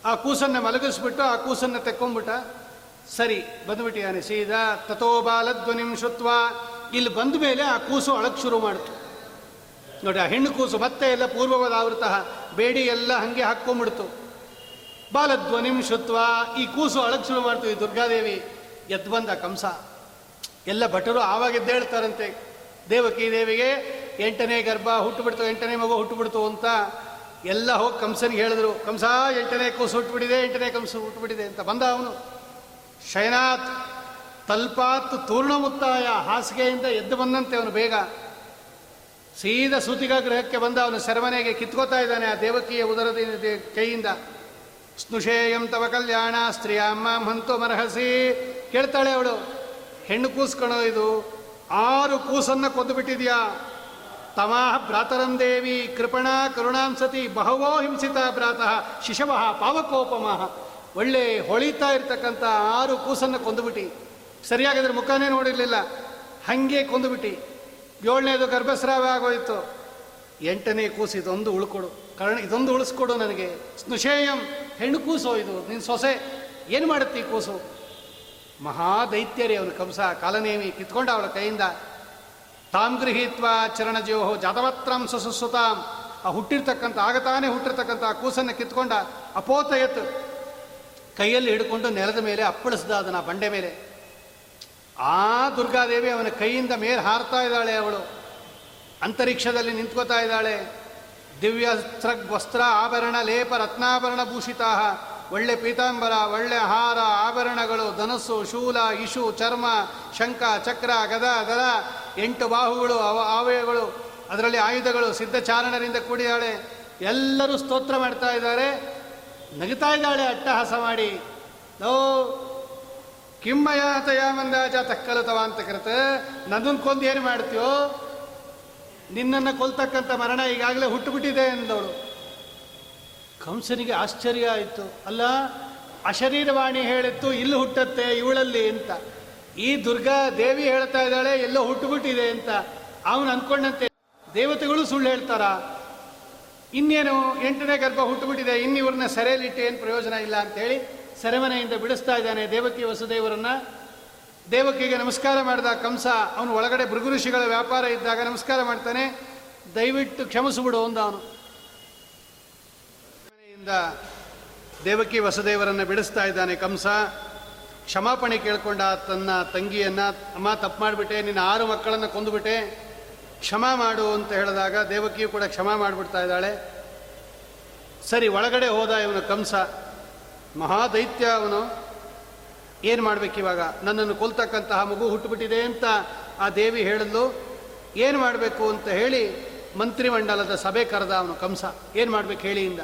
ಆ ಕೂಸನ್ನು ಮಲಗಿಸ್ಬಿಟ್ಟು ಆ ಕೂಸನ್ನು ತೆಕ್ಕೊಂಬಿಟ್ಟ. ಸರಿ ಬಂದ್ಬಿಟ್ಟಿದ್ದಾನೆ ಸೀದಾ ತಥೋ ಬಾಲಧ್ವನಿಂ ಶುತ್ವ ಇಲ್ಲಿ ಬಂದ ಮೇಲೆ ಆ ಕೂಸು ಅಳಕ್ಕೆ ಶುರು ಮಾಡಿತು. ನೋಡಿ, ಆ ಹೆಣ್ಣು ಕೂಸು ಮತ್ತೆ ಎಲ್ಲ ಪೂರ್ವವಾದ ಆವೃತ ಬೇಡಿ ಎಲ್ಲ ಹಾಗೆ ಹಾಕ್ಕೊಂಬಿಡ್ತು. ಬಾಲಧ್ವನಿಂ ಶುತ್ವ, ಈ ಕೂಸು ಅಳಕ್ಕೆ ಶುರು ಮಾಡ್ತು ಈ ದುರ್ಗಾದೇವಿ. ಎದ್ದು ಬಂದ ಕಂಸ. ಎಲ್ಲ ಭಟರು ಆವಾಗ ಎದ್ದೇಳ್ತಾರಂತೆ ದೇವಕಿ ದೇವಿಗೆ ಎಂಟನೇ ಗರ್ಭ ಹುಟ್ಟುಬಿಡ್ತು, ಎಂಟನೇ ಮಗು ಹುಟ್ಟುಬಿಡ್ತು ಅಂತ ಎಲ್ಲ ಹೋಗಿ ಕಂಸನಿಗೆ ಹೇಳಿದ್ರು, ಕಂಸ, ಎಂಟನೇ ಕೂಸು ಹುಟ್ಟುಬಿಟ್ಟಿದೆ, ಎಂಟನೇ ಕಂಸು ಹುಟ್ಟುಬಿಟ್ಟಿದೆ ಅಂತ ಬಂದ ಅವನು. ಶಯನಾಥ್ ತಲ್ಪಾತ್ ತೂರ್ಣಮುತ್ತಾಯ ಹಾಸಿಗೆಯಿಂದ ಎದ್ದು ಬಂದಂತೆ ಅವನು ಬೇಗ. ಸೀದ ಸೂತಿಗ ಗೃಹಕ್ಕೆ ಬಂದ ಅವನು ಸೆರಮನೆಗೆ ಕಿತ್ಕೋತಾ ಇದ್ದಾನೆ ಆ ದೇವಕಿಯ ಉದರದ ಕೈಯಿಂದ. ಸ್ನುಷೇಯಂ ತವ ಕಲ್ಯಾಣ ಸ್ತ್ರೀಯ ಅಮ್ಮ ಹಂತು ಮರಹಸಿ ಕೇಳ್ತಾಳೆ ಅವಳು. ಹೆಣ್ಣು ಕೂಸ್ಕಣೋ ಇದು, ಆರು ಕೂಸನ್ನ ಕೊಂದು ಬಿಟ್ಟಿದ್ಯಾ? ತಮಾಹ ಭ್ರಾತರಂ ದೇವಿ, ಕೃಪಣ ಕರುಣಾಂಸತಿ ಬಹವೋ ಹಿಂಸಿತ ಭ್ರಾತಃ, ಶಿಶವಃ ಪಾವಕೋಪಮಃ. ಒಳ್ಳೆ ಹೊಳಿತಾ ಇರ್ತಕ್ಕಂಥ ಆರು ಕೂಸನ್ನು ಕೊಂದುಬಿಟ್ಟು ಸರಿಯಾಗಿದ್ರೆ ಮುಖನೇ ನೋಡಿರಲಿಲ್ಲ. ಹಾಗೆ ಕೊಂದುಬಿಟ್ಟು. ಏಳನೇದು ಗರ್ಭಸ್ರಾವ ಆಗೋಯ್ತು. ಎಂಟನೇ ಕೂಸು ಇದೊಂದು ಉಳ್ಕೊಡು. ಕಾರಣ, ಇದೊಂದು ಉಳಿಸ್ಕೊಡು ನನಗೆ. ಸ್ನುಷೇಯಂ, ಹೆಣ್ಣು ಕೂಸು ಇದು. ನಿನ್ನ ಸೊಸೆ, ಏನು ಮಾಡುತ್ತೆ ಈ ಕೂಸು? ಮಹಾ ದೈತ್ಯರೇ ಅವನು ಕಂಸ. ಕಾಲನೇಮಿ ಕಿತ್ಕೊಂಡ ಅವಳ ಕೈಯಿಂದ. ತಾಂ ಗೃಹೀತ್ವ ಚರಣಜೀವೋ ಜಾತವತ್ರಂ ಸುಸುಸುತಾಂ. ಆ ಹುಟ್ಟಿರ್ತಕ್ಕಂಥ ಆಗತಾನೆ ಹುಟ್ಟಿರ್ತಕ್ಕಂಥ ಆ ಕೂಸನ್ನು ಕಿತ್ಕೊಂಡ ಅಪೋತಯತ್ ಕೈಯಲ್ಲಿ ಹಿಡ್ಕೊಂಡು ನೆಲದ ಮೇಲೆ ಅಪ್ಪಳಿಸ್ದ ಅದನ್ನು ಬಂಡೆ ಮೇಲೆ. ಆ ದುರ್ಗಾದೇವಿ ಅವನ ಕೈಯಿಂದ ಮೇಲೆ ಹಾರ್ತಾ ಇದ್ದಾಳೆ ಅವಳು. ಅಂತರಿಕ್ಷದಲ್ಲಿ ನಿಂತ್ಕೋತಾ ಇದ್ದಾಳೆ. ದಿವ್ಯ ವಸ್ತ್ರ ಆಭರಣ ಲೇಪ ರತ್ನಾಭರಣ ಭೂಷಿತಾ ಒಳ್ಳೆ ಪೀತಾಂಬರ, ಒಳ್ಳೆ ಹಾರ ಆಭರಣಗಳು, ಧನಸ್ಸು, ಶೂಲ, ಇಶು, ಚರ್ಮ, ಶಂಖ, ಚಕ್ರ, ಗದ ಗದ ಎಂಟು ಬಾಹುಗಳು, ಅವ, ಆವಯಗಳು, ಅದರಲ್ಲಿ ಆಯುಧಗಳು ಸಿದ್ಧಚಾರಣರಿಂದ ಕೂಡಿದಾಳೆ ಎಲ್ಲರೂ ಸ್ತೋತ್ರ ಮಾಡ್ತಾ ಇದ್ದಾರೆ. ನಗಿತಾ ಇದ್ದಾಳೆ ಅಟ್ಟಹಾಸ ಮಾಡಿ. ಲೋ ಕಿಮ್ಮಯ ತಯ ಮಂದಾಜ ತಕ್ಕಲತವ ಅಂತ ಕರೆತ ನನ್ನನ್ನು ಕೊಂದು ಏನು ಮಾಡ್ತೀಯೋ? ನಿನ್ನನ್ನು ಕೊಲ್ತಕ್ಕಂಥ ಮರಣ ಈಗಾಗಲೇ ಹುಟ್ಟುಬಿಟ್ಟಿದೆ ಎಂದವಳು. ಕಂಸನಿಗೆ ಆಶ್ಚರ್ಯ ಆಯಿತು. ಅಲ್ಲ, ಅಶರೀರವಾಣಿ ಹೇಳಿತ್ತು, ಇಲ್ಲಿ ಹುಟ್ಟತ್ತೆ, ಇವಳಲ್ಲಿ ಅಂತ. ಈ ದುರ್ಗಾ ದೇವಿ ಹೇಳ್ತಾ ಇದ್ದಾಳೆ, ಎಲ್ಲೋ ಹುಟ್ಟುಬಿಟ್ಟಿದೆ ಅಂತ. ಅವನು ಅಂದ್ಕೊಂಡಂತೆ ದೇವತೆಗಳು ಸುಳ್ಳು ಹೇಳ್ತಾರ? ಇನ್ನೇನು, ಎಂಟನೇ ಗರ್ಭ ಹುಟ್ಟುಬಿಟ್ಟಿದೆ ಇನ್ನಿವ್ರನ್ನ ಸೆರೆಯಲ್ಲಿಟ್ಟು ಏನು ಪ್ರಯೋಜನ ಇಲ್ಲ ಅಂತೇಳಿ ಸೆರೆಮನೆಯಿಂದ ಬಿಡಿಸ್ತಾ ಇದ್ದಾನೆ ದೇವಕಿ ವಸುದೇವರನ್ನ. ದೇವಕಿಗೆ ನಮಸ್ಕಾರ ಮಾಡಿದ ಕಂಸ, ಅವನು ಒಳಗಡೆ ಭೃಗು ಋಷಿಗಳ ವ್ಯಾಪಾರ ಇದ್ದಾಗ ನಮಸ್ಕಾರ ಮಾಡ್ತಾನೆ. ದಯವಿಟ್ಟು ಕ್ಷಮಿಸಿಬಿಡು ಅಂದ ಅವನು. ದೇವಕಿ ವಸುದೇವರನ್ನ ಬಿಡಿಸ್ತಾ ಇದ್ದಾನೆ ಕಂಸ. ಕ್ಷಮಾಪಣೆ ಕೇಳ್ಕೊಂಡ ತನ್ನ ತಂಗಿಯನ್ನ, ಅಮ್ಮ, ತಪ್ಪು ಮಾಡಿಬಿಟ್ಟೆ, ನಿನ್ನ ಆರು ಮಕ್ಕಳನ್ನು ಕೊಂದುಬಿಟ್ಟೆ. ಕ್ಷಮಾ ಮಾಡು ಅಂತ ಹೇಳಿದಾಗ ದೇವಕಿಯು ಕೂಡ ಕ್ಷಮಾ ಮಾಡಿಬಿಡ್ತಾ ಇದ್ದಾಳೆ. ಸರಿ, ಒಳಗಡೆ ಹೋದ ಇವನು ಕಂಸ. ಮಹಾದೈತ್ಯ ಅವನು. ಏನು ಮಾಡಬೇಕಿವಾಗ ನನ್ನನ್ನು ಕೊಲ್ತಕ್ಕಂತಹ ಮಗು ಹುಟ್ಟುಬಿಟ್ಟಿದೆ ಅಂತ ಆ ದೇವಿ ಹೇಳಿದ್ಲು. ಏನು ಮಾಡಬೇಕು ಅಂತ ಹೇಳಿ ಮಂತ್ರಿಮಂಡಲದ ಸಭೆ ಕರೆದ ಅವನು ಕಂಸ. ಏನು ಮಾಡ್ಬೇಕು ಹೇಳಿಯಿಂದ?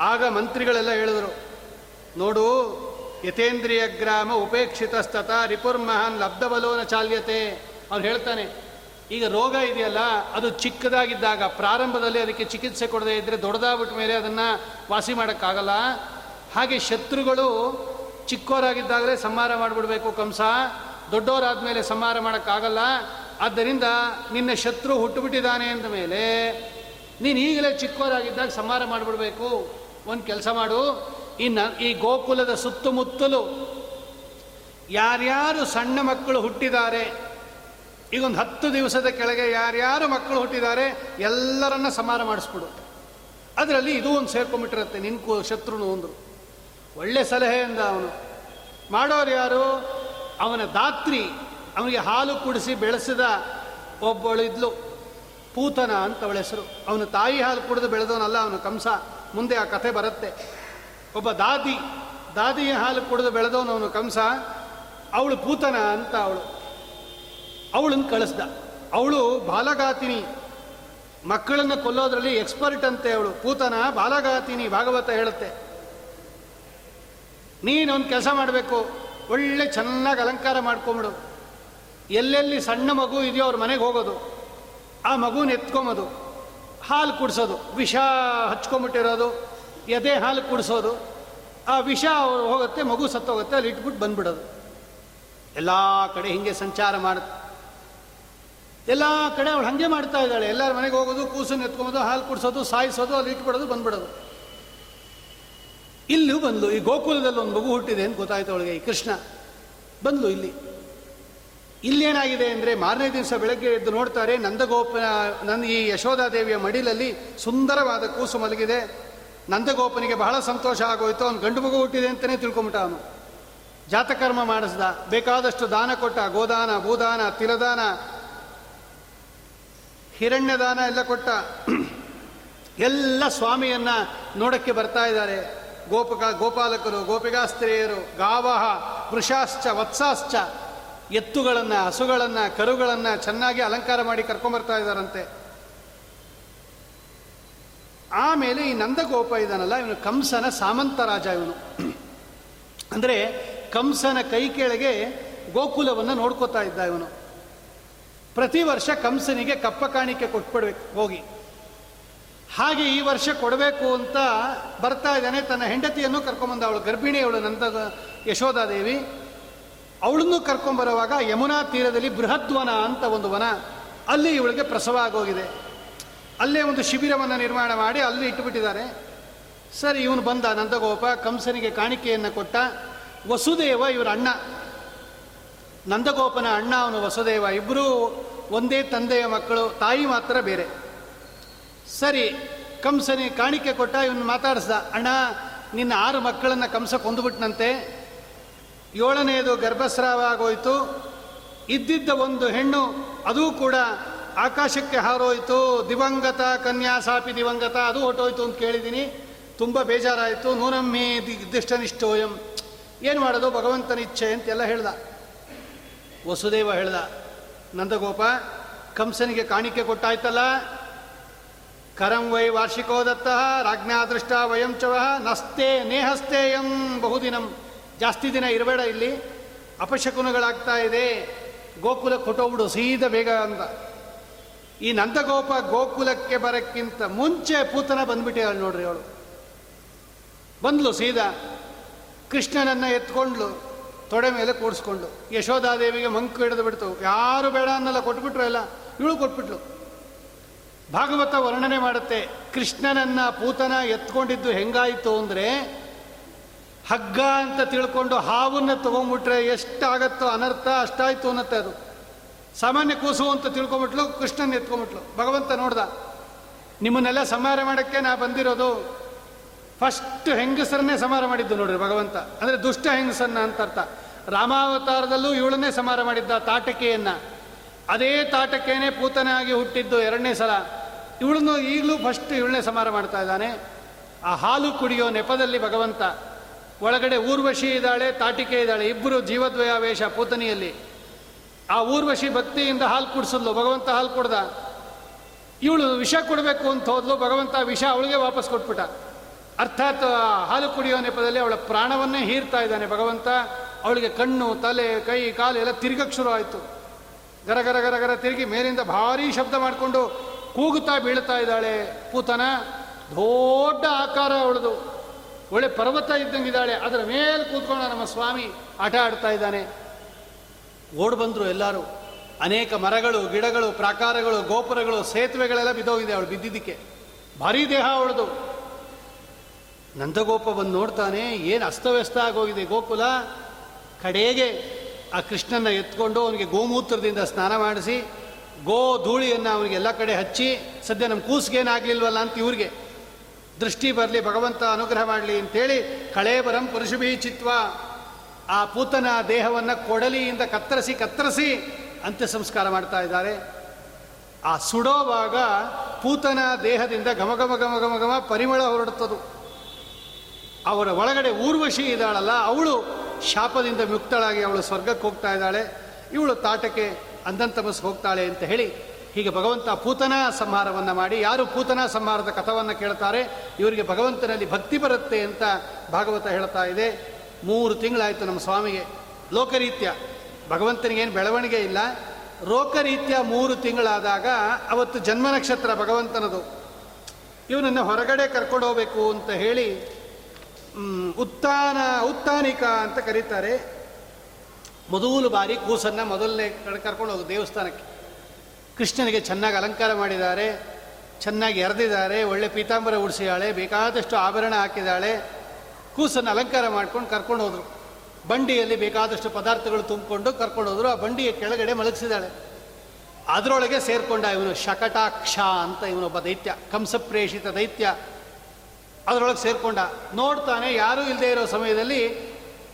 ಆಗ ಮಂತ್ರಿಗಳೆಲ್ಲ ಹೇಳಿದರು, ನೋಡು ಯಥೇಂದ್ರಿಯ ಗ್ರಾಮ ಉಪೇಕ್ಷಿತಸ್ತತ ರಿಪುರ್ಮಹಾನ್ ಲಬ್ಧಬಲೋನ ಚಾಲ್ಯತೆ. ಅವ್ನು ಹೇಳ್ತಾನೆ, ಈಗ ರೋಗ ಇದೆಯಲ್ಲ, ಅದು ಚಿಕ್ಕದಾಗಿದ್ದಾಗ ಪ್ರಾರಂಭದಲ್ಲಿ ಅದಕ್ಕೆ ಚಿಕಿತ್ಸೆ ಕೊಡದೇ ಇದ್ದರೆ ದೊಡ್ಡದಾಗ್ಬಿಟ್ಟ ಮೇಲೆ ಅದನ್ನು ವಾಸಿ ಮಾಡೋಕ್ಕಾಗಲ್ಲ. ಹಾಗೆ ಶತ್ರುಗಳು ಚಿಕ್ಕವರಾಗಿದ್ದಾಗಲೇ ಸಂಹಾರ ಮಾಡಿಬಿಡ್ಬೇಕು ಕಂಸ. ದೊಡ್ಡವರಾದ ಸಂಹಾರ ಮಾಡೋಕ್ಕಾಗಲ್ಲ. ಆದ್ದರಿಂದ ನಿನ್ನ ಶತ್ರು ಹುಟ್ಟುಬಿಟ್ಟಿದ್ದಾನೆ ಅಂದ ಮೇಲೆ ನೀನು ಈಗಲೇ ಚಿಕ್ಕವರಾಗಿದ್ದಾಗ ಸಂಹಾರ ಮಾಡಿಬಿಡ್ಬೇಕು. ಒಂದು ಕೆಲಸ ಮಾಡು. ಇನ್ನು ಈ ಗೋಕುಲದ ಸುತ್ತಮುತ್ತಲು ಯಾರ್ಯಾರು ಸಣ್ಣ ಮಕ್ಕಳು ಹುಟ್ಟಿದ್ದಾರೆ ಈಗ ಒಂದು ಹತ್ತು ದಿವಸದ ಕೆಳಗೆ ಯಾರ್ಯಾರು ಮಕ್ಕಳು ಹುಟ್ಟಿದ್ದಾರೆ, ಎಲ್ಲರನ್ನ ಸಂಹಾರ ಮಾಡಿಸ್ಬಿಡು. ಅದರಲ್ಲಿ ಇದು ಒಂದು ಸೇರ್ಕೊಂಬಿಟ್ಟಿರುತ್ತೆ ನಿನ್ಕು ಶತ್ರುನು ಒಂದು ಒಳ್ಳೆ ಸಲಹೆ ಅಂದ ಅವನು. ಮಾಡೋರು ಯಾರು? ಅವನ ದಾತ್ರಿ. ಅವನಿಗೆ ಹಾಲು ಕುಡಿಸಿ ಬೆಳೆಸಿದ ಒಬ್ಬಳು ಇದ್ಲು. ಪೂತನ ಅಂತ ಅವಳ ಹೆಸರು. ಅವನು ತಾಯಿ ಹಾಲು ಕುಡಿದು ಬೆಳೆದವನಲ್ಲ, ಅವನು ಕಂಸ. ಮುಂದೆ ಆ ಕಥೆ ಬರುತ್ತೆ. ಒಬ್ಬ ದಾದಿ. ದಾದಿಯ ಹಾಲು ಕುಡಿದು ಬೆಳೆದವನು ಅವನು ಕಂಸ. ಅವಳು ಪೂತನ ಅಂತ ಅವಳು. ಅವಳನ್ನು ಕಳಿಸ್ದ. ಅವಳು ಬಾಲಗಾತಿನಿ. ಮಕ್ಕಳನ್ನು ಕೊಲ್ಲೋದ್ರಲ್ಲಿ ಎಕ್ಸ್ಪರ್ಟ್ ಅಂತೆ ಅವಳು. ಪೂತನ, ಬಾಲಗಾತಿನಿ, ಭಾಗವತ ಹೇಳುತ್ತೆ. ನೀನೊಂದು ಕೆಲಸ ಮಾಡಬೇಕು. ಒಳ್ಳೆ ಚೆನ್ನಾಗಿ ಅಲಂಕಾರ ಮಾಡ್ಕೊಂಬಿಡು. ಎಲ್ಲೆಲ್ಲಿ ಸಣ್ಣ ಮಗು ಇದೆಯೋ ಅವ್ರ ಮನೆಗೆ ಹೋಗೋದು. ಆ ಮಗುನ ಎತ್ಕೊಂಬೋದು. ಹಾಲು ಕುಡಿಸೋದು. ವಿಷ ಹಚ್ಕೊಂಬಿಟ್ಟಿರೋದು. ಎದೆ ಹಾಲು ಕುಡಿಸೋದು. ಆ ವಿಷ ಹೋಗುತ್ತೆ, ಮಗು ಸತ್ತೋಗುತ್ತೆ, ಅಲ್ಲಿ ಇಟ್ಬಿಟ್ಟು ಬಂದ್ಬಿಡೋದು. ಎಲ್ಲ ಕಡೆ ಹಿಂಗೆ ಸಂಚಾರ ಮಾಡುತ್ತೆ ಎಲ್ಲ ಕಡೆ ಅವಳು ಹಾಗೆ ಮಾಡ್ತಾ ಇದ್ದಾಳೆ. ಎಲ್ಲರ ಮನೆಗೆ ಹೋಗೋದು ಕೂಸನ್ನು ಎತ್ಕೊಂಬೋದು, ಹಾಲು ಕುಡಿಸೋದು, ಸಾಯಿಸೋದು, ಅಲ್ಲಿ ಇಟ್ಬಿಡೋದು, ಬಂದ್ಬಿಡೋದು. ಇಲ್ಲೂ ಬಂದ್ಲು ಈ ಗೋಕುಲದಲ್ಲಿ ಒಂದು ಮಗು ಹುಟ್ಟಿದೆ ಅಂತ ಗೊತ್ತಾಯ್ತು ಅವಳಿಗೆ, ಈ ಕೃಷ್ಣ. ಬಂದ್ಲು ಇಲ್ಲಿ. ಇಲ್ಲೇನಾಗಿದೆ ಅಂದರೆ ಮಾರನೇ ದಿವಸ ಬೆಳಗ್ಗೆ ಎದ್ದು ನೋಡ್ತಾರೆ, ನಂದಗೋಪ ನನ್ನ ಈ ಯಶೋಧಾದೇವಿಯ ಮಡಿಲಲ್ಲಿ ಸುಂದರವಾದ ಕೂಸು ಮಲಗಿದೆ. ನಂದಗೋಪನಿಗೆ ಬಹಳ ಸಂತೋಷ ಆಗೋಯ್ತು, ಅವನು ಗಂಡು ಮಗು ಹುಟ್ಟಿದೆ ಅಂತಲೇ ತಿಳ್ಕೊಂಬಿಟ್ಟ ಅವನು. ಜಾತಕರ್ಮ ಮಾಡಿಸ್ದ, ಬೇಕಾದಷ್ಟು ದಾನ ಕೊಟ್ಟ, ಗೋದಾನ, ಭೂದಾನ, ತಿಲದಾನ, ಹಿರಣ್ಯದಾನ ಎಲ್ಲ ಕೊಟ್ಟ. ಎಲ್ಲ ಸ್ವಾಮಿಯನ್ನ ನೋಡಕ್ಕೆ ಬರ್ತಾ ಇದ್ದಾರೆ. ಗೋಪಕ ಗೋಪಾಲಕರು ಗೋಪಿಗಾಸ್ತ್ರೀಯರು ಗಾವಹ, ವೃಷಾಶ್ಚ, ವತ್ಸಾಶ್ಚ ಎತ್ತುಗಳನ್ನು, ಹಸುಗಳನ್ನು, ಕರುಗಳನ್ನು ಚೆನ್ನಾಗಿ ಅಲಂಕಾರ ಮಾಡಿ ಕರ್ಕೊಂಬರ್ತಾ ಇದ್ದಾರಂತೆ. ಆಮೇಲೆ ಈ ನಂದಗೋಪ ಇದಾನಲ್ಲ, ಇವನು ಕಂಸನ ಸಾಮಂತ ರಾಜ ಇವನು. ಅಂದರೆ ಕಂಸನ ಕೈ ಕೆಳಗೆ ಗೋಕುಲವನ್ನು ನೋಡ್ಕೋತಾ ಇದ್ದ ಇವನು. ಪ್ರತಿ ವರ್ಷ ಕಂಸನಿಗೆ ಕಪ್ಪ ಕಾಣಿಕೆ ಕೊಟ್ಬಿಡ್ಬೇಕು, ಹೋಗಿ. ಹಾಗೆ ಈ ವರ್ಷ ಕೊಡಬೇಕು ಅಂತ ಬರ್ತಾ ಇದ್ದಾನೆ. ತನ್ನ ಹೆಂಡತಿಯನ್ನು ಕರ್ಕೊಂಬಂದ ಅವಳು. ಗರ್ಭಿಣಿ ಅವಳು ನಂತ ಯಶೋಧಾದೇವಿ ಅವಳನ್ನು ಕರ್ಕೊಂಬರುವಾಗ ಯಮುನಾ ತೀರದಲ್ಲಿ ಬೃಹದ್ವನ ಅಂತ ಒಂದು ವನ. ಅಲ್ಲಿ ಇವಳಿಗೆ ಪ್ರಸವ ಆಗೋಗಿದೆ. ಅಲ್ಲೇ ಒಂದು ಶಿಬಿರವನ್ನು ನಿರ್ಮಾಣ ಮಾಡಿ ಅಲ್ಲಿ ಇಟ್ಟುಬಿಟ್ಟಿದ್ದಾರೆ. ಸರಿ, ಇವನು ಬಂದ. ನಂದಗೋಪ, ಕಂಸನಿಗೆ ಕಾಣಿಕೆಯನ್ನು ಕೊಟ್ಟ. ವಸುದೇವ ಇವರ ಅಣ್ಣ. ನಂದಗೋಪನ ಅಣ್ಣ ಅವನು ವಸುದೇವ. ಇಬ್ಬರೂ ಒಂದೇ ತಂದೆಯ ಮಕ್ಕಳು. ತಾಯಿ ಮಾತ್ರ ಬೇರೆ. ಸರಿ ಕಂಸನಿಗೆ ಕಾಣಿಕೆ ಕೊಟ್ಟ, ಇವನು ಮಾತಾಡಿಸ್ದ, ಅಣ್ಣ, ನಿನ್ನ ಆರು ಮಕ್ಕಳನ್ನು ಕಂಸ ಕೊಂದುಬಿಟ್ನಂತೆ. ಏಳನೆಯದು ಗರ್ಭಸ್ರಾವ ಆಗೋಯ್ತು ಇದ್ದಿದ್ದ ಒಂದು ಹೆಣ್ಣು, ಅದೂ ಕೂಡ ಆಕಾಶಕ್ಕೆ ಹಾರೋಯ್ತು. ದಿವಂಗತ ಕನ್ಯಾ ಸಾಪಿ ದಿವಂಗತ, ಅದು ಹೊಟ್ಟೋಯ್ತು ಅಂತ ಕೇಳಿದ್ದೀನಿ ತುಂಬ ಬೇಜಾರಾಯಿತು. ನೂನಮ್ಮಿ ದಿಷ್ಟನಿಷ್ಠೋಯಂ. ಏನು ಮಾಡೋದು? ಭಗವಂತನ ಇಚ್ಛೆ, ಅಂತೆಲ್ಲ ಹೇಳ್ದ. ವಸುದೇವ ಹೇಳ್ದ, ನಂದಗೋಪ, ಕಂಸನಿಗೆ ಕಾಣಿಕೆ ಕೊಟ್ಟಾಯ್ತಲ್ಲ ಕರಂ ವೈ ವಾರ್ಷಿಕೋದತ್ತ ರಾಜ್ಞಾದೃಷ್ಟ ವಯಂ ಚವ ನಸ್ತೆ ನೇಹಸ್ತೇಯಂ ಬಹುದಿನಂ. ಜಾಸ್ತಿ ದಿನ ಇರಬೇಡ ಇಲ್ಲಿ. ಅಪಶಕುನಗಳಾಗ್ತಾ ಇದೆ. ಗೋಕುಲ ಕೊಟ್ಟೋಗ್ಬಿಡು ಸೀದ ಬೇಗ ಅಂತ. ಈ ನಂದಗೋಪ ಗೋಕುಲಕ್ಕೆ ಬರಕ್ಕಿಂತ ಮುಂಚೆ ಪೂತನ ಬಂದ್ಬಿಟ್ಟೆ ಅವಳು ನೋಡ್ರಿ ಅವಳು. ಬಂದ್ಲು ಸೀದಾ. ಕೃಷ್ಣನನ್ನ ಎತ್ಕೊಂಡ್ಲು, ತೊಡೆ ಮೇಲೆ ಕೂಡಿಸ್ಕೊಂಡು ಯಶೋಧಾದೇವಿಗೆ ಮಂಕು ಹಿಡಿದು ಬಿಡ್ತು. ಯಾರು ಬೇಡ ಅನ್ನಲ್ಲ, ಕೊಟ್ಬಿಟ್ರು ಎಲ್ಲ. ಇವಳು ಕೊಟ್ಬಿಟ್ಲು. ಭಾಗವತ ವರ್ಣನೆ ಮಾಡುತ್ತೆ, ಕೃಷ್ಣನನ್ನ ಪೂತನ ಎತ್ಕೊಂಡಿದ್ದು ಹೆಂಗಾಯಿತು ಅಂದರೆ, ಹಗ್ಗ ಅಂತ ತಿಳ್ಕೊಂಡು ಹಾವನ್ನು ತಗೊಂಡ್ಬಿಟ್ರೆ ಎಷ್ಟಾಗತ್ತೋ ಅನರ್ಥ ಅಷ್ಟಾಯ್ತು ಅನ್ನತ್ತೆ ಅದು. ಸಾಮಾನ್ಯ ಕೂಸು ಅಂತ ತಿಳ್ಕೊಂಬಿಟ್ಲು, ಕೃಷ್ಣನ ಎತ್ಕೊಂಬಿಟ್ಲು. ಭಗವಂತ ನೋಡ್ದ, ನಿಮ್ಮನ್ನೆಲ್ಲ ಸಂಹಾರ ಮಾಡೋಕ್ಕೆ ನಾ ಬಂದಿರೋದು. ಫಸ್ಟ್ ಹೆಂಗಸರನ್ನೇ ಸಂಹಾರ ಮಾಡಿದ್ದು ನೋಡ್ರಿ ಭಗವಂತ. ಅಂದರೆ ದುಷ್ಟ ಹೆಂಗಸನ್ನ ಅಂತ ಅರ್ಥ. ರಾಮಾವತಾರದಲ್ಲೂ ಇವಳನ್ನೇ ಸಂಹಾರ ಮಾಡಿದ್ದ ತಾಟಕೆಯನ್ನ. ಅದೇ ತಾಟಕೇನೆ ಪೂತನಾಗಿ ಹುಟ್ಟಿದ್ದು ಎರಡನೇ ಸಲ. ಇವಳನ್ನು ಈಗಲೂ ಫಸ್ಟ್ ಇವಳನ್ನೇ ಸಮಾರ ಮಾಡ್ತಾ ಇದ್ದಾನೆ. ಆ ಹಾಲು ಕುಡಿಯೋ ನೆಪದಲ್ಲಿ ಭಗವಂತ, ಒಳಗಡೆ ಊರ್ವಶಿ ಇದ್ದಾಳೆ, ತಾಟಿಕೆ ಇದ್ದಾಳೆ, ಇಬ್ಬರು ಜೀವದ್ವಯಾವೇಶ ಪೂತನಿಯಲ್ಲಿ. ಆ ಊರ್ವಶಿ ಭಕ್ತಿಯಿಂದ ಹಾಲು ಕುಡಿಸಿದ್ಲು, ಭಗವಂತ ಹಾಲು ಕೊಡ್ದ. ಇವಳು ವಿಷ ಕೊಡಬೇಕು ಅಂತ ಹೋದ್ಲು, ಭಗವಂತ ವಿಷ ಅವಳಿಗೆ ವಾಪಸ್ ಕೊಟ್ಬಿಟ್ಟ. ಅರ್ಥಾತ್ ಹಾಲು ಕುಡಿಯೋ ನೆಪದಲ್ಲಿ ಅವಳ ಪ್ರಾಣವನ್ನೇ ಹೀರ್ತಾ ಇದ್ದಾನೆ ಭಗವಂತ. ಅವಳಿಗೆ ಕಣ್ಣು, ತಲೆ, ಕೈ, ಕಾಲು ಎಲ್ಲ ತಿರುಗಕ್ಕೆ ಶುರು ಆಯಿತು. ಗರ ಗರ ಗರ ಗರ ತಿರುಗಿ ಮೇಲಿಂದ ಭಾರೀ ಶಬ್ದ ಮಾಡಿಕೊಂಡು ಕೂಗುತ್ತಾ ಬೀಳ್ತಾ ಇದ್ದಾಳೆ ಪೂತನ. ದೊಡ್ಡ ಆಕಾರ ಅವಳದು. ಒಳ್ಳೆ ಪರ್ವತ ಇದ್ದಂಗಿದ್ದಾಳೆ ಅದರ ಮೇಲೆ ಕೂತ್ಕೊಂಡು ನಮ್ಮ ಸ್ವಾಮಿ ಆಟ ಆಡ್ತಾ ಇದ್ದಾನೆ. ಓಡ್ ಬಂದರು ಎಲ್ಲರೂ. ಅನೇಕ ಮರಗಳು, ಗಿಡಗಳು, ಪ್ರಾಕಾರಗಳು, ಗೋಪುರಗಳು, ಸೇತುವೆಗಳೆಲ್ಲ ಬಿದ್ದೋಗಿದೆ ಅವಳು ಬಿದ್ದಿದ್ದಕ್ಕೆ. ಭಾರೀ ದೇಹ ಅವಳದು. ನಂದಗೋಪ ಬಂದು ನೋಡ್ತಾನೆ, ಏನು ಅಸ್ತವ್ಯಸ್ತ ಆಗೋಗಿದೆ ಗೋಕುಲ. ಕಡೆಗೆ ಆ ಕೃಷ್ಣನ ಎತ್ಕೊಂಡು ಅವನಿಗೆ ಗೋಮೂತ್ರದಿಂದ ಸ್ನಾನ ಮಾಡಿಸಿ ಗೋ ಧೂಳಿಯನ್ನು ಅವನಿಗೆ ಎಲ್ಲ ಕಡೆ ಹಚ್ಚಿ, ಸದ್ಯ ನಮ್ಮ ಕೂಸ್ಗೇನಾಗಲಿಲ್ವಲ್ಲ ಅಂತ ಇವ್ರಿಗೆ ದೃಷ್ಟಿ ಬರಲಿ, ಭಗವಂತ ಅನುಗ್ರಹ ಮಾಡಲಿ ಅಂತೇಳಿ ಕಳೇಬರಂ ಪುರುಷಭೀ ಚಿತ್ವ ಆ ಪೂತನ ದೇಹವನ್ನು ಕೊಡಲಿಯಿಂದ ಕತ್ತರಿಸಿ ಕತ್ತರಿಸಿ ಅಂತ್ಯ ಸಂಸ್ಕಾರ ಮಾಡ್ತಾ ಇದ್ದಾರೆ. ಆ ಸುಡೋವಾಗ ಪೂತನ ದೇಹದಿಂದ ಘಮ ಘಮ ಘಮ ಘಮ ಘಮ ಪರಿಮಳ ಹೊರಡುತ್ತದು. ಅವರ ಒಳಗಡೆ ಊರ್ವಶಿ ಇದ್ದಾಳಲ್ಲ, ಅವಳು ಶಾಪದಿಂದ ಮುಕ್ತಳಾಗಿ ಅವಳು ಸ್ವರ್ಗಕ್ಕೆ ಹೋಗ್ತಾ ಇದ್ದಾಳೆ. ಇವಳು ತಾಟಕ್ಕೆ ಅಂದಂತಮಸ್ ಹೋಗ್ತಾಳೆ ಅಂತ ಹೇಳಿ ಹೀಗೆ ಭಗವಂತ ಪೂತನ ಸಂಹಾರವನ್ನು ಮಾಡಿ, ಯಾರು ಪೂತನ ಸಂಹಾರದ ಕಥವನ್ನು ಕೇಳ್ತಾರೆ, ಇವರಿಗೆ ಭಗವಂತನಲ್ಲಿ ಭಕ್ತಿ ಬರುತ್ತೆ ಅಂತ ಭಾಗವತ ಹೇಳ್ತಾ ಇದೆ. ಮೂರು ತಿಂಗಳಾಯಿತು ನಮ್ಮ ಸ್ವಾಮಿಗೆ. ಲೋಕರೀತ್ಯ. ಭಗವಂತನಿಗೇನು ಬೆಳವಣಿಗೆ ಇಲ್ಲ. ರೋಕರೀತ್ಯ ಮೂರು ತಿಂಗಳಾದಾಗ ಅವತ್ತು ಜನ್ಮ ನಕ್ಷತ್ರ ಭಗವಂತನದು. ಇವನನ್ನು ಹೊರಗಡೆ ಕರ್ಕೊಂಡು ಹೋಗಬೇಕು ಅಂತ ಹೇಳಿ ಉತ್ತಾನ, ಉತ್ತಾನಿಕ ಅಂತ ಕರೀತಾರೆ. ಮೊದಲು ಬಾರಿ ಕೂಸನ್ನು ಮೊದಲನೇ ಕಡೆ ಕರ್ಕೊಂಡು ಹೋಗು ದೇವಸ್ಥಾನಕ್ಕೆ. ಕೃಷ್ಣನಿಗೆ ಚೆನ್ನಾಗಿ ಅಲಂಕಾರ ಮಾಡಿದ್ದಾರೆ, ಚೆನ್ನಾಗಿ ಎರೆದಿದ್ದಾರೆ ಒಳ್ಳೆ ಪೀತಾಂಬರ ಉಡಿಸಿದಾಳೆ ಬೇಕಾದಷ್ಟು ಆಭರಣ ಹಾಕಿದ್ದಾಳೆ. ಕೂಸನ್ನು ಅಲಂಕಾರ ಮಾಡ್ಕೊಂಡು ಕರ್ಕೊಂಡು ಹೋದರು. ಬಂಡಿಯಲ್ಲಿ ಬೇಕಾದಷ್ಟು ಪದಾರ್ಥಗಳು ತುಂಬಿಕೊಂಡು ಕರ್ಕೊಂಡು ಹೋದರು. ಆ ಬಂಡಿಯ ಕೆಳಗಡೆ ಮಲಗಿಸಿದಾಳೆ ಅದರೊಳಗೆ ಸೇರ್ಕೊಂಡ ಇವನು ಶಕಟಾಕ್ಷ ಅಂತ ಇವನೊಬ್ಬ ದೈತ್ಯ, ಕಂಸಪ್ರೇಷಿತ ದೈತ್ಯ. ಅದರೊಳಗೆ ಸೇರ್ಕೊಂಡ. ನೋಡ್ತಾನೆ, ಯಾರೂ ಇಲ್ಲದೆ ಇರೋ ಸಮಯದಲ್ಲಿ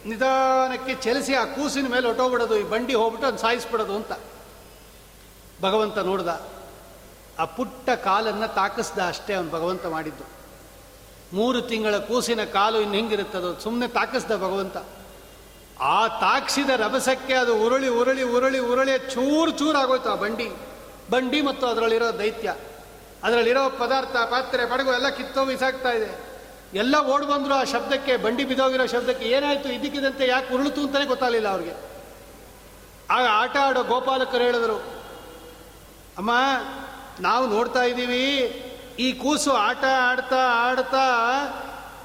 ನಿಧಾನಕ್ಕೆ ಚಲಿಸಿ ಆ ಕೂಸಿನ ಮೇಲೆ ಹೊಟ್ಟೋಗ್ಬಿಡೋದು ಈ ಬಂಡಿ ಹೋಗ್ಬಿಟ್ಟು ಅದು ಸಾಯಿಸ್ಬಿಡೋದು ಅಂತ. ಭಗವಂತ ನೋಡ್ದ, ಆ ಪುಟ್ಟ ಕಾಲನ್ನು ತಾಕಿಸ್ದ ಅಷ್ಟೇ ಅವನು ಭಗವಂತ ಮಾಡಿದ್ದು. ಮೂರು ತಿಂಗಳ ಕೂಸಿನ ಕಾಲು ಇನ್ನು ಹೆಂಗಿರುತ್ತದೋ ಸುಮ್ಮನೆ ತಾಕಿಸ್ದ ಭಗವಂತ. ಆ ತಾಕ್ಸಿದ ರಭಸಕ್ಕೆ ಅದು ಉರುಳಿ ಉರುಳಿ ಉರುಳಿ ಉರುಳಿ ಚೂರು ಚೂರು ಆಗೋಯ್ತು ಆ ಬಂಡಿ. ಬಂಡಿ ಮತ್ತು ಅದರಲ್ಲಿರೋ ದೈತ್ಯ. ಅದರಲ್ಲಿರೋ ಪದಾರ್ಥ, ಪಾತ್ರೆ, ಪಡಗು ಎಲ್ಲ ಕಿತ್ತೋ ಇದೆ. ಎಲ್ಲ ಓಡ್ ಬಂದರು ಆ ಶಬ್ದಕ್ಕೆ, ಬಂಡಿ ಬಿದ್ದೋಗಿರೋ ಶಬ್ದಕ್ಕೆ ಏನಾಯ್ತು? ಇದಕ್ಕಿದಂತೆ ಯಾಕೆ ಉರುಳಿತು ಅಂತಲೇ ಗೊತ್ತಾಗಲಿಲ್ಲ ಅವ್ರಿಗೆ. ಆಗ ಆಟ ಆಡೋ ಗೋಪಾಲಕರು ಹೇಳಿದರು, ಅಮ್ಮ, ನಾವು ನೋಡ್ತಾ ಇದ್ದೀವಿ, ಈ ಕೂಸು ಆಟ ಆಡ್ತಾ ಆಡ್ತಾ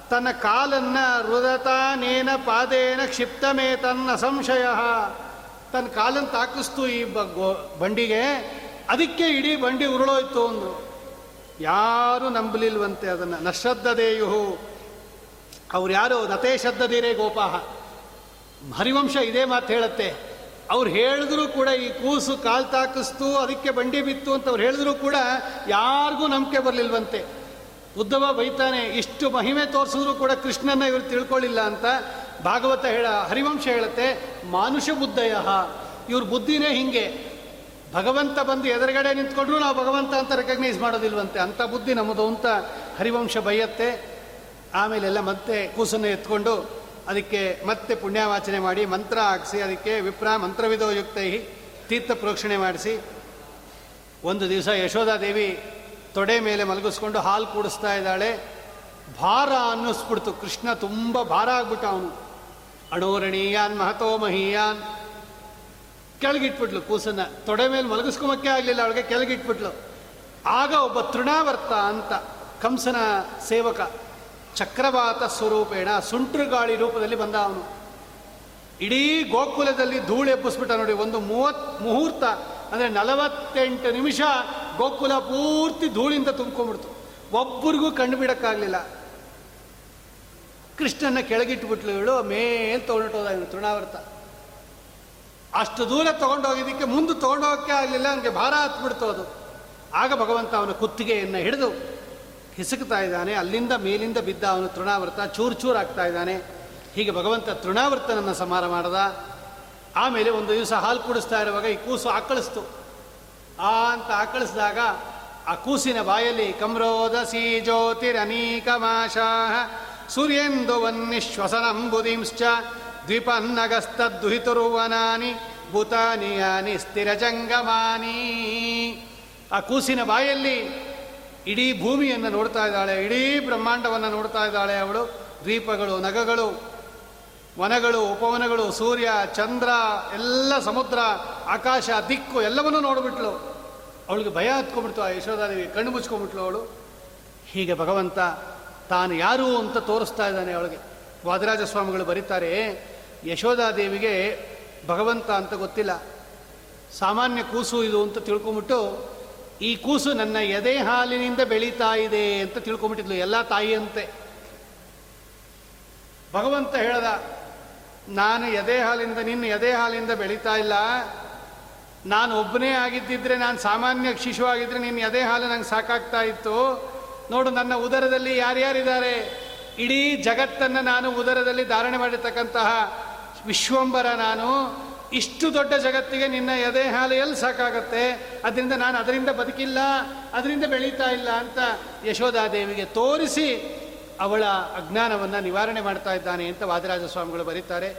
ತನ್ನ ಕಾಲನ್ನ ರುದತಾನೇನ ಪಾದೇನ ಕ್ಷಿಪ್ತಮೇ ತನ್ನ ಸಂಶಯ. ತನ್ನ ಕಾಲನ್ನು ತಾಕಿಸ್ತು ಈ ಬಂಡಿಗೆ. ಅದಕ್ಕೆ ಇಡೀ ಬಂಡಿ ಉರುಳೋಯ್ತು ಅಂದರು. ಯಾರು ನಂಬಲಿಲ್ವಂತೆ ಅದನ್ನು? ನಶ್ರದ್ಧದೇಯು ಅವ್ರು ಯಾರು? ನತೇ ಶ್ರದ್ಧದೀರೇ ಗೋಪಾಹ. ಹರಿವಂಶ ಇದೇ ಮಾತು ಹೇಳುತ್ತೆ. ಅವ್ರು ಹೇಳಿದ್ರು ಕೂಡ ಈ ಕೂಸು ಕಾಲು ತಾಕಿಸ್ತು, ಅದಕ್ಕೆ ಬಂಡಿ ಬಿತ್ತು ಅಂತ ಅವ್ರು ಹೇಳಿದ್ರು ಕೂಡ ಯಾರಿಗೂ ನಂಬಿಕೆ ಬರಲಿಲ್ವಂತೆ. ಉದ್ದವ ಬೈತಾನೆ, ಇಷ್ಟು ಮಹಿಮೆ ತೋರಿಸಿದ್ರು ಕೂಡ ಕೃಷ್ಣನ ಇವರು ತಿಳ್ಕೊಳ್ಳಿಲ್ಲ ಅಂತ ಭಾಗವತ ಹೇಳ, ಹರಿವಂಶ ಹೇಳುತ್ತೆ ಮಾನುಷ ಬುದ್ಧಯ ಇವ್ರ ಬುದ್ಧಿನೇ ಹಿಂಗೆ. ಭಗವಂತ ಬಂದು ಎದುರುಗಡೆ ನಿಂತ್ಕೊಂಡ್ರು ನಾವು ಭಗವಂತ ಅಂತ ರೆಕಗ್ನೈಸ್ ಮಾಡೋದಿಲ್ವಂತೆ. ಅಂಥ ಬುದ್ಧಿ ನಮ್ಮದು ಅಂತ ಹರಿವಂಶ ಬೈಯತ್ತೆ ಆಮೇಲೆಲ್ಲ ಮತ್ತೆ ಕೂಸನ್ನು ಎತ್ಕೊಂಡು ಅದಕ್ಕೆ ಮತ್ತೆ ಪುಣ್ಯವಾಚನೆ ಮಾಡಿ, ಮಂತ್ರ ಹಾಕಿಸಿ, ಅದಕ್ಕೆ ವಿಪ್ರ ಮಂತ್ರವಿದೋ ಯುಕ್ತೈ ತೀರ್ಥ ಪ್ರೋಕ್ಷಣೆ ಮಾಡಿಸಿ, ಒಂದು ದಿವಸ ಯಶೋಧಾದೇವಿ ತೊಡೆ ಮೇಲೆ ಮಲಗಿಸ್ಕೊಂಡು ಹಾಲು ಕೂಡಿಸ್ತಾ ಇದ್ದಾಳೆ. ಭಾರ ಅನ್ನಿಸ್ಬಿಡ್ತು. ಕೃಷ್ಣ ತುಂಬ ಭಾರ ಆಗ್ಬಿಟ್ಟ ಅವನು. ಅಣೋರಣೀಯಾನ್ ಮಹತೋ ಮಹೀಯಾನ್. ಕೆಳಗಿಟ್ಬಿಟ್ಲು ಕೂಸನ್ನ. ತೊಡೆ ಮೇಲೆ ಮಲಗಿಸ್ಕೊಂಬಕ್ಕೆ ಆಗಲಿಲ್ಲ ಅವಳಿಗೆ, ಕೆಳಗಿಟ್ಬಿಟ್ಲು. ಆಗ ಒಬ್ಬ ತೃಣಾವರ್ತ ಅಂತ ಕಂಸನ ಸೇವಕ, ಚಕ್ರವಾತ ಸ್ವರೂಪೇಣ ಸುಂಟ್ರು ಗಾಳಿ ರೂಪದಲ್ಲಿ ಬಂದ ಅವನು. ಇಡೀ ಗೋಕುಲದಲ್ಲಿ ಧೂಳು ಎಬ್ಬಿಸ್ಬಿಟ್ಟ ನೋಡಿ, ಒಂದು ಮೂವತ್ ಮುಹೂರ್ತ, ಅಂದರೆ ನಲವತ್ತೆಂಟು ನಿಮಿಷ ಗೋಕುಲ ಪೂರ್ತಿ ಧೂಳಿಂದ ತುಂಬ್ಕೊಂಡ್ಬಿಡ್ತು. ಒಬ್ಬರಿಗೂ ಬಿಡಕ್ಕಾಗಲಿಲ್ಲ. ಕೃಷ್ಣನ ಕೆಳಗಿಟ್ಬಿಟ್ಲು ಇವಳು ಮೇಲೆ ತೊಗೊಂಡೋದ ಇವನು ತೃಣಾವರ್ತ. ಅಷ್ಟು ದೂರ ತೊಗೊಂಡೋಗಿದ್ದಕ್ಕೆ ಮುಂದೆ ತೊಗೊಂಡೋಗಕ್ಕೆ ಆಗಲಿಲ್ಲ, ಅವನಿಗೆ ಭಾರ ಹತ್ಬಿಡ್ತು ಅದು. ಆಗ ಭಗವಂತ ಅವನ ಕುತ್ತಿಗೆಯನ್ನು ಹಿಡಿದು ಹಿಸುಕ್ತಾ ಇದ್ದಾನೆ. ಅಲ್ಲಿಂದ ಮೇಲಿಂದ ಬಿದ್ದ ಅವನು ತೃಣಾವೃತ, ಚೂರು ಚೂರು ಆಗ್ತಾ ಇದ್ದಾನೆ. ಹೀಗೆ ಭಗವಂತ ತೃಣಾವೃತನನ್ನು ಸಮಾರ ಮಾಡದ. ಆಮೇಲೆ ಒಂದು ದಿವಸ ಹಾಲು ಕುಡಿಸ್ತಾ ಇರುವಾಗ ಈ ಕೂಸು ಆಕಳಿಸ್ತು. ಆ ಅಂತ ಆಕಳಿಸಿದಾಗ ಆ ಕೂಸಿನ ಬಾಯಲ್ಲಿ, ಕಮ್ರೋದ ಸಿ ಜ್ಯೋತಿರನೀಕಮಾಶಾಹ, ಸೂರ್ಯೇಂದು ವನ್ನಿಶ್ವಸನಂಬುದಿಂಶ್ಚ ದ್ವಿಪನ್ನಗಸ್ತದ್ದುಹಿತುರುವನಾನಿ, ಭೂತಾನಿಯಾನಿ, ಸ್ಥಿರಜಂಗಮಾನಿ. ಆ ಕೂಸಿನ ಬಾಯಲ್ಲಿ ಇಡೀ ಭೂಮಿಯನ್ನು ನೋಡ್ತಾ ಇದ್ದಾಳೆ, ಇಡೀ ಬ್ರಹ್ಮಾಂಡವನ್ನು ನೋಡ್ತಾ ಇದ್ದಾಳೆ ಅವಳು. ದ್ವೀಪಗಳು, ನಗಗಳು, ವನಗಳು, ಉಪವನಗಳು, ಸೂರ್ಯ, ಚಂದ್ರ, ಎಲ್ಲ ಸಮುದ್ರ, ಆಕಾಶ, ದಿಕ್ಕು ಎಲ್ಲವನ್ನೂ ನೋಡಿಬಿಟ್ಲು. ಅವಳಿಗೆ ಭಯ ಹತ್ಕೊಂಡ್ಬಿಡ್ತು, ಆ ಯಶೋಧಾದೇವಿ ಕಣ್ಣು ಮುಚ್ಕೊಂಡ್ಬಿಟ್ಲು ಅವಳು. ಹೀಗೆ ಭಗವಂತ ತಾನು ಯಾರು ಅಂತ ತೋರಿಸ್ತಾ ಇದ್ದಾನೆ ಅವಳಿಗೆ. ವಾದರಾಜ ಸ್ವಾಮಿಗಳು ಬರೀತಾರೆ ಯಶೋಧಾದೇವಿಗೆ ಭಗವಂತ ಅಂತ ಗೊತ್ತಿಲ್ಲ. ಸಾಮಾನ್ಯ ಕೂಸು ಇದು ಅಂತ ತಿಳ್ಕೊಂಬಿಟ್ಟು, ಈ ಕೂಸು ನನ್ನ ಎದೆ ಹಾಲಿನಿಂದ ಬೆಳೀತಾ ಇದೆ ಅಂತ ತಿಳ್ಕೊಂಬಿಟ್ಟಿದ್ಲು ಎಲ್ಲ ತಾಯಿಯಂತೆ. ಭಗವಂತ ಹೇಳ್ದ, ನಾನು ಎದೆ ಹಾಲಿಂದ, ನಿನ್ನ ಎದೆ ಹಾಲಿಂದ ಬೆಳೀತಾ ಇಲ್ಲ. ನಾನು ಒಬ್ಬನೇ ಆಗಿದ್ದಿದ್ರೆ, ನಾನು ಸಾಮಾನ್ಯ ಶಿಶು ಆಗಿದ್ರೆ ನಿನ್ನ ಎದೆ ಹಾಲು ನಂಗೆ ಸಾಕಾಗ್ತಾ ಇತ್ತು. ನೋಡು, ನನ್ನ ಉದರದಲ್ಲಿ ಯಾರ್ಯಾರಿದ್ದಾರೆ? ಇಡೀ ಜಗತ್ತನ್ನು ನಾನು ಉದರದಲ್ಲಿ ಧಾರಣೆ ಮಾಡಿರ್ತಕ್ಕಂತಹ ವಿಶ್ವಂಬರ ನಾನು ಇಷ್ಟು ದೊಡ್ಡ ಜಗತ್ತಿಗೆ ನಿನ್ನ ಎದೆ ಹಾಲು ಎಲ್ಲಿ ಸಾಕಾಗತ್ತೆ. ಅದರಿಂದ ನಾನು ಅದರಿಂದ ಬದುಕಿಲ್ಲ, ಅದರಿಂದ ಬೆಳೀತಾ ಇಲ್ಲ ಅಂತ ಯಶೋಧಾದೇವಿಗೆ ತೋರಿಸಿ ಅವಳ ಅಜ್ಞಾನವನ್ನು ನಿವಾರಣೆ ಮಾಡ್ತಾ ಇದ್ದಾನೆ ಅಂತ ವಾದಿರಾಜ ಸ್ವಾಮಿಗಳು ಬರೀತಾರೆ.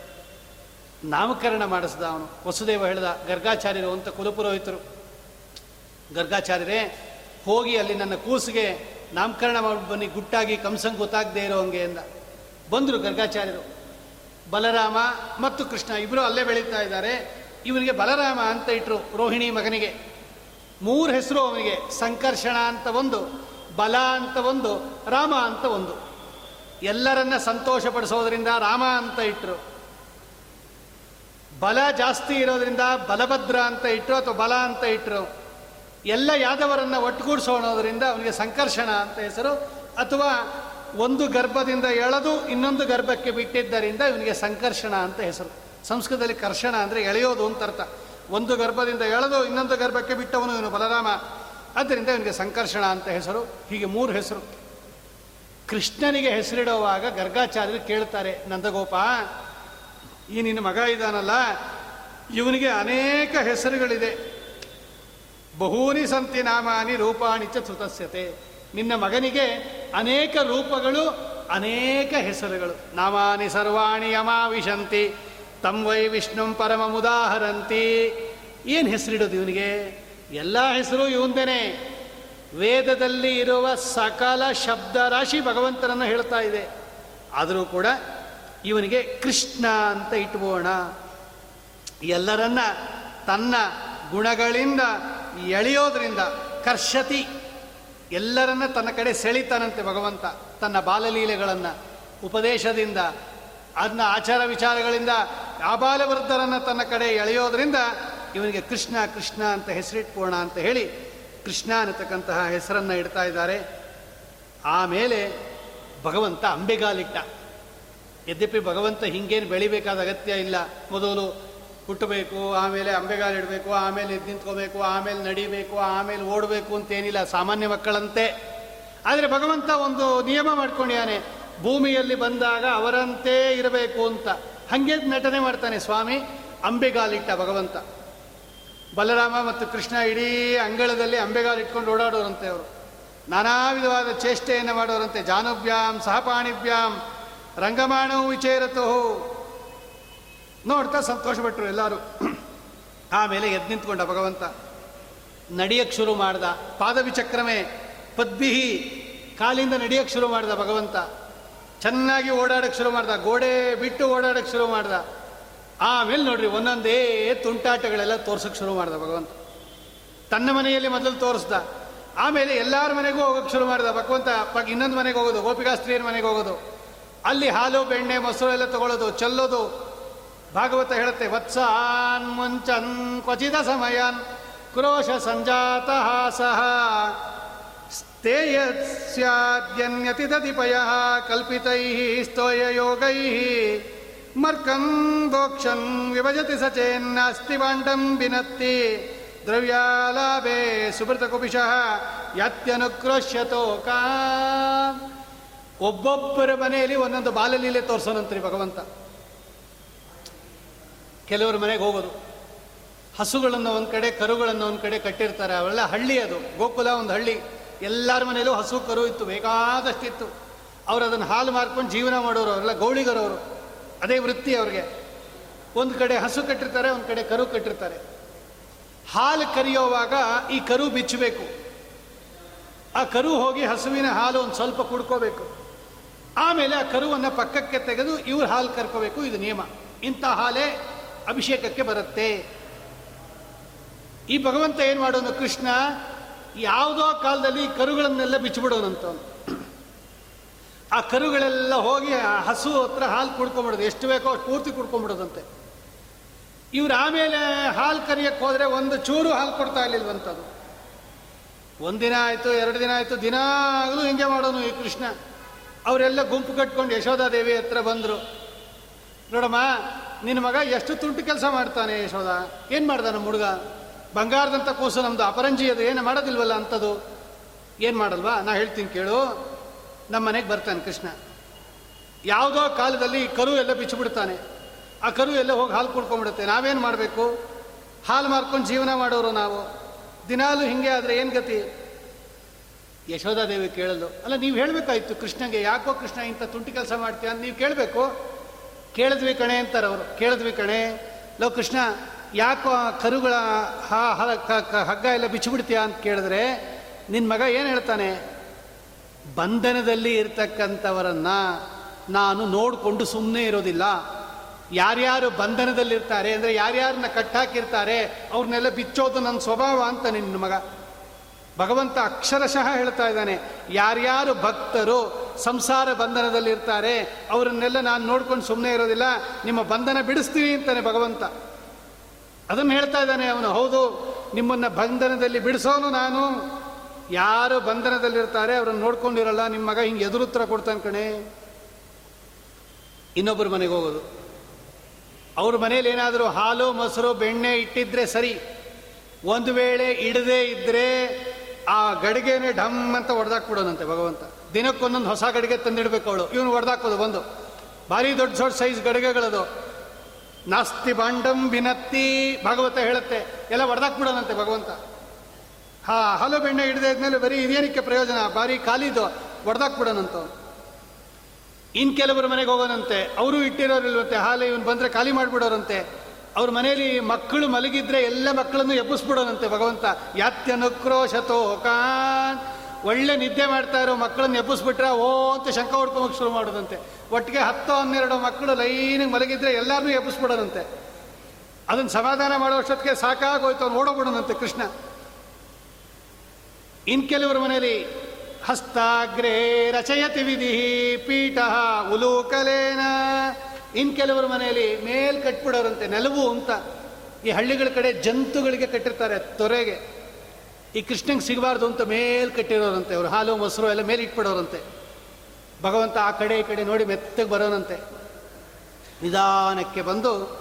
ನಾಮಕರಣ ಮಾಡಿಸ್ದ ಅವನು. ವಸುದೇವ ಹೇಳ್ದ, ಗರ್ಗಾಚಾರ್ಯರು ಅಂತ ಕುಲಪುರೋಹಿತರು. ಗರ್ಗಾಚಾರ್ಯರೇ, ಹೋಗಿ ಅಲ್ಲಿ ನನ್ನ ಕೂಸಿಗೆ ನಾಮಕರಣ ಮಾಡಿ ಬನ್ನಿ, ಗುಟ್ಟಾಗಿ ಕಂಸಂಗೆ ಗೊತ್ತಾಗದೇ ಇರೋ ಹಂಗೆ ಅಂದ. ಬಂದರು ಗರ್ಗಾಚಾರ್ಯರು. ಬಲರಾಮ ಮತ್ತು ಕೃಷ್ಣ ಇಬ್ಬರು ಅಲ್ಲೇ ಬೆಳೀತಾ ಇದ್ದಾರೆ. ಇವನಿಗೆ ಬಲರಾಮ ಅಂತ ಇಟ್ಟರು ರೋಹಿಣಿ ಮಗನಿಗೆ. ಮೂರು ಹೆಸರು ಅವನಿಗೆ, ಸಂಕರ್ಷಣ ಅಂತ ಒಂದು, ಬಲ ಅಂತ ಒಂದು, ರಾಮ ಅಂತ ಒಂದು. ಎಲ್ಲರನ್ನ ಸಂತೋಷಪಡಿಸೋದ್ರಿಂದ ರಾಮ ಅಂತ ಇಟ್ಟರು ಬಲ ಜಾಸ್ತಿ ಇರೋದ್ರಿಂದ ಬಲಭದ್ರ ಅಂತ ಇಟ್ಟರು ಅಥವಾ ಬಲ ಅಂತ ಇಟ್ಟರು ಎಲ್ಲ ಯಾದವರನ್ನ ಒಟ್ಟುಗೂಡಿಸೋಣೋದ್ರಿಂದ ಅವನಿಗೆ ಸಂಕರ್ಷಣ ಅಂತ ಹೆಸರು. ಅಥವಾ ಒಂದು ಗರ್ಭದಿಂದ ಎಳೆದು ಇನ್ನೊಂದು ಗರ್ಭಕ್ಕೆ ಬಿಟ್ಟಿದ್ದರಿಂದ ಇವನಿಗೆ ಸಂಕರ್ಷಣ ಅಂತ ಹೆಸರು. ಸಂಸ್ಕೃತದಲ್ಲಿ ಕರ್ಷಣ ಅಂದರೆ ಎಳೆಯೋದು ಅಂತ ಅರ್ಥ. ಒಂದು ಗರ್ಭದಿಂದ ಎಳೆದು ಇನ್ನೊಂದು ಗರ್ಭಕ್ಕೆ ಬಿಟ್ಟವನು ಇವನು ಬಲರಾಮ. ಆದ್ದರಿಂದ ಇವನಿಗೆ ಸಂಕರ್ಷಣ ಅಂತ ಹೆಸರು. ಹೀಗೆ ಮೂರು ಹೆಸರು. ಕೃಷ್ಣನಿಗೆ ಹೆಸರಿಡುವಾಗ ಗರ್ಗಾಚಾರ್ಯರು ಕೇಳ್ತಾರೆ ನಂದಗೋಪ ಈ ನಿನ್ನ ಮಗ ಇದ್ದಾನಲ್ಲ, ಇವನಿಗೆ ಅನೇಕ ಹೆಸರುಗಳಿದೆ. ಬಹೂನಿ ಸಂತಿ ನಾಮಾನಿ ರೂಪಾಣಿ ಚ ನಿನ್ನ ಮಗನಿಗೆ ಅನೇಕ ರೂಪಗಳು, ಅನೇಕ ಹೆಸರುಗಳು. ನಾಮಾನಿ ಸರ್ವಾಣಿ ಯಮಾವಿಶಂತಿ ತಂ ವೈ ವಿಷ್ಣುಂ ಪರಮಮುದಾಹರಂತಿ ಏನು ಹೆಸರಿಡೋದು ಇವನಿಗೆ? ಎಲ್ಲ ಹೆಸರು ಇವಂದೇನೆ. ವೇದದಲ್ಲಿ ಇರುವ ಸಕಲ ಶಬ್ದ ರಾಶಿ ಭಗವಂತನನ್ನು ಹೇಳ್ತಾ ಇದೆ. ಆದರೂ ಕೂಡ ಇವನಿಗೆ ಕೃಷ್ಣ ಅಂತ ಇಟ್ಬೋಣ. ಎಲ್ಲರನ್ನ ತನ್ನ ಗುಣಗಳಿಂದ ಎಳೆಯೋದ್ರಿಂದ ಕರ್ಷತಿ. ಎಲ್ಲರನ್ನ ತನ್ನ ಕಡೆ ಸೆಳಿತಾನಂತೆ ಭಗವಂತ. ತನ್ನ ಬಾಲಲೀಲೆಗಳನ್ನು, ಉಪದೇಶದಿಂದ ಅದನ್ನ ಆಚಾರ ವಿಚಾರಗಳಿಂದ ಆಬಾಲವೃದ್ಧರನ್ನು ತನ್ನ ಕಡೆ ಎಳೆಯೋದ್ರಿಂದ ಇವನಿಗೆ ಕೃಷ್ಣ ಕೃಷ್ಣ ಅಂತ ಹೆಸರಿಟ್ಕೋಣ ಅಂತ ಹೇಳಿ ಕೃಷ್ಣ ಅನ್ನತಕ್ಕಂತಹ ಹೆಸರನ್ನು ಇಡ್ತಾ ಇದ್ದಾರೆ. ಆಮೇಲೆ ಭಗವಂತ ಅಂಬೆಗಾಲಿಟ್ಟ. ಯದ್ಯಪಿ ಭಗವಂತ ಹಿಂಗೇನು ಬೆಳಿಬೇಕಾದ ಅಗತ್ಯ ಇಲ್ಲ. ಮೊದಲು ಹುಟ್ಟಬೇಕು ಆಮೇಲೆ ಅಂಬೆಗಾಲಿಡಬೇಕು ಆಮೇಲೆ ಎದ್ದು ನಿಂತ್ಕೋಬೇಕು, ಆಮೇಲೆ ನಡಿಬೇಕು, ಆಮೇಲೆ ಓಡಬೇಕು ಅಂತೇನಿಲ್ಲ ಸಾಮಾನ್ಯ ಮಕ್ಕಳಂತೆ. ಆದರೆ ಭಗವಂತ ಒಂದು ನಿಯಮ ಮಾಡ್ಕೊಂಡಿದ್ದಾನೆ. ಭೂಮಿಯಲ್ಲಿ ಬಂದಾಗ ಅವರಂತೆ ಇರಬೇಕು ಅಂತ. ಹಾಗೆ ನಟನೆ ಮಾಡ್ತಾನೆ ಸ್ವಾಮಿ. ಅಂಬೆಗಾಲಿಟ್ಟ ಭಗವಂತ. ಬಲರಾಮ ಮತ್ತು ಕೃಷ್ಣ ಇಡೀ ಅಂಗಳದಲ್ಲಿ ಅಂಬೆಗಾಲಿಟ್ಕೊಂಡು ಓಡಾಡೋರಂತೆ ಅವರು. ನಾನಾ ವಿಧವಾದ ಚೇಷ್ಟೆಯನ್ನು ಮಾಡೋರಂತೆ. ಜಾನುಭ್ಯಾಂ, ಸಹಪಾಣಿಭ್ಯಾಂ ರಂಗಮಾಣವು ವಿಚೇರತೋ ನೋಡ್ತಾ ಸಂತೋಷಪಟ್ಟರು ಎಲ್ಲರೂ. ಆಮೇಲೆ ಎದ್ದು ನಿಂತ್ಕೊಂಡ ಭಗವಂತ. ನಡೆಯಕ್ಕೆ ಶುರು ಮಾಡ್ದ. ಪಾದವಿಚಕ್ರಮೇ ಪದ್ಬಿಹಿ ಕಾಲಿಂದ ನಡೆಯಕ್ಕೆ ಶುರು ಮಾಡ್ದ ಭಗವಂತ. ಚೆನ್ನಾಗಿ ಓಡಾಡಕ್ಕೆ ಶುರು ಮಾಡ್ದ. ಗೋಡೆ ಬಿಟ್ಟು ಓಡಾಡಕ್ಕೆ ಶುರು ಮಾಡ್ದ. ಆಮೇಲೆ ನೋಡ್ರಿ ಒಂದೊಂದೇ ತುಂಟಾಟಗಳೆಲ್ಲ ತೋರ್ಸಕ್ಕೆ ಶುರು ಮಾಡ್ದ ಭಗವಂತ. ತನ್ನ ಮನೆಯಲ್ಲಿ ಮೊದಲು ತೋರಿಸ್ದ. ಆಮೇಲೆ ಎಲ್ಲರ ಮನೆಗೂ ಹೋಗೋಕೆ ಶುರು ಮಾಡ್ದ. ಭಗವಂತ ಪಕ್ಕ ಇನ್ನೊಂದು ಮನೆಗೆ ಹೋಗೋದು, ಗೋಪಿಕಾಸ್ತ್ರೀಯರ ಮನೆಗೆ ಹೋಗೋದು. ಅಲ್ಲಿ ಹಾಲು, ಬೆಣ್ಣೆ ಮೊಸರು ಎಲ್ಲ ತಗೊಳ್ಳೋದು ಚೆಲ್ಲೋದು. ಭಾಗವತ ಹೇಳುತ್ತೆ, ವತ್ಸಾನ್ ಮುಂಚನ್ ಕ್ವಚಿತ ಸಮಯನ್ ಕ್ರೋಶ ಸಂಜಾತ ಸಹ ಸ್ಥೇಯಸ್ಯಾದ್ಯನ್ಯತಿದತಿಪಯ ಕಲ್ಪಿತೈ ಸ್ತೋಯ ಯೋಗೈ ಮರ್ಕಂ ದೋಕ್ಷನ್ ವಿಭಜತಿ ಸಚೇನ್ನಾಸ್ತಿ ಬಾಂಡಂ ಬಿನತ್ತಿ ದ್ರವ್ಯಾಲಾಭೆ ಸುಭೃತ ಕುಪಿಶಃ ಯತ್ಯನುಕ್ರೋಶ್ಯತೋ ಕಾ. ಒಬ್ಬೊಬ್ಬರ ಮನೆಯಲ್ಲಿ ಒಂದೊಂದು ಬಾಲಲೀಲೆ ತೋರಿಸೋನಂತ್ರಿ ಭಗವಂತ. ಕೆಲವರ ಮನೆಗೆ ಹೋಗೋದು. ಹಸುಗಳನ್ನು ಒಂದು ಕಡೆ, ಕರುಗಳನ್ನು ಒಂದು ಕಡೆ ಕಟ್ಟಿರ್ತಾರೆ. ಅವೆಲ್ಲ ಹಳ್ಳಿ ಅದು. ಗೋಕುಲ ಒಂದು ಹಳ್ಳಿ. ಎಲ್ಲರ ಮನೆಯಲ್ಲೂ ಹಸು, ಕರು ಇತ್ತು. ಬೇಕಾದಷ್ಟಿತ್ತು. ಅವ್ರು ಅದನ್ನು ಹಾಲು ಮಾರ್ಕೊಂಡು ಜೀವನ ಮಾಡೋರು ಅವರೆಲ್ಲ, ಗೌಳಿಗರವರು. ಅದೇ ವೃತ್ತಿ ಅವ್ರಿಗೆ. ಒಂದು ಕಡೆ ಹಸು ಕಟ್ಟಿರ್ತಾರೆ, ಒಂದು ಕಡೆ ಕರು ಕಟ್ಟಿರ್ತಾರೆ. ಹಾಲು ಕರಿಯೋವಾಗ ಈ ಕರು ಬಿಚ್ಚಬೇಕು. ಆ ಕರು ಹೋಗಿ ಹಸುವಿನ ಹಾಲು ಒಂದು ಸ್ವಲ್ಪ ಕುಡ್ಕೋಬೇಕು. ಆಮೇಲೆ ಆ ಕರುವನ್ನು ಪಕ್ಕಕ್ಕೆ ತೆಗೆದು ಇವ್ರು ಹಾಲು ಕರ್ಕೋಬೇಕು. ಇದು ನಿಯಮ. ಇಂಥ ಹಾಲೇ ಅಭಿಷೇಕಕ್ಕೆ ಬರುತ್ತೆ. ಈ ಭಗವಂತ ಏನು ಮಾಡೋನು ಕೃಷ್ಣ, ಯಾವುದೋ ಕಾಲದಲ್ಲಿ ಕರುಗಳನ್ನೆಲ್ಲ ಬಿಚ್ಚಿಬಿಡೋನಂತವನು. ಆ ಕರುಗಳೆಲ್ಲ ಹೋಗಿ ಆ ಹಸು ಹತ್ರ ಹಾಲು ಕುಡ್ಕೊಂಬಿಡೋದು, ಎಷ್ಟು ಬೇಕೋ ಅಷ್ಟು ಪೂರ್ತಿ ಕುಡ್ಕೊಂಬಿಡೋದಂತೆ. ಇವ್ರು ಆಮೇಲೆ ಹಾಲು ಕರಿಯಕ್ಕೆ ಹೋದರೆ ಒಂದು ಚೂರು ಹಾಲು ಕೊಡ್ತಾ ಇರ್ಲಿಲ್ವಂಥದ್ದು ಒಂದಿನ ಆಯಿತು, ಎರಡು ದಿನ ಆಯಿತು ದಿನ ಆಗಲೂ ಹಿಂಗೆ ಮಾಡೋನು ಈ ಕೃಷ್ಣ. ಅವರೆಲ್ಲ ಗುಂಪು ಕಟ್ಕೊಂಡು ಯಶೋಧಾದೇವಿ ಹತ್ರ ಬಂದರು. ನೋಡಮ್ಮ ನಿನ್ನ ಮಗ ಎಷ್ಟು ತುಂಟು ಕೆಲಸ ಮಾಡ್ತಾನೆ ಯಶೋಧ? ಏನು ಮಾಡ್ದ ನಮ್ಮ ಹುಡುಗ? ಬಂಗಾರದಂಥ ಕೂಸು ನಮ್ಮದು ಅಪರಂಜಿ ಅದು, ಏನು ಮಾಡೋದಿಲ್ವಲ್ಲ ಅಂಥದ್ದು. ಏನು ಮಾಡಲ್ವಾ? ನಾ ಹೇಳ್ತೀನಿ ಕೇಳು. ನಮ್ಮ ಮನೆಗೆ ಬರ್ತಾನೆ ಕೃಷ್ಣ. ಯಾವುದೋ ಕಾಲದಲ್ಲಿ ಕರು ಎಲ್ಲ ಬಿಚ್ಚಿಬಿಡ್ತಾನೆ ಆ ಕರು ಎಲ್ಲ ಹೋಗಿ ಹಾಲು ಕುಡ್ಕೊಂಡ್ಬಿಡುತ್ತೆ. ನಾವೇನು ಮಾಡಬೇಕು? ಹಾಲು ಮಾರ್ಕೊಂಡು ಜೀವನ ಮಾಡೋರು ನಾವು. ದಿನಾಲು ಹಿಂಗೆ ಆದರೆ ಏನು ಗತಿ? ಯಶೋಧಾದೇವಿ ಕೇಳಲು, ಅಲ್ಲ, ನೀವು ಹೇಳಬೇಕಾಯ್ತು ಕೃಷ್ಣಗೆ, ಯಾಕೋ ಕೃಷ್ಣ ಇಂಥ ತುಂಟಿ ಕೆಲಸ ಮಾಡ್ತೀಯ ಅಂತ ನೀವು ಕೇಳಬೇಕು. ಕೇಳಿದ್ವಿ ಕಣೆ ಅಂತಾರೆ ಅವರು. ಕೇಳಿದ್ವಿ ಕಣೆ. ಲೋ ಕೃಷ್ಣ, ಯಾಕೋ ಕರುಗಳ ಹಾ ಹಗ್ಗ ಎಲ್ಲ ಬಿಚ್ಚಿಬಿಡ್ತೀಯ ಅಂತ ಕೇಳಿದ್ರೆ ನಿನ್ನ ಮಗ ಏನು ಹೇಳ್ತಾನೆ? ಬಂಧನದಲ್ಲಿ ಇರ್ತಕ್ಕಂಥವರನ್ನ ನಾನು ನೋಡಿಕೊಂಡು ಸುಮ್ಮನೆ ಇರೋದಿಲ್ಲ. ಯಾರ್ಯಾರು ಬಂಧನದಲ್ಲಿರ್ತಾರೆ, ಅಂದರೆ ಯಾರ್ಯಾರನ್ನ ಕಟ್ಟಾಕಿರ್ತಾರೆ, ಅವ್ರನ್ನೆಲ್ಲ ಬಿಚ್ಚೋದು ನನ್ನ ಸ್ವಭಾವ ಅಂತ ನಿನ್ನ ಮಗ. ಭಗವಂತ ಅಕ್ಷರಶಃ ಹೇಳ್ತಾ ಇದ್ದಾನೆ, ಯಾರ್ಯಾರು ಭಕ್ತರು ಸಂಸಾರ ಬಂಧನದಲ್ಲಿರ್ತಾರೆ, ಅವರನ್ನೆಲ್ಲ ನಾನು ನೋಡ್ಕೊಂಡು ಸುಮ್ಮನೆ ಇರೋದಿಲ್ಲ, ನಿಮ್ಮ ಬಂಧನ ಬಿಡಿಸ್ತೀನಿ ಅಂತಾನೆ ಭಗವಂತ. ಅದನ್ನು ಹೇಳ್ತಾ ಇದ್ದಾನೆ ಅವನು, ಹೌದು, ನಿಮ್ಮನ್ನ ಬಂಧನದಲ್ಲಿ ಬಿಡಿಸೋನು ನಾನು. ಯಾರು ಬಂಧನದಲ್ಲಿರ್ತಾರೆ, ಅವ್ರನ್ನ ನೋಡ್ಕೊಂಡಿರಲ್ಲ ನಿಮ್ಮ ಮಗ ಹಿಂಗೆ ಎದುರುತ್ತರ ಕೊಡ್ತಾನೆ ಕಣೆ. ಇನ್ನೊಬ್ಬರ ಮನೆಗೆ ಹೋಗೋದು. ಅವ್ರ ಮನೇಲಿ ಏನಾದರೂ ಹಾಲು, ಮೊಸರು, ಬೆಣ್ಣೆ ಇಟ್ಟಿದ್ರೆ ಸರಿ. ಒಂದು ವೇಳೆ ಇಡದೇ ಇದ್ರೆ ಆ ಗಡಿಗೆನೆ ಢಮ್ ಅಂತ ಹೊಡೆದಾಕ್ಬಿಡೋನಂತೆ ಭಗವಂತ. ದಿನಕ್ಕೊಂದೊಂದು ಹೊಸ ಗಡಿಗೆ ತಂದಿಡ್ಬೇಕು ಅವಳು. ಇವನು ಹೊಡೆದಾಕೋದು ಬಂದು ಭಾರಿ ದೊಡ್ಡ ದೊಡ್ಡ ಸೈಜ್ ಗಡಿಗೆಗಳದು. ನಾಸ್ತಿ ಬಾಂಡಂ ಭಿನತ್ತಿ ಭಾಗವತ ಹೇಳುತ್ತೆ. ಎಲ್ಲ ಹೊಡೆದಾಕ್ಬಿಡೋನಂತೆ ಭಗವಂತ. ಹಾ, ಹಲೋ ಬೆಣ್ಣೆ ಹಿಡಿದೇ ಇದ್ಮೇಲೆ ಬರೀ ಇದೇನಕ್ಕೆ ಪ್ರಯೋಜನ. ಭಾರಿ ಖಾಲಿದು. ಹೊಡೆದಾಕ್ಬಿಡೋನಂತ. ಇನ್ ಕೆಲವರು ಮನೆಗೆ ಹೋಗೋನಂತೆ. ಅವರು ಇಟ್ಟಿರೋರಿಲ್ವಂತೆ. ಹಾಲು ಇವನು ಬಂದರೆ ಖಾಲಿ ಮಾಡಿಬಿಡೋರಂತೆ. ಅವ್ರ ಮನೆಯಲ್ಲಿ ಮಕ್ಕಳು ಮಲಗಿದ್ರೆ ಎಲ್ಲ ಮಕ್ಕಳನ್ನು ಎಬ್ಬಿಸ್ಬಿಡೋನಂತೆ ಭಗವಂತ. ಯಾತ್ಯನುಕ್ರೋಶತೋ ತೋಕಾನ್ ಒಳ್ಳೆ ನಿದ್ದೆ ಮಾಡ್ತಾ ಇರೋ ಮಕ್ಕಳನ್ನ ಎಬ್ಬಿಸ್ಬಿಟ್ರೆ ಓ ಅಂತ ಶಂಕ ಹೊಡ್ಕೊಂಬಕ್ಕೆ ಶುರು ಮಾಡೋದಂತೆ. ಒಟ್ಟಿಗೆ ಹತ್ತು ಹನ್ನೆರಡು ಮಕ್ಕಳು ಲೈನಿಗೆ ಮಲಗಿದ್ರೆ ಎಲ್ಲರನ್ನೂ ಎಬ್ಬಿಸ್ಬಿಡೋನಂತೆ ಅದನ್ನು ಸಮಾಧಾನ ಮಾಡೋ ಅಷ್ಟೊತ್ತಿಗೆ ಸಾಕಾಗೋಯ್ತು, ಅವ್ನು ಓಡೋಗ್ಬಿಡೋನಂತೆ ಕೃಷ್ಣ. ಇನ್ ಕೆಲವರ ಮನೆಯಲ್ಲಿ ಹಸ್ತಾಗ್ರೇ ರಚಯತಿ ವಿಧಿ ಪೀಠ ಉಲೂಕಲೇನ. ಇನ್ ಕೆಲವರ ಮನೆಯಲ್ಲಿ ಮೇಲ್ ಕಟ್ಬಿಡೋರಂತೆ ನೆಲವು ಅಂತ ಈ ಹಳ್ಳಿಗಳ ಕಡೆ ಜಂತುಗಳಿಗೆ ಕಟ್ಟಿರ್ತಾರೆ ತೊರೆಗೆ. ಈ ಕೃಷ್ಣಂಗೆ ಸಿಗಬಾರ್ದು ಅಂತ ಮೇಲ್ ಕಟ್ಟಿರೋರಂತೆ ಅವರು. ಹಾಲು, ಮೊಸರು ಎಲ್ಲ ಮೇಲೆ ಇಟ್ಬಿಡೋರಂತೆ. ಭಗವಂತ ಆ ಕಡೆ ಈ ಕಡೆ ನೋಡಿ ಮೆತ್ತಗೆ ಬರೋನಂತೆ. ನಿಧಾನಕ್ಕೆ ಬಂದು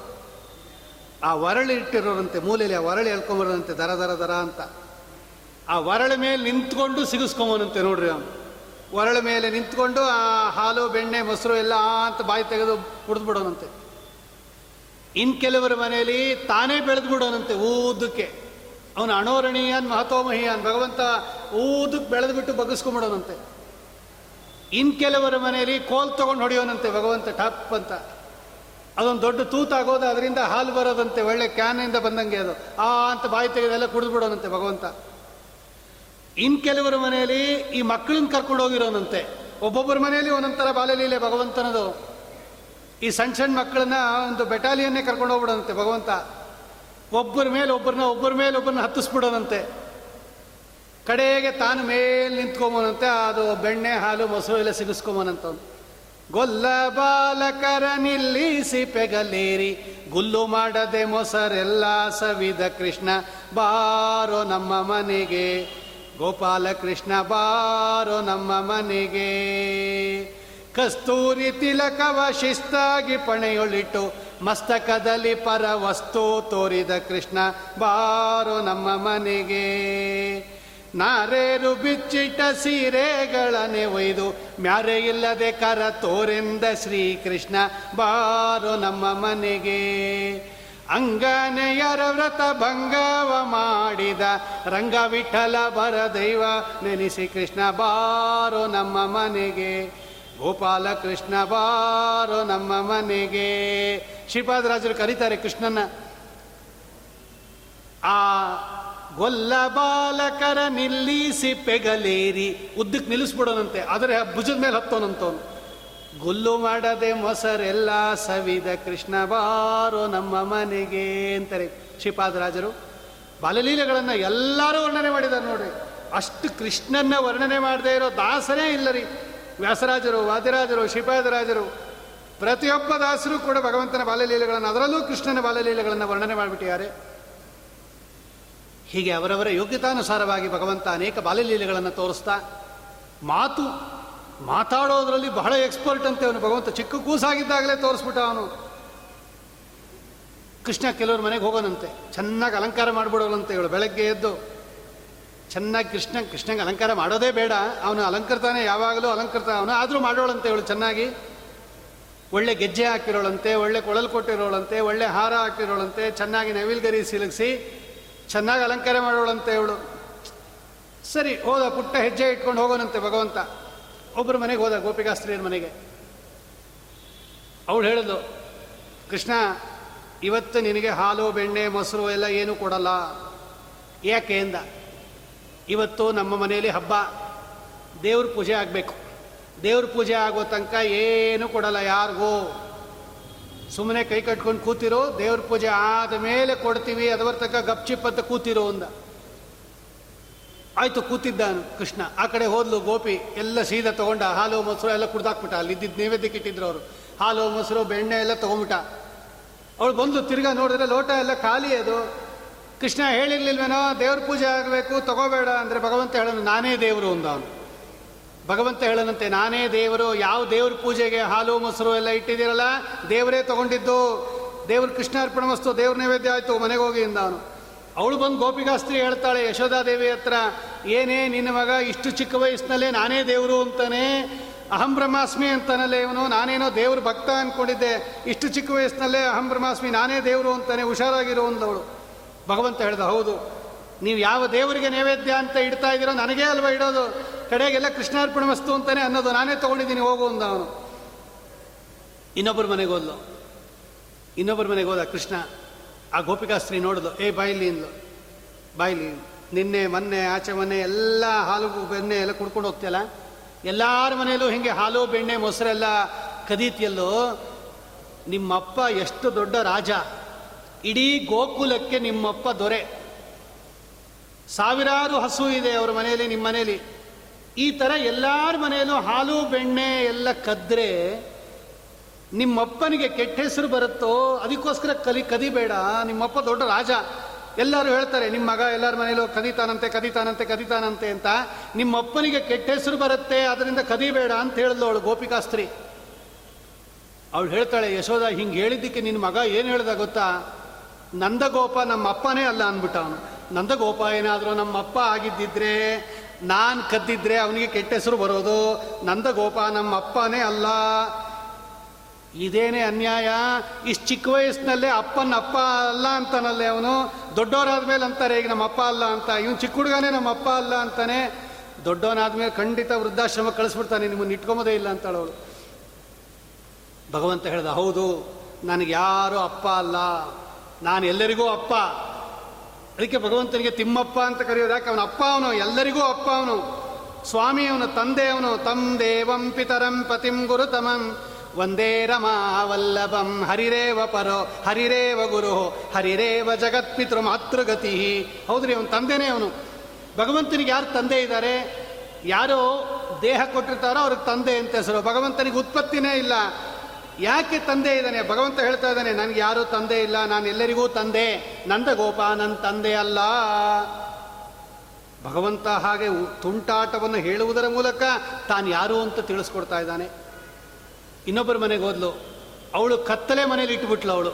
ಆ ವರಳಿ ಇಟ್ಟಿರೋರಂತೆ, ಮೂಲೆಯಲ್ಲಿ ಆ ವರಳು ಎಳ್ಕೊಂಬರೋನಂತೆ ದರ ದರ ದರ ಅಂತ. ಆ ವರಳ ಮೇಲೆ ನಿಂತ್ಕೊಂಡು ಸಿಗಿಸ್ಕೊಂಬನಂತೆ ನೋಡ್ರಿ ಅವನು. ವರಳ ಮೇಲೆ ನಿಂತ್ಕೊಂಡು ಆ ಹಾಲು, ಬೆಣ್ಣೆ, ಮೊಸರು ಎಲ್ಲ ಅಂತ ಬಾಯಿ ತೆಗೆದು ಕುಡಿದ್ಬಿಡೋನಂತೆ ಇನ್ ಕೆಲವರ ಮನೆಯಲ್ಲಿ ತಾನೇ ಬೆಳೆದು ಬಿಡೋನಂತೆ ಊದಕ್ಕೆ. ಅವನು ಅಣೋರಣೀಯನ್, ಮಹತೋಮಹಿಯನ್, ಭಗವಂತ ಊದಕ್ಕೆ ಬೆಳೆದು ಬಿಟ್ಟು ಬಗ್ಗಿಸ್ಕೊಂಬಿಡೋನಂತೆ ಇನ್ ಕೆಲವರ ಮನೆಯಲ್ಲಿ ಕೋಲ್ ತಗೊಂಡು ಹೊಡೆಯೋನಂತೆ ಭಗವಂತ ಟಪ್ ಅಂತ. ಅದೊಂದು ದೊಡ್ಡ ತೂತಾಗೋದು ಅದರಿಂದ ಹಾಲು ಬರೋದಂತೆ ಒಳ್ಳೆ ಕ್ಯಾನಿಂದ ಬಂದಂಗೆ ಅದು. ಆ ಅಂತ ಬಾಯಿ ತೆಗೆದೆಲ್ಲ ಕುಡಿದ್ಬಿಡೋನಂತೆ ಭಗವಂತ. ಇನ್ ಕೆಲವರ ಮನೆಯಲ್ಲಿ ಈ ಮಕ್ಕಳನ್ನ ಕರ್ಕೊಂಡು ಹೋಗಿರೋನಂತೆ. ಒಬ್ಬೊಬ್ಬರ ಮನೆಯಲ್ಲಿ ಒಂದೊಂಥರ ಬಾಲಲೀಲೆ ಭಗವಂತನದು. ಈ ಸಣ್ಣ ಸಣ್ಣ ಮಕ್ಕಳನ್ನ ಒಂದು ಬೆಟಾಲಿಯನ್ನೇ ಕರ್ಕೊಂಡು ಹೋಗ್ಬಿಡೋನಂತೆ ಭಗವಂತ. ಒಬ್ಬರ ಮೇಲೆ ಒಬ್ಬರನ್ನ ಒಬ್ಬರ ಮೇಲೆ ಒಬ್ಬರನ್ನ ಹತ್ತಿಸ್ಬಿಡೋನಂತೆ. ಕಡೆಗೆ ತಾನು ಮೇಲೆ ನಿಂತ್ಕೊಂಬೋನಂತೆ ಅದು ಬೆಣ್ಣೆ, ಹಾಲು, ಮೊಸರು ಎಲ್ಲ ಸಿಗಿಸ್ಕೊಂಬೋನಂತ ಗೊಲ್ಲ ಬಾಲಕರ ನಿಲ್ಲಿಸಿ ಪೆಗಲೇರಿ, ಗುಲ್ಲು ಮಾಡದೆ ಮೊಸರೆಲ್ಲ ಸವಿದ ಕೃಷ್ಣ, ಬಾರೋ ನಮ್ಮ ಮನೆಗೆ. ಗೋಪಾಲ ಕೃಷ್ಣ ಬಾರೋ ನಮ್ಮ ಮನೆಗೆ. ಕಸ್ತೂರಿ ತಿಲಕವ ಶಿಸ್ತಾಗಿ ಪಣೆಯೊಳಿಟ್ಟು ಮಸ್ತಕದಲ್ಲಿ ಪರ ವಸ್ತು ತೋರಿದ ಕೃಷ್ಣ ಬಾರೋ ನಮ್ಮ ಮನೆಗೆ. ನಾರೇರು ಬಿಚ್ಚಿಟ್ಟ ಸೀರೆಗಳನೆ ಒಯ್ದು ಮ್ಯಾರೆ ಇಲ್ಲದೆ ಕರ ತೋರೆಂದ ಶ್ರೀಕೃಷ್ಣ ಬಾರೋ ನಮ್ಮ ಮನೆಗೆ. ಅಂಗನೆಯರ ವ್ರತ ಭಂಗವ ಮಾಡಿದ ರಂಗ ವಿಠಲ ಬರ ದೈವ ನೆನೆಸಿ ಕೃಷ್ಣ ಬಾರೋ ನಮ್ಮ ಮನೆಗೆ. ಗೋಪಾಲ ಕೃಷ್ಣ ಬಾರೋ ನಮ್ಮ ಮನೆಗೆ. ಶ್ರೀಪಾದರಾಜರು ಕರೀತಾರೆ ಕೃಷ್ಣನ. ಆ ಗೊಲ್ಲ ಬಾಲಕರ ನಿಲ್ಲಿಸಿ ಪೆಗಲೇರಿ. ಉದ್ದಕ್ಕೆ ನಿಲ್ಲಿಸ್ಬಿಡೋನಂತೆ, ಆದರೆ ಭುಜದ ಮೇಲೆ ಹತ್ತೋನಂತವನು. ಗುಲ್ಲು ಮಾಡದೆ ಮೊಸರೆಲ್ಲ ಸವಿದ ಕೃಷ್ಣ ಬಾರೋ ನಮ್ಮ ಮನೆಗೆ ಅಂತಾರೆ. ಶ್ರೀಪಾದರಾಜರು ಬಾಲಲೀಲೆಗಳನ್ನು ಎಲ್ಲರೂ ವರ್ಣನೆ ಮಾಡಿದ್ದಾರೆ ನೋಡ್ರಿ ಅಷ್ಟು ಕೃಷ್ಣನ್ನ ವರ್ಣನೆ ಮಾಡದೇ ಇರೋ ದಾಸರೇ ಇಲ್ಲ ರೀ ವ್ಯಾಸರಾಜರು, ವಾದಿರಾಜರು ಶ್ರೀಪಾದರಾಜರು ಪ್ರತಿಯೊಬ್ಬ ದಾಸರು ಕೂಡ ಭಗವಂತನ ಬಾಲಲೀಲೆಗಳನ್ನು, ಅದರಲ್ಲೂ ಕೃಷ್ಣನ ಬಾಲಲೀಲೆಗಳನ್ನು ವರ್ಣನೆ ಮಾಡಿಬಿಟ್ಟಿದ್ದಾರೆ. ಹೀಗೆ ಅವರವರ ಯೋಗ್ಯತಾನುಸಾರವಾಗಿ ಭಗವಂತ ಅನೇಕ ಬಾಲಲೀಲೆಗಳನ್ನು ತೋರಿಸ್ತಾ, ಮಾತು ಮಾತಾಡೋದ್ರಲ್ಲಿ ಬಹಳ ಎಕ್ಸ್ಪರ್ಟ್ ಅಂತೆ ಅವನು. ಭಗವಂತ ಚಿಕ್ಕ ಕೂಸಾಗಿದ್ದಾಗಲೇ ತೋರಿಸ್ಬಿಟ್ಟ ಅವನು. ಕೃಷ್ಣ ಕೆಲವ್ರ ಮನೆಗೆ ಹೋಗೋನಂತೆ. ಚೆನ್ನಾಗಿ ಅಲಂಕಾರ ಮಾಡಿಬಿಡೋನಂತೆ ಇವಳು. ಬೆಳಗ್ಗೆ ಎದ್ದು ಚೆನ್ನಾಗಿ ಕೃಷ್ಣ, ಕೃಷ್ಣಂಗೆ ಅಲಂಕಾರ ಮಾಡೋದೇ ಬೇಡ. ಅವನು ಅಲಂಕೃತಾನೆ ಯಾವಾಗಲೂ ಅಲಂಕೃತ. ಅವನು ಆದರೂ ಮಾಡೋಳಂತೆ ಇವಳು ಚೆನ್ನಾಗಿ. ಒಳ್ಳೆ ಗೆಜ್ಜೆ ಹಾಕಿರೋಳಂತೆ, ಒಳ್ಳೆ ಕೊಳಲು ಕೊಟ್ಟಿರೋಳಂತೆ, ಒಳ್ಳೆ ಹಾರ ಹಾಕಿರೋಳಂತೆ, ಚೆನ್ನಾಗಿ ನವಿಲ್ಗರಿ ಸಿಲುಗಿಸಿ ಚೆನ್ನಾಗಿ ಅಲಂಕಾರ ಮಾಡೋಳಂತೆ ಇವಳು. ಸರಿ, ಹೋದ ಪುಟ್ಟ ಹೆಜ್ಜೆ ಇಟ್ಕೊಂಡು ಹೋಗೋನಂತೆ ಭಗವಂತ. ಒಬ್ಬರ ಮನೆಗೆ ಹೋದ ಗೋಪಿಕಾಸ್ತ್ರೀಯರ ಮನೆಗೆ. ಅವಳು ಹೇಳಿದ್ಲು ಕೃಷ್ಣ, ಇವತ್ತು ನಿನಗೆ ಹಾಲು, ಬೆಣ್ಣೆ, ಮೊಸರು ಎಲ್ಲ ಏನೂ ಕೊಡಲ್ಲ. ಯಾಕೆ ಎಂದ ಇವತ್ತು ನಮ್ಮ ಮನೆಯಲ್ಲಿ ಹಬ್ಬ, ದೇವ್ರ ಪೂಜೆ ಆಗಬೇಕು. ದೇವ್ರ ಪೂಜೆ ಆಗೋ ತನಕ ಏನು ಕೊಡಲ್ಲ ಯಾರಿಗೂ. ಸುಮ್ಮನೆ ಕೈ ಕಟ್ಕೊಂಡು ಕೂತಿರೋ, ದೇವ್ರ ಪೂಜೆ ಆದ ಮೇಲೆ ಕೊಡ್ತೀವಿ ಅದವರ ತನಕ ಗಪ್ಚಿಪ್ ಅಂತ ಕೂತಿರೋ ಅಂದ. ಆಯ್ತು, ಕೂತಿದ್ದಾನು ಕೃಷ್ಣ. ಆ ಕಡೆ ಹೋದ್ಲು ಗೋಪಿ, ಎಲ್ಲ ಸೀದಾ ತೊಗೊಂಡ, ಹಾಲು, ಮೊಸರು ಎಲ್ಲ ಕುಡ್ದಾಕ್ಬಿಟ್ಟ. ಅಲ್ಲಿ ಇದ್ದಿದ್ದು ನೈವೇದ್ಯಕ್ಕೆ ಇಟ್ಟಿದ್ರು ಅವರು. ಹಾಲು, ಮೊಸರು, ಬೆಣ್ಣೆ ಎಲ್ಲ ತಗೊಂಬಿಟ್ಟ ಅವಳು ಬಂದು ತಿರ್ಗಾ ನೋಡಿದ್ರೆ ಲೋಟ ಎಲ್ಲ ಖಾಲಿ ಅದು. ಕೃಷ್ಣ ಹೇಳಿರ್ಲಿಲ್ವೇನೋ, ದೇವ್ರ ಪೂಜೆ ಆಗಬೇಕು, ತಗೋಬೇಡ ಅಂದರೆ ಭಗವಂತ ಹೇಳೋನು, ನಾನೇ ದೇವರು ಅಂದ ಅವನು. ಭಗವಂತ ಹೇಳನಂತೆ, ನಾನೇ ದೇವರು, ಯಾವ ದೇವ್ರ ಪೂಜೆಗೆ ಹಾಲು, ಮೊಸರು ಎಲ್ಲ ಇಟ್ಟಿದ್ದೀರಲ್ಲ, ದೇವರೇ ತಗೊಂಡಿದ್ದು. ದೇವ್ರ ಕೃಷ್ಣಾರ್ಪಣ ವಸ್ತು, ದೇವ್ರ ನೈವೇದ್ಯ ಆಯಿತು, ಮನೆಗೆ ಹೋಗಿ ಅಂದ ಅವಳು ಬಂದು ಗೋಪಿಕಾಸ್ತ್ರಿ ಹೇಳ್ತಾಳೆ ಯಶೋಧಾದೇವಿ ಹತ್ರ, ಏನೇ ನಿನ್ನ ಮಗ ಇಷ್ಟು ಚಿಕ್ಕ ವಯಸ್ಸಿನಲ್ಲೇ ನಾನೇ ದೇವರು ಅಂತಾನೆ, ಅಹಂ ಬ್ರಹ್ಮಾಸ್ಮಿ ಅಂತಾನಲ್ಲೇ ಇವನು, ನಾನೇನೋ ದೇವ್ರ ಭಕ್ತ ಅಂದ್ಕೊಂಡಿದ್ದೆ ಇಷ್ಟು ಚಿಕ್ಕ ವಯಸ್ಸಿನಲ್ಲೇ ಅಹಂ ಬ್ರಹ್ಮಾಸ್ಮಿ, ನಾನೇ ದೇವರು ಅಂತಾನೆ ಹುಷಾರಾಗಿರೋ ಅಂದವಳು. ಭಗವಂತ ಹೇಳ್ದ, ಹೌದು, ನೀವು ಯಾವ ದೇವರಿಗೆ ನೈವೇದ್ಯ ಅಂತ ಇಡ್ತಾ ಇದ್ದೀರೋ ನನಗೇ ಅಲ್ವಾ ಇಡೋದು, ಕಡೆಗೆಲ್ಲ ಕೃಷ್ಣಾರ್ಪಣ ವಸ್ತು ಅಂತಾನೆ ಅನ್ನೋದು ನಾನೇ ತಗೊಂಡಿದ್ದೀನಿ, ಹೋಗು ಅಂದ ಅವನು. ಇನ್ನೊಬ್ಬರ ಮನೆಗೆ ಹೋದ್ಲು. ಇನ್ನೊಬ್ಬರ ಮನೆಗೆ ಹೋದ ಕೃಷ್ಣ ಆ ಗೋಪಿಕಾಸ್ತ್ರೀ ನೋಡಿದ್ಲು ಏ ಬಾಯಿಲಿ ಅಂದ್ಲು ಬಾಯ್ಲಿ ನಿನ್ನೆ, ಮೊನ್ನೆ, ಆಚೆ, ಮೊನ್ನೆ, ಎಲ್ಲ ಹಾಲು ಬೆಣ್ಣೆ ಎಲ್ಲ ಕುಡ್ಕೊಂಡು ಹೋಗ್ತಿಯಲ್ಲ? ಎಲ್ಲರ ಮನೆಯಲ್ಲೂ ಹಿಂಗೆ ಹಾಲು, ಬೆಣ್ಣೆ, ಮೊಸರೆಲ್ಲ ಕದೀತಿಯಲ್ಲೋ? ನಿಮ್ಮಪ್ಪ ಎಷ್ಟು ದೊಡ್ಡ ರಾಜ. ಇಡೀ ಗೋಕುಲಕ್ಕೆ ನಿಮ್ಮಪ್ಪ ದೊರೆ. ಸಾವಿರಾರು ಹಸು ಇದೆ ಅವ್ರ ಮನೆಯಲ್ಲಿ ನಿಮ್ಮ ಮನೆಯಲ್ಲಿ ಈ ಥರ ಎಲ್ಲರ ಮನೆಯಲ್ಲೂ ಹಾಲು, ಬೆಣ್ಣೆ ಎಲ್ಲ ಕದ್ರೆ ನಿಮ್ಮಪ್ಪನಿಗೆ ಕೆಟ್ಟ ಹೆಸರು ಬರುತ್ತೋ ಅದಕ್ಕೋಸ್ಕರ ಕಲಿ ಕದಿಬೇಡ. ನಿಮ್ಮಪ್ಪ ದೊಡ್ಡ ರಾಜ. ಎಲ್ಲರೂ ಹೇಳ್ತಾರೆ ನಿಮ್ಮ ಮಗ ಎಲ್ಲರ ಮನೇಲೂ ಕದೀತಾನಂತೆ ಕದೀತಾನಂತೆ ಕದೀತಾನಂತೆ ಅಂತ. ನಿಮ್ಮಪ್ಪನಿಗೆ ಕೆಟ್ಟ ಹೆಸರು ಬರುತ್ತೆ, ಅದರಿಂದ ಕದಿಬೇಡ ಅಂತ ಹೇಳಿದ್ಲು ಅವಳು ಗೋಪಿಕಾಸ್ತ್ರಿ. ಅವಳು ಹೇಳ್ತಾಳೆ, ಯಶೋಧ, ಹಿಂಗೆ ಹೇಳಿದ್ದಕ್ಕೆ ನಿನ್ನ ಮಗ ಏನು ಹೇಳ್ದ ಗೊತ್ತಾ? ನಂದಗೋಪ ನಮ್ಮ ಅಪ್ಪನೇ ಅಲ್ಲ ಅಂದ್ಬಿಟ್ಟ ಅವನು. ನಂದಗೋಪ ಏನಾದರೂ ನಮ್ಮ ಅಪ್ಪ ಆಗಿದ್ದಿದ್ರೆ, ನಾನು ಕದ್ದಿದ್ರೆ ಅವನಿಗೆ ಕೆಟ್ಟ ಹೆಸರು ಬರೋದು. ನಂದಗೋಪ ನಮ್ಮ ಅಪ್ಪನೇ ಅಲ್ಲ. ಇದೇನೇ ಅನ್ಯಾಯ? ಇಷ್ಟು ಚಿಕ್ಕ ವಯಸ್ಸಿನಲ್ಲೇ ಅಪ್ಪನ ಅಪ್ಪ ಅಲ್ಲ ಅಂತಾನಲ್ಲೇ ಅವನು. ದೊಡ್ಡವರಾದ್ಮೇಲೆ ಅಂತಾರೆ, ಈಗ ನಮ್ಮ ಅಪ್ಪ ಅಲ್ಲ ಅಂತ. ಇವನು ಚಿಕ್ಕ ಹುಡುಗನೇ ನಮ್ಮ ಅಪ್ಪ ಅಲ್ಲ ಅಂತಾನೆ. ದೊಡ್ಡವನಾದ್ಮೇಲೆ ಖಂಡಿತ ವೃದ್ಧಾಶ್ರಮ ಕಳಿಸ್ಬಿಡ್ತಾನೆ, ನಿಮ್ಮನ್ನು ಇಟ್ಕೊಂಬೋದೇ ಇಲ್ಲ ಅಂತಾಳವಳು ಭಗವಂತ ಹೇಳ್ದ, ಹೌದು, ನನಗೆ ಯಾರು ಅಪ್ಪ ಅಲ್ಲ. ನಾನು ಎಲ್ಲರಿಗೂ ಅಪ್ಪ. ಅದಕ್ಕೆ ಭಗವಂತನಿಗೆ ತಿಮ್ಮಪ್ಪ ಅಂತ ಕರೆಯೋದು ಯಾಕೆ? ಅವನ ಅಪ್ಪ ಅವನು, ಎಲ್ಲರಿಗೂ ಅಪ್ಪ ಅವನು. ಸ್ವಾಮಿ ಅವನು, ತಂದೆ ಅವನು. ತಂ ದೇವಂ ಪಿತರಂ ಪತಿಂ ಗುರುತಮಂ. ಒಂದೇ ರಮಾವಲ್ಲಭಂ ಹರಿರೇವ ಪರೋ ಹರಿರೇವ ಗುರು ಹರಿರೇವ ಜಗತ್ಪಿತೃ ಮಾತೃಗತಿ ಹೌದ್ರಿ, ಅವನ ತಂದೆನೇ ಅವನು. ಭಗವಂತನಿಗೆ ಯಾರು ತಂದೆ ಇದ್ದಾರೆ ಯಾರೋ ದೇಹ ಕೊಟ್ಟಿರ್ತಾರೋ ಅವ್ರಿಗೆ ತಂದೆ ಅಂತ ಹೆಸರು. ಭಗವಂತನಿಗೆ ಉತ್ಪತ್ತಿನೇ ಇಲ್ಲ. ಯಾಕೆ ತಂದೆ ಇದ್ದಾನೆ? ಭಗವಂತ ಹೇಳ್ತಾ ಇದ್ದಾನೆ, ನನಗೆ ಯಾರೂ ತಂದೆ ಇಲ್ಲ, ನಾನು ಎಲ್ಲರಿಗೂ ತಂದೆ. ನಂದ ಗೋಪ ನನ್ನ ತಂದೆ ಅಲ್ಲ. ಭಗವಂತ ಹಾಗೆ ತುಂಟಾಟವನ್ನು ಹೇಳುವುದರ ಮೂಲಕ ತಾನು ಯಾರು ಅಂತ ತಿಳಿಸ್ಕೊಡ್ತಾ ಇದ್ದಾನೆ. ಇನ್ನೊಬ್ಬರ ಮನೆಗೆ ಹೋದ್ಲು. ಅವಳು ಕತ್ತಲೆ ಮನೇಲಿ ಇಟ್ಬಿಟ್ಲು ಅವಳು.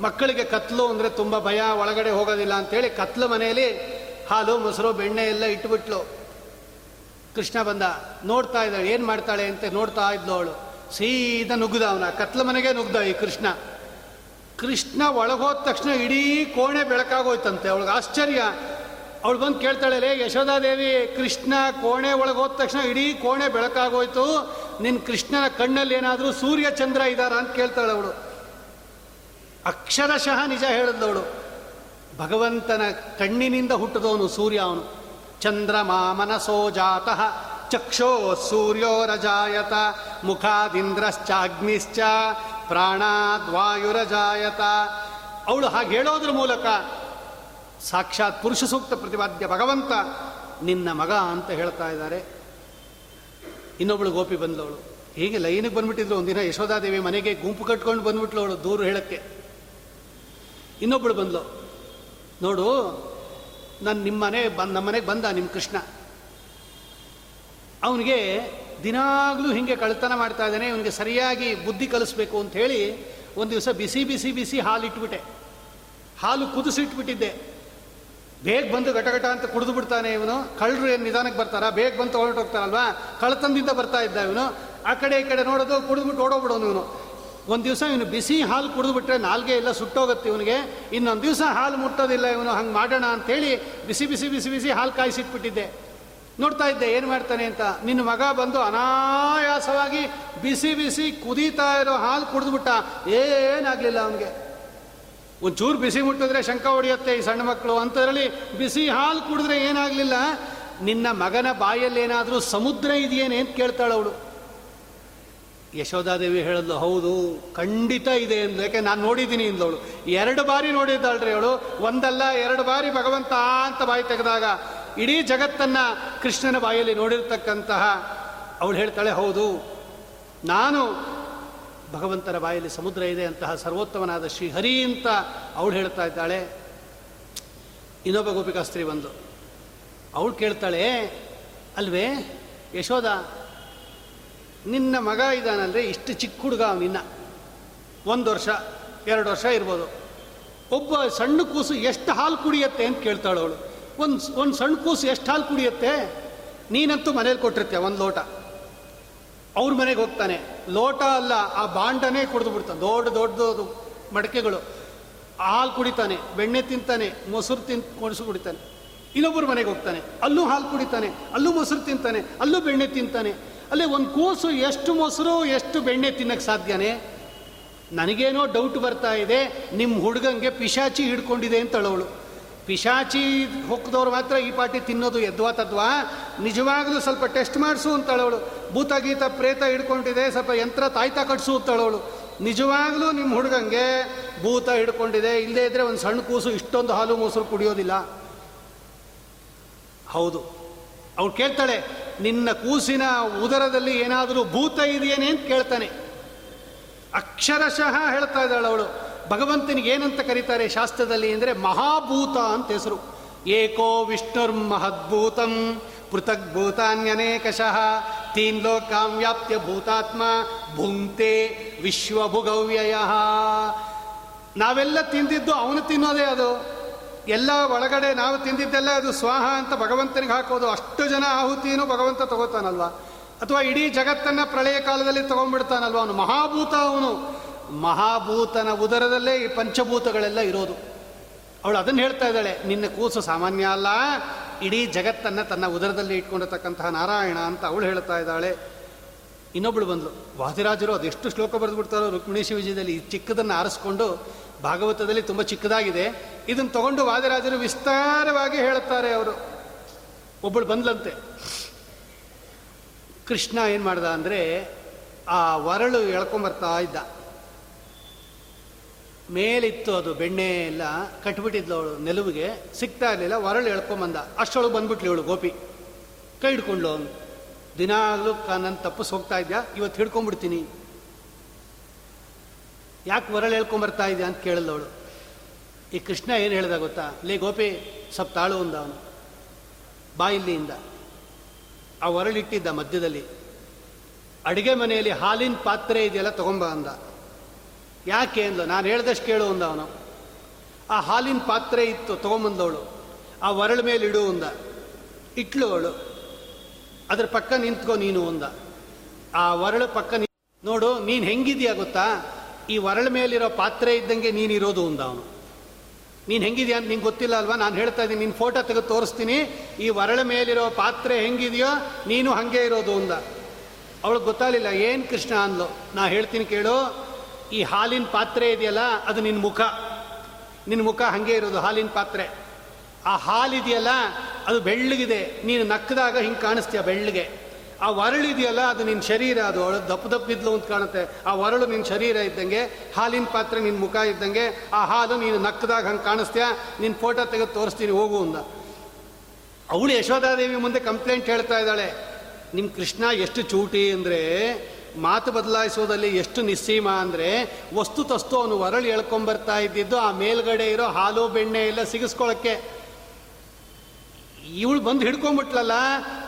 ಮಕ್ಕಳಿಗೆ ಕತ್ಲು ಅಂದರೆ ತುಂಬ ಭಯ, ಒಳಗಡೆ ಹೋಗೋದಿಲ್ಲ ಅಂತೇಳಿ ಕತ್ಲು ಮನೆಯಲ್ಲಿ ಹಾಲು, ಮೊಸರು, ಬೆಣ್ಣೆ ಎಲ್ಲ ಇಟ್ಬಿಟ್ಲು. ಕೃಷ್ಣ ಬಂದ, ನೋಡ್ತಾ ಇದ್ದಾಳೆ, ಏನು ಮಾಡ್ತಾಳೆ ಅಂತ ನೋಡ್ತಾ ಇದ್ಲು ಅವಳು. ಸೀದಾ ನುಗ್ಗದ ಅವನ, ಕತ್ಲ ಮನೆಗೆ ನುಗ್ದ ಈ ಕೃಷ್ಣ. ಕೃಷ್ಣ ಒಳಗೋದ ತಕ್ಷಣ ಇಡೀ ಕೋಣೆ ಬೆಳಕಾಗೋಯ್ತಂತೆ. ಅವಳಿಗೆ ಆಶ್ಚರ್ಯ. ಅವಳು ಬಂದು ಕೇಳ್ತಾಳೆ ಯಶೋಧಾದೇವಿ ಕೃಷ್ಣ ಕೋಣೆ ಒಳಗೆ ಹೋದ ತಕ್ಷಣ ಇಡೀ ಕೋಣೆ ಬೆಳಕಾಗೋಯ್ತು. ನಿನ್ನ ಕೃಷ್ಣನ ಕಣ್ಣಲ್ಲಿ ಏನಾದರೂ ಸೂರ್ಯ ಚಂದ್ರ ಇದ್ದಾರ ಅಂತ ಕೇಳ್ತಾಳೆ ಅವಳು. ಅಕ್ಷರಶಃ ನಿಜ ಹೇಳಿದವಳು ಭಗವಂತನ ಕಣ್ಣಿನಿಂದ ಹುಟ್ಟಿದವನು ಸೂರ್ಯ ಅವನು. ಚಂದ್ರ ಮಾಮನಸೋ ಜಾತಃ, ಚಕ್ಷೋ ಸೂರ್ಯೋ ರಜಾಯತ, ಮುಖಾದಿಂದ್ರಶ್ಚಾಗ್ನಿಶ್ಚ, ಪ್ರಾಣಾದ್ವಾಯುರಜಾಯತ. ಅವಳು ಹಾಗೆ ಹೇಳೋದ್ರ ಮೂಲಕ ಸಾಕ್ಷಾತ್ ಪುರುಷ ಸೂಕ್ತ ಪ್ರತಿಪಾದ್ಯ ಭಗವಂತ ನಿನ್ನ ಮಗ ಅಂತ ಹೇಳ್ತಾ ಇದ್ದಾರೆ. ಇನ್ನೊಬ್ಳು ಗೋಪಿ ಬಂದವಳು. ಹೀಗೆ ಲೈನಿಗೆ ಬಂದ್ಬಿಟ್ಟಿದ್ರು. ಒಂದಿನ ಯಶೋಧಾದೇವಿ ಮನೆಗೆ ಗುಂಪು ಕಟ್ಕೊಂಡು ಬಂದ್ಬಿಟ್ಲು ಅವಳು ದೂರು ಹೇಳಕ್ಕೆ. ಇನ್ನೊಬ್ಳು ಬಂದ್ಲು. ನೋಡು, ನಾನು ನಿಮ್ಮ ಮನೆ ಬಂದು ನಮ್ಮ ಮನೆಗೆ ಬಂದ ನಿಮ್ಮ ಕೃಷ್ಣ. ಅವನಿಗೆ ದಿನಾಗಲೂ ಹಿಂಗೆ ಕಳ್ತನ ಮಾಡ್ತಾ ಇದ್ದಾನೆ. ಇವನಿಗೆ ಸರಿಯಾಗಿ ಬುದ್ಧಿ ಕಲಿಸ್ಬೇಕು ಅಂತ ಹೇಳಿ ಒಂದು ದಿವಸ ಬಿಸಿ ಬಿಸಿ ಬಿಸಿ ಹಾಲು ಇಟ್ಬಿಟ್ಟೆ ಹಾಲು ಕುದಿಸಿಟ್ಬಿಟ್ಟಿದ್ದೆ. ಬೇಗ ಬಂದು ಘಟಘಟ ಅಂತ ಕುಡಿದು ಬಿಡ್ತಾನೆ ಇವನು. ಕಳ್ಳರು ಏನು ನಿಧಾನಕ್ಕೆ ಬರ್ತಾರ? ಬೇಗ ಬಂದು ಹೊರಟು ಹೋಗ್ತಾರಲ್ವಾ? ಕಳ್ತನದಿಂದ ಬರ್ತಾ ಇದ್ದ ಇವನು. ಆ ಕಡೆ ಈ ಕಡೆ ನೋಡೋದು, ಕುಡಿದ್ಬಿಟ್ಟು ಓಡೋಗ್ಬಿಡೋನು ಇವನು. ಒಂದು ದಿವಸ ಇವನು ಬಿಸಿ ಹಾಲು ಕುಡಿದ್ಬಿಟ್ರೆ ನಾಲ್ಗೆ ಎಲ್ಲ ಸುಟ್ಟೋಗುತ್ತೆ ಇವನಿಗೆ. ಇನ್ನೊಂದು ದಿವಸ ಹಾಲು ಮುಟ್ಟೋದಿಲ್ಲ ಇವನು. ಹಂಗೆ ಮಾಡೋಣ ಅಂತೇಳಿ ಬಿಸಿ ಬಿಸಿ ಬಿಸಿ ಬಿಸಿ ಹಾಲು ಕಾಯಿಸಿಟ್ಬಿಟ್ಟಿದ್ದೆ. ನೋಡ್ತಾ ಇದ್ದೆ, ಏನು ಮಾಡ್ತಾನೆ ಅಂತ. ನಿನ್ನ ಮಗ ಬಂದು ಅನಾಯಾಸವಾಗಿ ಬಿಸಿ ಬಿಸಿ ಕುದೀತಾ ಇರೋ ಹಾಲು ಕುಡಿದ್ಬಿಟ್ಟ. ಏನಾಗಲಿಲ್ಲ ಅವನಿಗೆ. ಒಂಚೂರು ಬಿಸಿ ಮುಟ್ಟಿದ್ರೆ ಶಂಕ ಹೊಡೆಯುತ್ತೆ ಈ ಸಣ್ಣ ಮಕ್ಕಳು. ಅಂಥದ್ರಲ್ಲಿ ಬಿಸಿ ಹಾಲು ಕುಡಿದ್ರೆ ಏನಾಗಲಿಲ್ಲ? ನಿನ್ನ ಮಗನ ಬಾಯಲ್ಲಿ ಏನಾದರೂ ಸಮುದ್ರ ಇದೆಯೇನೆ ಅಂತ ಕೇಳ್ತಾಳೆ ಅವಳು. ಯಶೋಧಾದೇವಿ ಹೇಳಿದ್ಲು, ಹೌದು, ಖಂಡಿತ ಇದೆ ಎಂದು. ಯಾಕೆ, ನಾನು ನೋಡಿದ್ದೀನಿ ಅಂದವಳು ಎರಡು ಬಾರಿ ನೋಡಿದ್ದಾಳ್ರಿ ಅವಳು. ಒಂದಲ್ಲ, ಎರಡು ಬಾರಿ ಭಗವಂತ ಅಂತ ಬಾಯಿ ತೆಗೆದಾಗ ಇಡೀ ಜಗತ್ತನ್ನು ಕೃಷ್ಣನ ಬಾಯಲ್ಲಿ ನೋಡಿರ್ತಕ್ಕಂತಹ ಅವಳು ಹೇಳ್ತಾಳೆ, ಹೌದು, ನಾನು ಭಗವಂತನ ಬಾಯಲ್ಲಿ ಸಮುದ್ರ ಇದೆ ಅಂತಹ ಸರ್ವೋತ್ತಮನಾದ ಶ್ರೀಹರಿ ಅಂತ ಅವಳು ಹೇಳ್ತಾ ಇದ್ದಾಳೆ. ಇನ್ನೊಬ್ಬ ಗೋಪಿಕಾಸ್ತ್ರೀ ಬಂದು. ಅವಳು ಕೇಳ್ತಾಳೆ, ಅಲ್ವೇ, ಯಶೋಧ, ನಿನ್ನ ಮಗ ಇದ್ದಾನಂದರೆ ಇಷ್ಟು ಚಿಕ್ಕ ಹುಡುಗ ನಿನ್ನ. ಒಂದು ವರ್ಷ, ಎರಡು ವರ್ಷ ಇರ್ಬೋದು. ಒಬ್ಬ ಸಣ್ಣ ಕೂಸು ಎಷ್ಟು ಹಾಲು ಕುಡಿಯತ್ತೆ? ಅಂತ ಕೇಳ್ತಾಳು ಅವಳು. ಒಂದು ಒಂದು ಸಣ್ಣ ಕೂಸು ಎಷ್ಟು ಹಾಲು ಕುಡಿಯತ್ತೆ? ನೀನಂತೂ ಮನೇಲಿ ಕೊಟ್ಟಿರ್ತೀಯ, ಒಂದು ಲೋಟ. ಅವ್ರ ಮನೆಗೆ ಹೋಗ್ತಾನೆ. ಲೋಟ ಅಲ್ಲ, ಆ ಬಾಂಡನೇ ಕುಡಿದು ಬಿಡ್ತಾನೆ. ದೊಡ್ಡ ದೊಡ್ಡ ಮಡಕೆಗಳು. ಹಾಲು ಕುಡಿತಾನೆ, ಬೆಣ್ಣೆ ತಿಂತಾನೆ, ಮೊಸರು ತಿನ್ ಮೊಸರು ಕುಡಿತಾನೆ. ಇನ್ನೊಬ್ಬರ ಮನೆಗೆ ಹೋಗ್ತಾನೆ. ಅಲ್ಲೂ ಹಾಲು ಕುಡಿತಾನೆ, ಅಲ್ಲೂ ಮೊಸರು ತಿಂತಾನೆ, ಅಲ್ಲೂ ಬೆಣ್ಣೆ ತಿಂತಾನೆ. ಅಲ್ಲೇ ಒಂದು ಕೂಸು ಎಷ್ಟು ಮೊಸರು, ಎಷ್ಟು ಬೆಣ್ಣೆ ತಿನ್ನಕ್ಕೆ ಸಾಧ್ಯನೇ? ನನಗೇನೋ ಡೌಟ್ ಬರ್ತಾ ಇದೆ ನಿಮ್ಮ ಹುಡುಗಂಗೆ ಪಿಶಾಚಿ ಹಿಡ್ಕೊಂಡಿದೆ ಅಂತ ಅಳವಳು ಪಿಶಾಚಿ ಹೊಕ್ಕದವ್ರು ಮಾತ್ರ ಈ ಪಾಟಿ ತಿನ್ನೋದು, ಎದ್ವಾ ತದ್ವಾ? ನಿಜವಾಗ್ಲೂ ಸ್ವಲ್ಪ ಟೆಸ್ಟ್ ಮಾಡಿಸು ಅಂತಳವಳು. ಭೂತ ಗೀತ ಪ್ರೇತ ಹಿಡ್ಕೊಂಡಿದೆ, ಸ್ವಲ್ಪ ಯಂತ್ರ ತಾಯ್ತ ಕಟ್ಸು ಅಂತಳವಳು. ನಿಜವಾಗ್ಲೂ ನಿಮ್ಮ ಹುಡುಗಂಗೆ ಭೂತ ಹಿಡ್ಕೊಂಡಿದೆ ಇಲ್ಲದೇ ಇದ್ರೆ ಒಂದು ಸಣ್ಣ ಕೂಸು, ಇಷ್ಟೊಂದು ಹಾಲು ಮೊಸರು ಕುಡಿಯೋದಿಲ್ಲ. ಹೌದು. ಅವಳು ಕೇಳ್ತಾಳೆ, ನಿನ್ನ ಕೂಸಿನ ಉದರದಲ್ಲಿ ಏನಾದರೂ ಭೂತ ಇದೆಯೇನೆ ಅಂತ ಕೇಳ್ತಾನೆ. ಅಕ್ಷರಶಃ ಹೇಳ್ತಾ ಇದ್ದಾಳೆ ಅವಳು ಭಗವಂತನಿಗೆ ಏನಂತ ಕರೀತಾರೆ ಶಾಸ್ತ್ರದಲ್ಲಿ ಅಂದರೆ ಮಹಾಭೂತ ಅಂತ ಹೆಸರು. ಏಕೋ ವಿಷ್ಣುರ್ ಮಹದ್ಭೂತಂ ಪೃಥಕ್ ಭೂತಾನ್ಯನೇಕಶಃ ತೀನ್ ಲೋಕಾಂ ವ್ಯಾಪ್ತ್ಯ ಭೂತಾತ್ಮ ಭುಂಕ್ತೆ ವಿಶ್ವಭುಗವ್ಯಯ. ನಾವೆಲ್ಲ ತಿಂದಿದ್ದು ಅವನು ತಿನ್ನೋದೇ ಅದು. ಎಲ್ಲ ಒಳಗಡೆ ನಾವು ತಿಂದಿದ್ದೆಲ್ಲ ಅದು ಸ್ವಾಹ ಅಂತ ಭಗವಂತನಿಗೆ ಹಾಕೋದು. ಅಷ್ಟು ಜನ ಆಹುತಿಯನ್ನು ಭಗವಂತ ತಗೋತಾನಲ್ವಾ? ಅಥವಾ ಇಡೀ ಜಗತ್ತನ್ನು ಪ್ರಳಯ ಕಾಲದಲ್ಲಿ ತಗೊಂಡ್ಬಿಡ್ತಾನಲ್ವ ಅವನು? ಮಹಾಭೂತ ಅವನು. ಮಹಾಭೂತನ ಉದರದಲ್ಲೇ ಈ ಪಂಚಭೂತಗಳೆಲ್ಲ ಇರೋದು. ಅವಳು ಅದನ್ನು ಹೇಳ್ತಾ ಇದ್ದಾಳೆ, ನಿನ್ನ ಕೂಸು ಸಾಮಾನ್ಯ ಅಲ್ಲ, ಇಡೀ ಜಗತ್ತನ್ನು ತನ್ನ ಉದರದಲ್ಲಿ ಇಟ್ಕೊಂಡಿರ್ತಕ್ಕಂತಹ ನಾರಾಯಣ ಅಂತ ಅವಳು ಹೇಳ್ತಾ ಇದ್ದಾಳೆ. ಇನ್ನೊಬ್ಳು ಬಂದಳು ವಾದಿರಾಜರು, ಅದೆಷ್ಟು ಶ್ಲೋಕ ಬರೆದು ಬಿಡ್ತಾರೋ ರುಕ್ಮಿಣೀಶಿ ವಿಜಯದಲ್ಲಿ ಈ ಚಿಕ್ಕದನ್ನು ಆರಿಸ್ಕೊಂಡು ಭಾಗವತದಲ್ಲಿ ತುಂಬ ಚಿಕ್ಕದಾಗಿದೆ. ಇದನ್ನು ತಗೊಂಡು ವಾದಿರಾಜರು ವಿಸ್ತಾರವಾಗಿ ಹೇಳುತ್ತಾರೆ ಅವರು. ಒಬ್ಬಳು ಬಂದ್ಲಂತೆ, ಕೃಷ್ಣ ಏನು ಮಾಡ್ದ ಅಂದರೆ, ಆ ವರಳು ಎಳ್ಕೊಂಬರ್ತಾ ಇದ್ದ. ಮೇಲಿತ್ತು ಅದು ಬೆಣ್ಣೆ ಎಲ್ಲ ಕಟ್ಬಿಟ್ಟಿದ್ಲು ಅವಳು ನೆಲುವಿಗೆ. ಸಿಗ್ತಾ ಇರಲಿಲ್ಲ ಹೊರಳು ಎಳ್ಕೊಂಬಂದ ಅಷ್ಟೊಳಗೆ ಬಂದ್ಬಿಟ್ಲಿ ಅವಳು ಗೋಪಿ. ಕೈ ಹಿಡ್ಕೊಂಡ್ಲು ಅವನು. ದಿನಾಗಲೂ ನಾನು ತಪ್ಪಿಸ್ ಹೋಗ್ತಾ ಇದ್ಯಾ? ಇವತ್ತು ಹಿಡ್ಕೊಂಡ್ಬಿಡ್ತೀನಿ. ಯಾಕೆ ಹೊರಳು ಹೇಳ್ಕೊಂಬರ್ತಾ ಇದೆಯಾ ಅಂತ ಕೇಳಿದವಳು ಈ ಕೃಷ್ಣ ಏನು ಹೇಳ್ದ ಗೊತ್ತಾ? ಲೇ ಗೋಪಿ, ಸ್ವಲ್ಪ ತಾಳು ಅಂದ ಅವನು. ಬಾ ಇಲ್ಲಿಂದ. ಆ ಹೊರಳಿಟ್ಟಿದ್ದ ಮಧ್ಯದಲ್ಲಿ. ಅಡುಗೆ ಮನೆಯಲ್ಲಿ ಹಾಲಿನ ಪಾತ್ರೆ ಇದೆಯಲ್ಲ ತಗೊಂಬ ಅಂದ. ಯಾಕೆ ಅಂದ್ಲು? ನಾನು ಹೇಳ್ದಷ್ಟು ಕೇಳು ಅಂದ ಅವನು. ಆ ಹಾಲಿನ ಪಾತ್ರೆ ಇತ್ತು, ತೊಗೊಂಬಂದವಳು. ಆ ಒರಳ ಮೇಲೆ ಇಡು ಅಂದ. ಇಟ್ಲು ಅವಳು. ಅದ್ರ ಪಕ್ಕ ನಿಂತ್ಕೋ ನೀನು ಅಂದ. ಆ ಒರಳು ಪಕ್ಕ ನೋಡು, ನೀನು ಹೆಂಗಿದ್ಯಾ ಗೊತ್ತಾ? ಈ ಒರಳ ಮೇಲಿರೋ ಪಾತ್ರೆ ಇದ್ದಂಗೆ ನೀನು ಇರೋದು ಅಂದ ಅವನು. ನೀನು ಹೆಂಗಿದೆಯಾ ಅಂತ ನಿಂಗೆ ಗೊತ್ತಿಲ್ಲ ಅಲ್ವಾ? ನಾನು ಹೇಳ್ತಾ ಇದ್ದೀನಿ ನಿನ್ನ ಫೋಟೋ ತೆಗೆದು ತೋರಿಸ್ತೀನಿ. ಈ ಒರಳ ಮೇಲಿರೋ ಪಾತ್ರೆ ಹೆಂಗಿದೆಯೋ ನೀನು ಹಾಗೆ ಇರೋದು ಅಂದ. ಅವಳಿಗೆ ಗೊತ್ತಾಗಲಿಲ್ಲ, ಏನು ಕೃಷ್ಣ ಅಂದ್ಲು? ನಾ ಹೇಳ್ತೀನಿ ಕೇಳು ಈ ಹಾಲಿನ ಪಾತ್ರೆ ಇದೆಯಲ್ಲ, ಅದು ನಿನ್ನ ಮುಖ. ನಿನ್ನ ಮುಖ ಹಾಗೆ ಇರೋದು, ಹಾಲಿನ ಪಾತ್ರೆ. ಆ ಹಾಲಿದೆಯಲ್ಲ ಅದು ಬೆಳ್ಳಗಿದೆ. ನೀನು ನಕ್ಕದಾಗ ಹಿಂಗೆ ಕಾಣಿಸ್ತೀಯ ಬೆಳ್ಳಗೆ. ಆ ವರಳಿದೆಯಲ್ಲ ಅದು ನಿನ್ನ ಶರೀರ, ಅದು ದಪ್ಪ ದಪ್ಪ ದಪ್ಪಿದ್ಲು ಅಂತ ಕಾಣುತ್ತೆ. ಆ ವರಳು ನಿನ್ನ ಶರೀರ ಇದ್ದಂಗೆ, ಹಾಲಿನ ಪಾತ್ರೆ ನಿನ್ನ ಮುಖ ಇದ್ದಂಗೆ, ಆ ಹಾಲು ನೀನು ನಕ್ಕದಾಗ ಹಂಗೆ ಕಾಣಿಸ್ತೀಯ? ನಿನ್ನ ಫೋಟೋ ತೆಗೆದು ತೋರಿಸ್ತೀನಿ, ಹೋಗು ಅಂದ. ಅವಳು ಯಶೋಧಾದೇವಿ ಮುಂದೆ ಕಂಪ್ಲೇಂಟ್ ಹೇಳ್ತಾ ಇದ್ದಾಳೆ ನಿಮ್ಮ ಕೃಷ್ಣ ಎಷ್ಟು ಚೂಟಿ ಅಂದರೆ ಮಾತು ಬದಲಾಯಿಸೋದಲ್ಲಿ ಎಷ್ಟು ನಿಸ್ಸೀಮ ಅಂದರೆ ವಸ್ತು ತಸ್ತು ಅವನು ಹೊರಳಿ ಎಳ್ಕೊಂಬರ್ತಾ ಇದ್ದಿದ್ದು, ಆ ಮೇಲ್ಗಡೆ ಇರೋ ಹಾಲು ಬೆಣ್ಣೆ ಎಲ್ಲ ಸಿಗಿಸ್ಕೊಳ್ಳೋಕ್ಕೆ ಇವಳು ಬಂದು ಹಿಡ್ಕೊಂಬಿಟ್ಲಲ್ಲ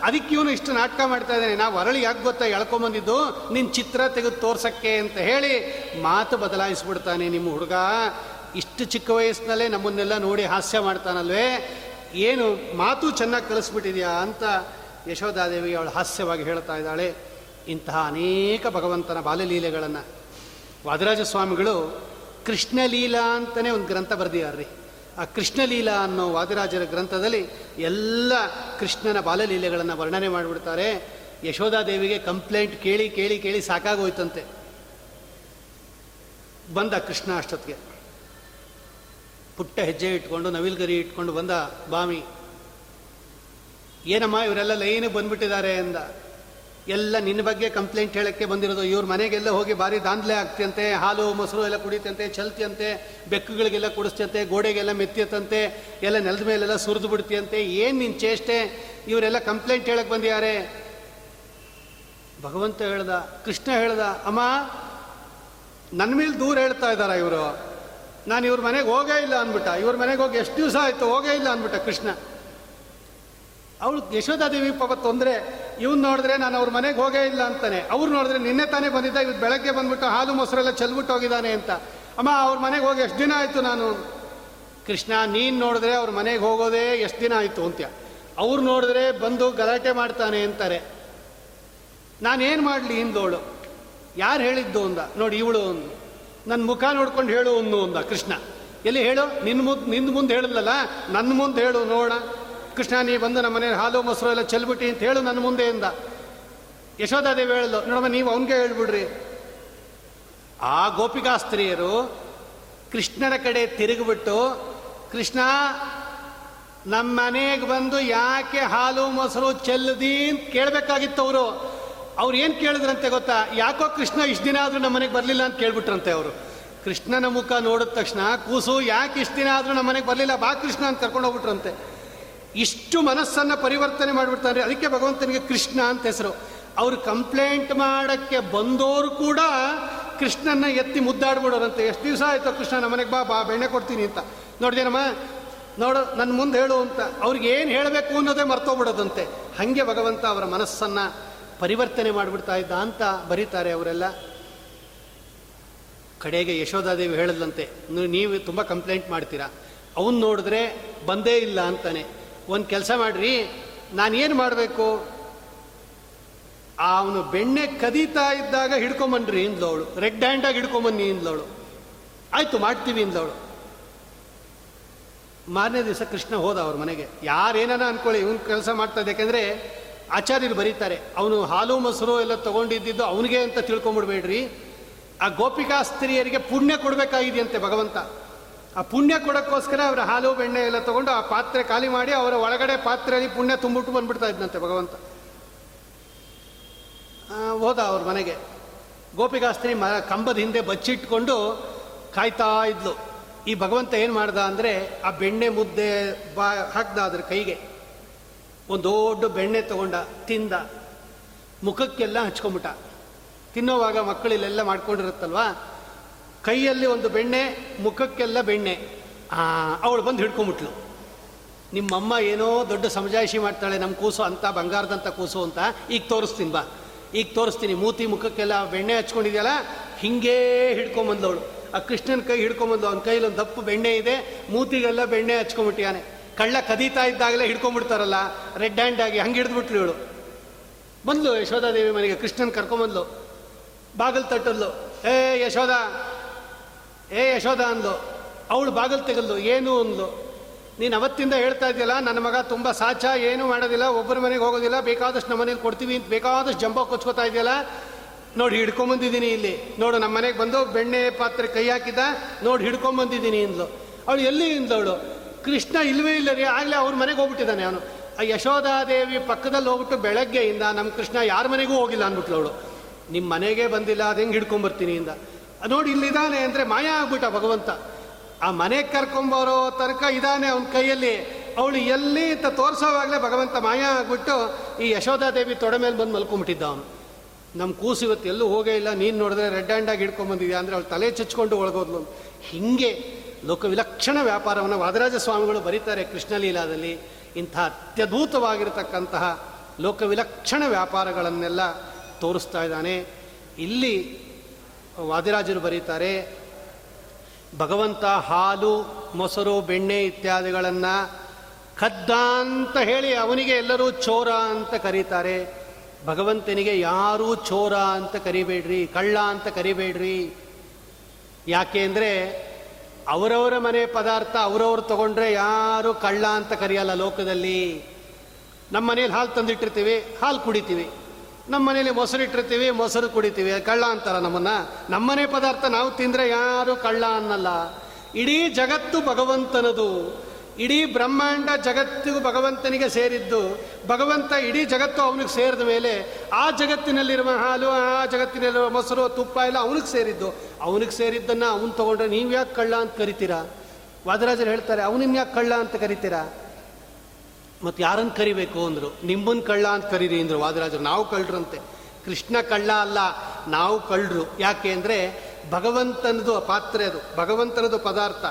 ಅದಕ್ಕೆ ಇವನು ಇಷ್ಟು ನಾಟಕ ಮಾಡ್ತಾ ಇದ್ದಾನೆ. ನಾವು ಹೊರಳಿ ಯಾಕೆ ಗೊತ್ತಾ ಎಳ್ಕೊಂಬಂದಿದ್ದು ನಿನ್ನ ಚಿತ್ರ ತೆಗೆದು ತೋರ್ಸಕ್ಕೆ ಅಂತ ಹೇಳಿ ಮಾತು ಬದಲಾಯಿಸ್ಬಿಡ್ತಾನೆ ನಿಮ್ಮ ಹುಡುಗ. ಇಷ್ಟು ಚಿಕ್ಕ ವಯಸ್ಸಿನಲ್ಲೇ ನಮ್ಮನ್ನೆಲ್ಲ ನೋಡಿ ಹಾಸ್ಯ ಮಾಡ್ತಾನಲ್ವೇ? ಏನು, ಮಾತು ಚೆನ್ನಾಗಿ ಕಲಿಸ್ಬಿಟ್ಟಿದ್ಯಾ ಅಂತ ಯಶೋಧಾದೇವಿ ಅವಳು ಹಾಸ್ಯವಾಗಿ ಹೇಳ್ತಾ ಇದ್ದಾಳೆ. ಇಂತಹ ಅನೇಕ ಭಗವಂತನ ಬಾಲಲೀಲೆಗಳನ್ನು ವಾದರಾಜ ಸ್ವಾಮಿಗಳು ಕೃಷ್ಣಲೀಲಾ ಅಂತಲೇ ಒಂದು ಗ್ರಂಥ ಬರೆದಿದ್ದಾರೆ ಆ ಕೃಷ್ಣಲೀಲಾ ಅನ್ನೋ ವಾದಿರಾಜರ ಗ್ರಂಥದಲ್ಲಿ ಎಲ್ಲ ಕೃಷ್ಣನ ಬಾಲಲೀಲೆಗಳನ್ನು ವರ್ಣನೆ ಮಾಡಿಬಿಡ್ತಾರೆ. ಯಶೋಧಾದೇವಿಗೆ ಕಂಪ್ಲೇಂಟ್ ಕೇಳಿ ಕೇಳಿ ಕೇಳಿ ಸಾಕಾಗೋಯ್ತಂತೆ. ಬಂದ ಕೃಷ್ಣ ಅಷ್ಟೊತ್ತಿಗೆ. ಪುಟ್ಟ ಹೆಜ್ಜೆ ಇಟ್ಕೊಂಡು, ನವಿಲ್ಗರಿ ಇಟ್ಕೊಂಡು ಬಂದ ಬಾಮಿ. ಏನಮ್ಮ ಇವರೆಲ್ಲ ಲೈನಿಗೆ ಬಂದ್ಬಿಟ್ಟಿದ್ದಾರೆ ಅಂದ. ಎಲ್ಲ ನಿನ್ನ ಬಗ್ಗೆ ಕಂಪ್ಲೇಂಟ್ ಹೇಳಕ್ಕೆ ಬಂದಿರೋದು. ಇವ್ರ ಮನೆಗೆಲ್ಲ ಹೋಗಿ ಭಾರಿ ದಾಂಧಲೆ ಆಗ್ತಿಯಂತೆ, ಹಾಲು, ಮೊಸರು ಎಲ್ಲ ಕುಡಿತಂತೆ ಚಲ್ತಿಯಂತೆ, ಬೆಕ್ಕುಗಳಿಗೆಲ್ಲ ಕುಡಿಸ್ತಂತೆ ಗೋಡೆಗೆಲ್ಲ ಮೆತ್ತಿಯತ್ತಂತೆ ಎಲ್ಲ ನೆಲದ ಮೇಲೆಲ್ಲ ಸುರಿದು ಬಿಡ್ತಿಯಂತೆ, ಏನು ನಿನ್ನ ಚೇಷ್ಟೆ? ಇವರೆಲ್ಲ ಕಂಪ್ಲೇಂಟ್ ಹೇಳಕ್ಕೆ ಬಂದಿದ್ದಾರೆ ಭಗವಂತ ಹೇಳ್ದ, ಕೃಷ್ಣ ಹೇಳ್ದ, ಅಮ್ಮ ನನ್ನ ಮೇಲೆ ದೂರ ಹೇಳ್ತಾ ಇದ್ದಾರ ಇವರು? ನಾನು ಇವ್ರ ಮನೆಗೆ ಹೋಗೇ ಇಲ್ಲ ಅಂದ್ಬಿಟ್ಟ. ಇವ್ರ ಮನೆಗೆ ಹೋಗಿ ಎಷ್ಟು ದಿವಸ ಆಯಿತು ಹೋಗೇ ಇಲ್ಲ ಅಂದ್ಬಿಟ್ಟ ಕೃಷ್ಣ. ಅವಳು ಯಶೋಧಾದೇವಿ ಪಾಪ ತೊಂದರೆ. ಇವ್ನು ನೋಡಿದ್ರೆ ನಾನು ಅವ್ರ ಮನೆಗೆ ಹೋಗೇ ಇಲ್ಲ ಅಂತಾನೆ. ಅವ್ರು ನೋಡಿದ್ರೆ ನಿನ್ನೆ ತಾನೇ ಬಂದಿದ್ದ ಇವತ್ತು ಬೆಳಗ್ಗೆ ಬಂದ್ಬಿಟ್ಟು ಹಾಲು ಮೊಸರೆಲ್ಲ ಚೆಲ್ಬಿಟ್ಟು ಹೋಗಿದ್ದಾನೆ ಅಂತ. ಅಮ್ಮ, ಅವ್ರ ಮನೆಗೆ ಹೋಗಿ ಎಷ್ಟು ದಿನ ಆಯಿತು ನಾನು? ಕೃಷ್ಣ, ನೀನು ನೋಡಿದ್ರೆ ಅವ್ರ ಮನೆಗೆ ಹೋಗೋದೇ ಎಷ್ಟು ದಿನ ಆಯಿತು ಅಂತ್ಯ. ಅವ್ರು ನೋಡಿದ್ರೆ ಬಂದು ಗಲಾಟೆ ಮಾಡ್ತಾನೆ ಅಂತಾರೆ. ನಾನೇನು ಮಾಡಲಿ ಹಿಂದೋಳು ಯಾರು ಹೇಳಿದ್ದು ಅಂದ? ನೋಡಿ ಇವಳು ಒಂದು ನನ್ನ ಮುಖ ನೋಡ್ಕೊಂಡು ಹೇಳು ಒಂದು ಅಂದ ಕೃಷ್ಣ. ಎಲ್ಲಿ ಹೇಳು? ನಿನ್ನ ಮುಂದೆ ನಿನ್ನ ಮುಂದೆ ಹೇಳಿದ್ಲಲ್ಲ? ನನ್ನ ಮುಂದೆ ಹೇಳು ನೋಡ ಕೃಷ್ಣ, ನೀ ಬಂದು ನಮ್ಮ ಮನೆ ಹಾಲು, ಮೊಸರು ಎಲ್ಲ ಚೆಲ್ಬಿಟ್ಟಿ ಅಂತ ಹೇಳು ನನ್ನ ಮುಂದೆಯಿಂದ. ಯಶೋಧಾದೇವಿ ಹೇಳಿದ್ಲು ನೋಡಮ್ಮ, ನೀವು ಅವನಿಗೆ ಹೇಳ್ಬಿಡ್ರಿ. ಆ ಗೋಪಿಕಾ ಸ್ತ್ರೀಯರು ಕೃಷ್ಣನ ಕಡೆ ತಿರುಗಿಬಿಟ್ಟು, ಕೃಷ್ಣ, ನಮ್ಮ ಮನೆಗೆ ಬಂದು ಯಾಕೆ ಹಾಲು, ಮೊಸರು ಚೆಲ್ಲದಿ ಅಂತ ಕೇಳಬೇಕಾಗಿತ್ತು ಅವರು. ಅವ್ರು ಏನು ಕೇಳಿದ್ರಂತೆ ಗೊತ್ತಾ? ಯಾಕೋ ಕೃಷ್ಣ ಇಷ್ಟು ದಿನ ಆದರೂ ನಮ್ಮ ಮನೆಗೆ ಬರಲಿಲ್ಲ ಅಂತ ಕೇಳ್ಬಿಟ್ರಂತೆ ಅವರು. ಕೃಷ್ಣನ ಮುಖ ನೋಡಿದ ತಕ್ಷಣ, ಕೂಸು, ಯಾಕೆ ಇಷ್ಟು ದಿನ ಆದರೂ ನಮ್ಮ ಮನೆಗೆ ಬರಲಿಲ್ಲ, ಬಾ ಕೃಷ್ಣ ಅಂತ ಕರ್ಕೊಂಡು ಹೋಗ್ಬಿಟ್ರಂತೆ. ಇಷ್ಟು ಮನಸ್ಸನ್ನು ಪರಿವರ್ತನೆ ಮಾಡಿಬಿಡ್ತಾರೆ. ಅದಕ್ಕೆ ಭಗವಂತನಿಗೆ ಕೃಷ್ಣ ಅಂತ ಹೆಸರು. ಅವರು ಕಂಪ್ಲೇಂಟ್ ಮಾಡೋಕ್ಕೆ ಬಂದವರು ಕೂಡ ಕೃಷ್ಣನ ಎತ್ತಿ ಮುದ್ದಾಡ್ಬಿಡೋರಂತೆ. ಎಷ್ಟು ದಿವಸ ಆಯಿತು ಕೃಷ್ಣ, ನಮ್ಮ ಮನೆಗೆ ಬಾ ಬಾ, ಬೆಣ್ಣೆ ಕೊಡ್ತೀನಿ ಅಂತ. ನೋಡಿದೇನಮ್ಮ ನೋಡು ನನ್ನ ಮುಂದೆ ಹೇಳು ಅಂತ. ಅವ್ರಿಗೆ ಏನು ಹೇಳಬೇಕು ಅನ್ನೋದೇ ಮರ್ತೋಗ್ಬಿಡೋದಂತೆ. ಹಾಗೆ ಭಗವಂತ ಅವರ ಮನಸ್ಸನ್ನು ಪರಿವರ್ತನೆ ಮಾಡಿಬಿಡ್ತಾ ಇದ್ದ ಅಂತ ಬರೀತಾರೆ ಅವರೆಲ್ಲ. ಕಡೆಗೆ ಯಶೋಧಾದೇವಿ ಹೇಳಿದ್ಲಂತೆ ನೀವು- ನೀವು ತುಂಬ ಕಂಪ್ಲೇಂಟ್ ಮಾಡ್ತೀರಾ. ಅವನು ನೋಡಿದ್ರೆ ಬಂದೇ ಇಲ್ಲ ಅಂತಾನೆ. ಒಂದು ಕೆಲಸ ಮಾಡ್ರಿ ನಾನೇನು ಮಾಡಬೇಕು? ಅವನು ಬೆಣ್ಣೆ ಕದೀತಾ ಇದ್ದಾಗ ಹಿಡ್ಕೊಂಬನ್ರಿ ಇಂದ್ಲವಳು. ರೆಡ್ ಹ್ಯಾಂಡಾಗಿ ಹಿಡ್ಕೊಂಬನ್ನಿ ಇಂದ್ಲವಳು. ಆಯಿತು, ಮಾಡ್ತೀವಿ ಇಂದ್ಲವಳು. ಮಾರನೇ ದಿವಸ ಕೃಷ್ಣ ಹೋದ ಅವ್ರ ಮನೆಗೆ. ಯಾರೇನಾನ ಅನ್ಕೊಳ್ಳಿ, ಇವನು ಕೆಲಸ ಮಾಡ್ತಾ ಯಾಕೆಂದರೆ ಆಚಾರ್ಯರು ಬರೀತಾರೆ. ಅವನು ಹಾಲು, ಮೊಸರು ಎಲ್ಲ ತೊಗೊಂಡಿದ್ದಿದ್ದು ಅವನಿಗೆ ಅಂತ ತಿಳ್ಕೊಂಬಿಡ್ಬೇಡ್ರಿ. ಆ ಗೋಪಿಕಾ ಸ್ತ್ರೀಯರಿಗೆ ಪುಣ್ಯ ಕೊಡಬೇಕಾಗಿದೆಯಂತೆ ಭಗವಂತ. ಆ ಪುಣ್ಯ ಕೊಡೋಕ್ಕೋಸ್ಕರ ಅವರ ಹಾಲು, ಬೆಣ್ಣೆ ಎಲ್ಲ ತಗೊಂಡು ಆ ಪಾತ್ರೆ ಖಾಲಿ ಮಾಡಿ ಅವರ ಒಳಗಡೆ ಪಾತ್ರೆಯಲ್ಲಿ ಪುಣ್ಯ ತುಂಬಿಟ್ಟು ಬಂದ್ಬಿಡ್ತಾ ಇದ್ನಂತೆ ಭಗವಂತ. ಹೋದ ಅವ್ರ ಮನೆಗೆ. ಗೋಪಿಕಾಸ್ತ್ರಿ ಮ, ಕಂಬದ ಹಿಂದೆ ಬಚ್ಚಿಟ್ಕೊಂಡು ಕಾಯ್ತಾ ಇದ್ಲು. ಈ ಭಗವಂತ ಏನು ಮಾಡ್ದ ಅಂದರೆ ಆ ಬೆಣ್ಣೆ ಮುದ್ದೆ ಬಾ, ಹಾಕ್ದ ಅದ್ರ ಕೈಗೆ. ಒಂದು ದೊಡ್ಡ ಬೆಣ್ಣೆ ತಗೊಂಡ, ತಿಂದ. ಮುಖಕ್ಕೆಲ್ಲ ಹಚ್ಕೊಂಬಿಟ್ಟ ತಿನ್ನೋವಾಗ ಮಕ್ಕಳಿಲ್ಲೆಲ್ಲ ಮಾಡ್ಕೊಂಡಿರುತ್ತಲ್ವಾ? ಕೈಯಲ್ಲಿ ಒಂದು ಬೆಣ್ಣೆ, ಮುಖಕ್ಕೆಲ್ಲ ಬೆಣ್ಣೆ. ಅವಳು ಬಂದು ಹಿಡ್ಕೊಂಬಿಟ್ಲು. ನಿಮ್ಮಮ್ಮ ಏನೋ ದೊಡ್ಡ ಸಮಜಾಯಿಷಿ ಮಾಡ್ತಾಳೆ ನಮ್ಮ ಕೂಸು ಅಂತ ಬಂಗಾರದಂಥ ಕೂಸು ಅಂತ, ಈಗ ತೋರಿಸ್ತೀನಿ ಬಾ. ಈಗ ತೋರಿಸ್ತೀನಿ, ಮೂತಿ ಮುಖಕ್ಕೆಲ್ಲ ಬೆಣ್ಣೆ ಹಚ್ಕೊಂಡಿದೆಯಲ್ಲ, ಹಿಂಗೇ ಹಿಡ್ಕೊಂಬಂದವಳು. ಆ ಕೃಷ್ಣನ ಕೈ ಹಿಡ್ಕೊಂಬಂದು, ಅವನ ಕೈಲಿ ಒಂದು ದಪ್ಪು ಬೆಣ್ಣೆ ಇದೆ, ಮೂತಿಗೆಲ್ಲ ಬೆಣ್ಣೆ ಹಚ್ಕೊಂಬಿಟ್ಟಿಯಾನೆ ಕಳ್ಳ ಕದೀತಾ ಇದ್ದಾಗಲೇ ಹಿಡ್ಕೊಂಬಿಡ್ತಾರಲ್ಲ, ರೆಡ್ ಹ್ಯಾಂಡ್ ಆಗಿ ಹಂಗೆ ಹಿಡಿದ್ಬಿಟ್ಲು ಇವಳು. ಬಂದ್ಲು ಯಶೋಧಾದೇವಿ ಮನೆಗೆ, ಕೃಷ್ಣನ್ ಕರ್ಕೊಂಬಂದ್ಲು. ಬಾಗಿಲು ತಟ್ಟದ್ಲು. ಏ ಯಶೋಧ ಏ ಯಶೋಧ ಅಂದ್ಲು, ಅವಳು ಬಾಗಿಲು ತೆಗಲ್ಲು ಏನು ಅಂದ್ಲು? ನೀನು ಅವತ್ತಿಂದ ಹೇಳ್ತಾ ಇದೆಯಲ್ಲ, ನನ್ನ ಮಗ ತುಂಬ ಸಾಚ ಏನು ಮಾಡೋದಿಲ್ಲ, ಒಬ್ಬರ ಮನೆಗೆ ಹೋಗೋದಿಲ್ಲ, ಬೇಕಾದಷ್ಟು ನಮ್ಮ ಮನೆಗೆ ಕೊಡ್ತೀವಿ ಅಂತ ಬೇಕಾದಷ್ಟು ಜಂಬ ಕೊಚ್ಕೋತಾ ಇದೆಯಲ್ಲ? ನೋಡಿ, ಹಿಡ್ಕೊಂಬಂದಿದ್ದೀನಿ ಇಲ್ಲಿ. ನೋಡು, ನಮ್ಮ ಮನೆಗೆ ಬಂದು ಬೆಣ್ಣೆ ಪಾತ್ರೆ ಕೈ ಹಾಕಿದ್ದ, ನೋಡಿ, ಹಿಡ್ಕೊಂಬಂದಿದ್ದೀನಿ ಅಂದ್ಲು. ಅವಳು ಎಲ್ಲಿ ಇಂದವಳು ಕೃಷ್ಣ ಇಲ್ವೇ ಇಲ್ಲ ರೀ, ಆಗಲೇ ಅವ್ರ ಮನೆಗೆ ಹೋಗ್ಬಿಟ್ಟಿದ್ದಾನೆ ಅವನು. ಆ ಯಶೋಧಾದೇವಿ ಪಕ್ಕದಲ್ಲಿ ಹೋಗ್ಬಿಟ್ಟು ಬೆಳಗ್ಗೆಯಿಂದ ನಮ್ಮ ಕೃಷ್ಣ ಯಾರ ಮನೆಗೂ ಹೋಗಿಲ್ಲ ಅಂದ್ಬಿಟ್ಲು ಅವಳು. ನಿಮ್ಮ ಮನೆಗೆ ಬಂದಿಲ್ಲ, ಅದು ಹೆಂಗೆ ಹಿಡ್ಕೊಂಬರ್ತೀನಿ ಇಂದ? ನೋಡಿ ಇಲ್ಲಿದ್ದಾನೆ ಅಂದರೆ ಮಾಯ ಆಗ್ಬಿಟ್ಟ ಭಗವಂತ. ಆ ಮನೆಗೆ ಕರ್ಕೊಂಬರೋ ತನಕ ಇದ್ದಾನೆ ಅವನ ಕೈಯಲ್ಲಿ. ಅವಳು ಎಲ್ಲಿ ಅಂತ ತೋರಿಸೋವಾಗಲೇ ಭಗವಂತ ಮಾಯ ಆಗ್ಬಿಟ್ಟು ಈ ಯಶೋಧಾದೇವಿ ತೊಡೆ ಮೇಲೆ ಬಂದು ಮಲ್ಕೊಂಬಿಟ್ಟಿದ್ದ ಅವನು. ನಮ್ಮ ಕೂಸು ಇವತ್ತು ಎಲ್ಲೂ ಹೋಗೇ ಇಲ್ಲ, ನೀನು ನೋಡಿದ್ರೆ ರೆಡ್ ಹ್ಯಾಂಡಾಗಿ ಹಿಡ್ಕೊಂಬಂದಿದ್ಯಾ ಅಂದರೆ ಅವಳು ತಲೆ ಚಚ್ಕೊಂಡು ಒಳಗೋದ್ಲು ಹಿಂಗೆ ಲೋಕ ವಿಲಕ್ಷಣ ವ್ಯಾಪಾರವನ್ನು ವಾದರಾಜ ಸ್ವಾಮಿಗಳು ಬರೀತಾರೆ ಕೃಷ್ಣಲೀಲಾದಲ್ಲಿ. ಇಂಥ ಅತ್ಯದ್ಭುತವಾಗಿರತಕ್ಕಂತಹ ಲೋಕ ವಿಲಕ್ಷಣ ವ್ಯಾಪಾರಗಳನ್ನೆಲ್ಲ ತೋರಿಸ್ತಾ ಇದ್ದಾನೆ. ಇಲ್ಲಿ ವಾದಿರಾಜರು ಬರೀತಾರೆ, ಭಗವಂತ ಹಾಲು, ಮೊಸರು, ಬೆಣ್ಣೆ ಇತ್ಯಾದಿಗಳನ್ನು ಕದ್ದ ಅಂತ ಹೇಳಿ ಅವನಿಗೆ ಎಲ್ಲರೂ ಚೋರ ಅಂತ ಕರೀತಾರೆ. ಭಗವಂತನಿಗೆ ಯಾರೂ ಚೋರ ಅಂತ ಕರಿಬೇಡ್ರಿ, ಕಳ್ಳ ಅಂತ ಕರಿಬೇಡ್ರಿ. ಯಾಕೆ ಅಂದರೆ ಅವರವರ ಮನೆ ಪದಾರ್ಥ ಅವರವ್ರು ತಗೊಂಡ್ರೆ ಯಾರು ಕಳ್ಳ ಅಂತ ಕರೆಯಲ್ಲ ಲೋಕದಲ್ಲಿ. ನಮ್ಮ ಮನೇಲಿ ಹಾಲು ತಂದಿಟ್ಟಿರ್ತೀವಿ, ಹಾಲು ಕುಡಿತೀವಿ. ನಮ್ಮ ಮನೇಲಿ ಮೊಸರು ಇಟ್ಟಿರ್ತೀವಿ ಮೊಸರು ಕುಡಿತೀವಿ ಕಳ್ಳ ಅಂತಾರ ನಮ್ಮನ್ನ. ನಮ್ಮನೆ ಪದಾರ್ಥ ನಾವು ತಿಂದರೆ ಯಾರು ಕಳ್ಳ ಅನ್ನಲ್ಲ. ಇಡೀ ಜಗತ್ತು ಭಗವಂತನದು. ಇಡೀ ಬ್ರಹ್ಮಾಂಡ ಜಗತ್ತಿಗೂ ಭಗವಂತನಿಗೆ ಸೇರಿದ್ದು. ಭಗವಂತ ಇಡೀ ಜಗತ್ತು ಅವನಿಗೆ ಸೇರಿದ ಮೇಲೆ ಆ ಜಗತ್ತಿನಲ್ಲಿರುವ ಹಾಲು, ಆ ಜಗತ್ತಿನಲ್ಲಿರುವ ಮೊಸರು, ತುಪ್ಪ ಎಲ್ಲ ಅವನಿಗೆ ಸೇರಿದ್ದು. ಅವನಿಗೆ ಸೇರಿದ್ದನ್ನು ಅವನು ತೊಗೊಂಡ್ರೆ ನೀವು ಯಾಕೆ ಕಳ್ಳ ಅಂತ ಕರಿತೀರಾ? ವಾದರಾಜರು ಹೇಳ್ತಾರೆ ಅವನಿನ್ ಯಾಕೆ ಕಳ್ಳ ಅಂತ ಕರಿತೀರಾ? ಮತ್ತು ಯಾರನ್ನು ಕರಿಬೇಕು ಅಂದರು? ನಿಮ್ಮನ್ನು ಕಳ್ಳ ಅಂತ ಕರೀರಿ ಅಂದರು ವಾದರಾಜರು. ನಾವು ಕಳ್ಳರಂತೆ ಕೃಷ್ಣ ಕಳ್ಳ ಅಲ್ಲ, ನಾವು ಕಳ್ಳರು ಯಾಕೆ ಅಂದರೆ ಭಗವಂತನದು ಪಾತ್ರೆ ಅದು. ಭಗವಂತನದು ಪದಾರ್ಥ.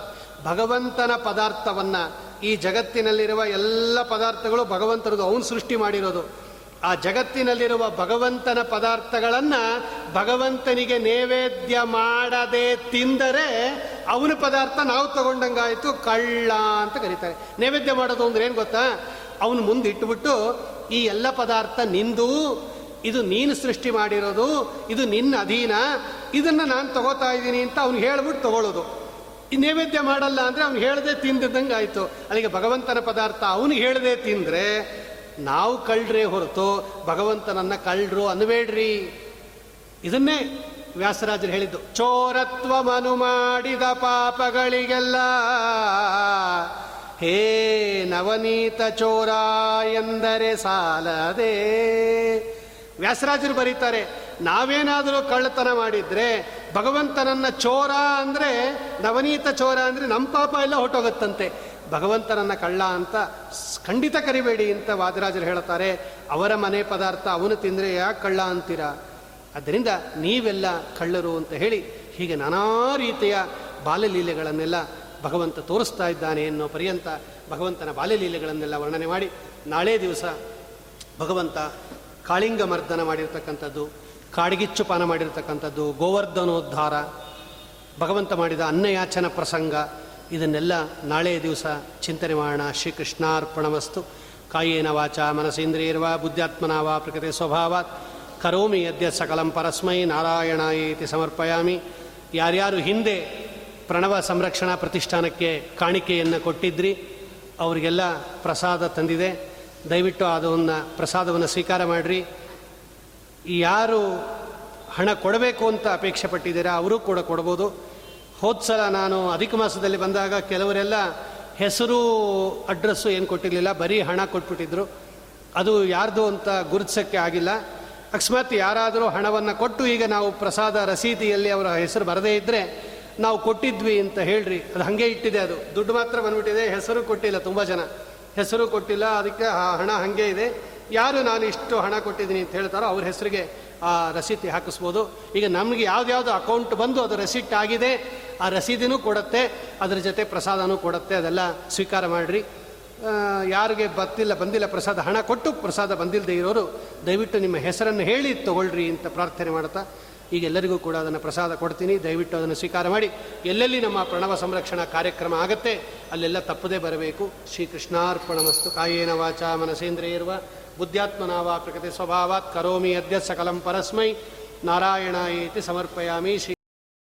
ಭಗವಂತನ ಪದಾರ್ಥವನ್ನು ಈ ಜಗತ್ತಿನಲ್ಲಿರುವ ಎಲ್ಲ ಪದಾರ್ಥಗಳು ಭಗವಂತನದು ಅವನು ಸೃಷ್ಟಿ ಮಾಡಿರೋದು. ಆ ಜಗತ್ತಿನಲ್ಲಿರುವ ಭಗವಂತನ ಪದಾರ್ಥಗಳನ್ನು ಭಗವಂತನಿಗೆ ನೈವೇದ್ಯ ಮಾಡದೆ ತಿಂದರೆ ಅವನ ಪದಾರ್ಥ ನಾವು ತಗೊಂಡಂಗಾಯಿತು, ಕಳ್ಳ ಅಂತ ಕರೀತಾರೆ. ನೈವೇದ್ಯ ಮಾಡೋದು ಅಂದ್ರೆ ಏನು ಗೊತ್ತಾ? ಅವನು ಮುಂದೆ ಇಟ್ಬಿಟ್ಟು ಈ ಎಲ್ಲ ಪದಾರ್ಥ ನಿಂದು, ಇದು ನೀನು ಸೃಷ್ಟಿ ಮಾಡಿರೋದು, ಇದು ನಿನ್ನ ಅಧೀನ, ಇದನ್ನು ನಾನು ತಗೋತಾ ಇದ್ದೀನಿ ಅಂತ ಅವ್ನು ಹೇಳ್ಬಿಟ್ಟು ತಗೊಳ್ಳೋದು ಈ ನೈವೇದ್ಯ ಮಾಡಲ್ಲ ಅಂದರೆ ಅವ್ನು ಹೇಳದೆ ತಿಂದಿದ್ದಂಗೆ ಆಯಿತು ಅಲ್ಲಿಗೆ ಭಗವಂತನ ಪದಾರ್ಥ ಅವನು ಹೇಳದೆ ತಿಂದರೆ ನಾವು ಕಳ್ರೆ ಹೊರತು ಭಗವಂತನನ್ನು ಕಳ್ಳರು ಅನ್ಬೇಡ್ರಿ ಇದನ್ನೇ ವ್ಯಾಸರಾಜರು ಹೇಳಿದ್ದು. ಚೋರತ್ವ ಮನು ಮಾಡಿದ ಪಾಪಗಳಿಗೆಲ್ಲ ಹೇ ನವನೀತ ಚೋರ ಎಂದರೆ ಸಾಲದೆ. ವ್ಯಾಸರಾಜರು ಬರೀತಾರೆ, ನಾವೇನಾದರೂ ಕಳ್ಳತನ ಮಾಡಿದ್ರೆ ಭಗವಂತನನ್ನ ಚೋರ ಅಂದರೆ ನವನೀತ ಚೋರ ಅಂದರೆ ನಮ್ಮ ಪಾಪ ಎಲ್ಲ ಹೊಟ್ಟೋಗತ್ತಂತೆ. ಭಗವಂತನನ್ನ ಕಳ್ಳ ಅಂತ ಖಂಡಿತ ಕರಿಬೇಡಿ ಅಂತ ವಾದರಾಜರು ಹೇಳ್ತಾರೆ ಅವರ ಮನೆ ಪದಾರ್ಥ ಅವನು ತಿಂದರೆ ಯಾಕೆ ಕಳ್ಳ ಅಂತೀರಾ? ಆದ್ದರಿಂದ ನೀವೆಲ್ಲ ಕಳ್ಳರು ಅಂತ ಹೇಳಿ ಹೀಗೆ ನಾನಾ ರೀತಿಯ ಬಾಲ್ಯಲೀಲೆಗಳನ್ನೆಲ್ಲ ಭಗವಂತ ತೋರಿಸ್ತಾ ಇದ್ದಾನೆ ಅನ್ನೋ ಪರ್ಯಂತ ಭಗವಂತನ ಬಾಲ್ಯಲೀಲೆಗಳನ್ನೆಲ್ಲ ವರ್ಣನೆ ಮಾಡಿ ನಾಳೆ ದಿವಸ ಭಗವಂತ ಕಾಳಿಂಗ ಮರ್ದನ ಮಾಡಿರ್ತಕ್ಕಂಥದ್ದು ಕಾಡ್ಗಿಚ್ಚು ಪಾನ ಮಾಡಿರ್ತಕ್ಕಂಥದ್ದು, ಗೋವರ್ಧನೋದ್ಧಾರ, ಭಗವಂತ ಮಾಡಿದ ಅನ್ನಯಾಚನ ಪ್ರಸಂಗ ಇದನ್ನೆಲ್ಲ ನಾಳೆ ದಿವಸ ಚಿಂತನೆ ಮಾಡೋಣ. ಶ್ರೀಕೃಷ್ಣಾರ್ಪಣವಸ್ತು ಕಾಯೇನ ವಾಚ ಮನಸೇಂದ್ರಿಯರ್ವ ಬುದ್ಧಾತ್ಮನ ವಾ ಪ್ರಕೃತಿ ಸ್ವಭಾವಾತ್. ಕರೋಮಿ ಯದ್ಯ ಸಕಲಂ ಪರಸ್ಮೈ ನಾರಾಯಣಾಯೇತಿ ಸಮರ್ಪಯಾಮಿ. ಯಾರ್ಯಾರು ಹಿಂದೆ ಪ್ರಣವ ಸಂರಕ್ಷಣಾ ಪ್ರತಿಷ್ಠಾನಕ್ಕೆ ಕಾಣಿಕೆಯನ್ನು ಕೊಟ್ಟಿದ್ರಿ, ಅವರಿಗೆಲ್ಲ ಪ್ರಸಾದ ತಂದಿದೆ. ದಯವಿಟ್ಟು ಅದನ್ನು ಪ್ರಸಾದವನ್ನು ಸ್ವೀಕಾರ ಮಾಡಿರಿ. ಯಾರು ಹಣ ಕೊಡಬೇಕು ಅಂತ ಅಪೇಕ್ಷೆ ಪಟ್ಟಿದ್ದೀರಾ, ಅವರು ಕೂಡ ಕೊಡ್ಬೋದು. ಹೋದ್ಸಲ ನಾನು ಅಧಿಕ ಮಾಸದಲ್ಲಿ ಬಂದಾಗ ಕೆಲವರೆಲ್ಲ ಹೆಸರು, ಅಡ್ರೆಸ್ಸು ಏನು ಕೊಟ್ಟಿರಲಿಲ್ಲ, ಬರೀ ಹಣ ಕೊಟ್ಬಿಟ್ಟಿದ್ರು. ಅದು ಯಾರ್ದು ಅಂತ ಗುರುತಿಸೋಕ್ಕೆ ಆಗಿಲ್ಲ. ಅಕಸ್ಮಾತ್ ಯಾರಾದರೂ ಹಣವನ್ನು ಕೊಟ್ಟು ಈಗ ನಾವು ಪ್ರಸಾದ ರಸೀದಿಯಲ್ಲಿ ಅವರ ಹೆಸರು ಬರದೇ ಇದ್ದರೆ ನಾವು ಕೊಟ್ಟಿದ್ವಿ ಅಂತ ಹೇಳ್ರಿ. ಅದು ಹಾಗೆ ಇಟ್ಟಿದೆ ಅದು. ದುಡ್ಡು ಮಾತ್ರ ಬಂದ್ಬಿಟ್ಟಿದೆ, ಹೆಸರು ಕೊಟ್ಟಿಲ್ಲ ತುಂಬ ಜನ. ಹೆಸರು ಕೊಟ್ಟಿಲ್ಲ, ಅದಕ್ಕೆ ಆ ಹಣ ಹಾಗೆ ಇದೆ. ಯಾರು ನಾನು ಇಷ್ಟು ಹಣ ಕೊಟ್ಟಿದ್ದೀನಿ ಅಂತ ಹೇಳ್ತಾರೋ ಅವ್ರ ಹೆಸರಿಗೆ ಆ ರಸೀತಿ ಹಾಕಿಸ್ಬೋದು. ಈಗ ನಮಗೆ ಯಾವ್ದ್ಯಾವ್ದು ಅಕೌಂಟ್ ಬಂದು ಅದು ರಸೀಟ್ ಆಗಿದೆ, ಆ ರಸೀದಿನೂ ಕೊಡುತ್ತೆ, ಅದರ ಜೊತೆ ಪ್ರಸಾದನೂ ಕೊಡುತ್ತೆ, ಅದೆಲ್ಲ ಸ್ವೀಕಾರ ಮಾಡಿರಿ. ಯಾರಿಗೆ ಬತ್ತಿಲ್ಲ ಬಂದಿಲ್ಲ ಪ್ರಸಾದ, ಹಣ ಕೊಟ್ಟು ಪ್ರಸಾದ ಬಂದಿಲ್ಲದೆ ಇರೋರು, ದಯವಿಟ್ಟು ನಿಮ್ಮ ಹೆಸರನ್ನು ಹೇಳಿ ತೊಗೊಳ್ರಿ ಅಂತ ಪ್ರಾರ್ಥನೆ ಮಾಡ್ತಾ, ಈಗ ಎಲ್ಲರಿಗೂ ಕೂಡ ಅದನ್ನು ಪ್ರಸಾದ ಕೊಡ್ತೀನಿ, ದಯವಿಟ್ಟು ಅದನ್ನು ಸ್ವೀಕಾರ ಮಾಡಿ. ಎಲ್ಲೆಲ್ಲಿ ನಮ್ಮ ಪ್ರಣವ ಸಂರಕ್ಷಣಾ ಕಾರ್ಯಕ್ರಮ ಆಗುತ್ತೆ, ಅಲ್ಲೆಲ್ಲ ತಪ್ಪದೇ ಬರಬೇಕು. ಶ್ರೀಕೃಷ್ಣಾರ್ಪಣಮಸ್ತು. ಕಾಯೇನ ವಾಚ ಮನಸೇಂದ್ರಿಯರ್ವ. ಬುದ್ಧ್ಯಾತ್ಮನಾವ ಪ್ರಕೃತಿ ಸ್ವಭಾವಾತ್ ಕರೋಮಿ ಅದ್ಯ ಸಕಲಂ ಪರಸ್ಮೈ ನಾರಾಯಣ ಏತಿ ಸಮರ್ಪಯಾಮಿ ಶ್ರೀ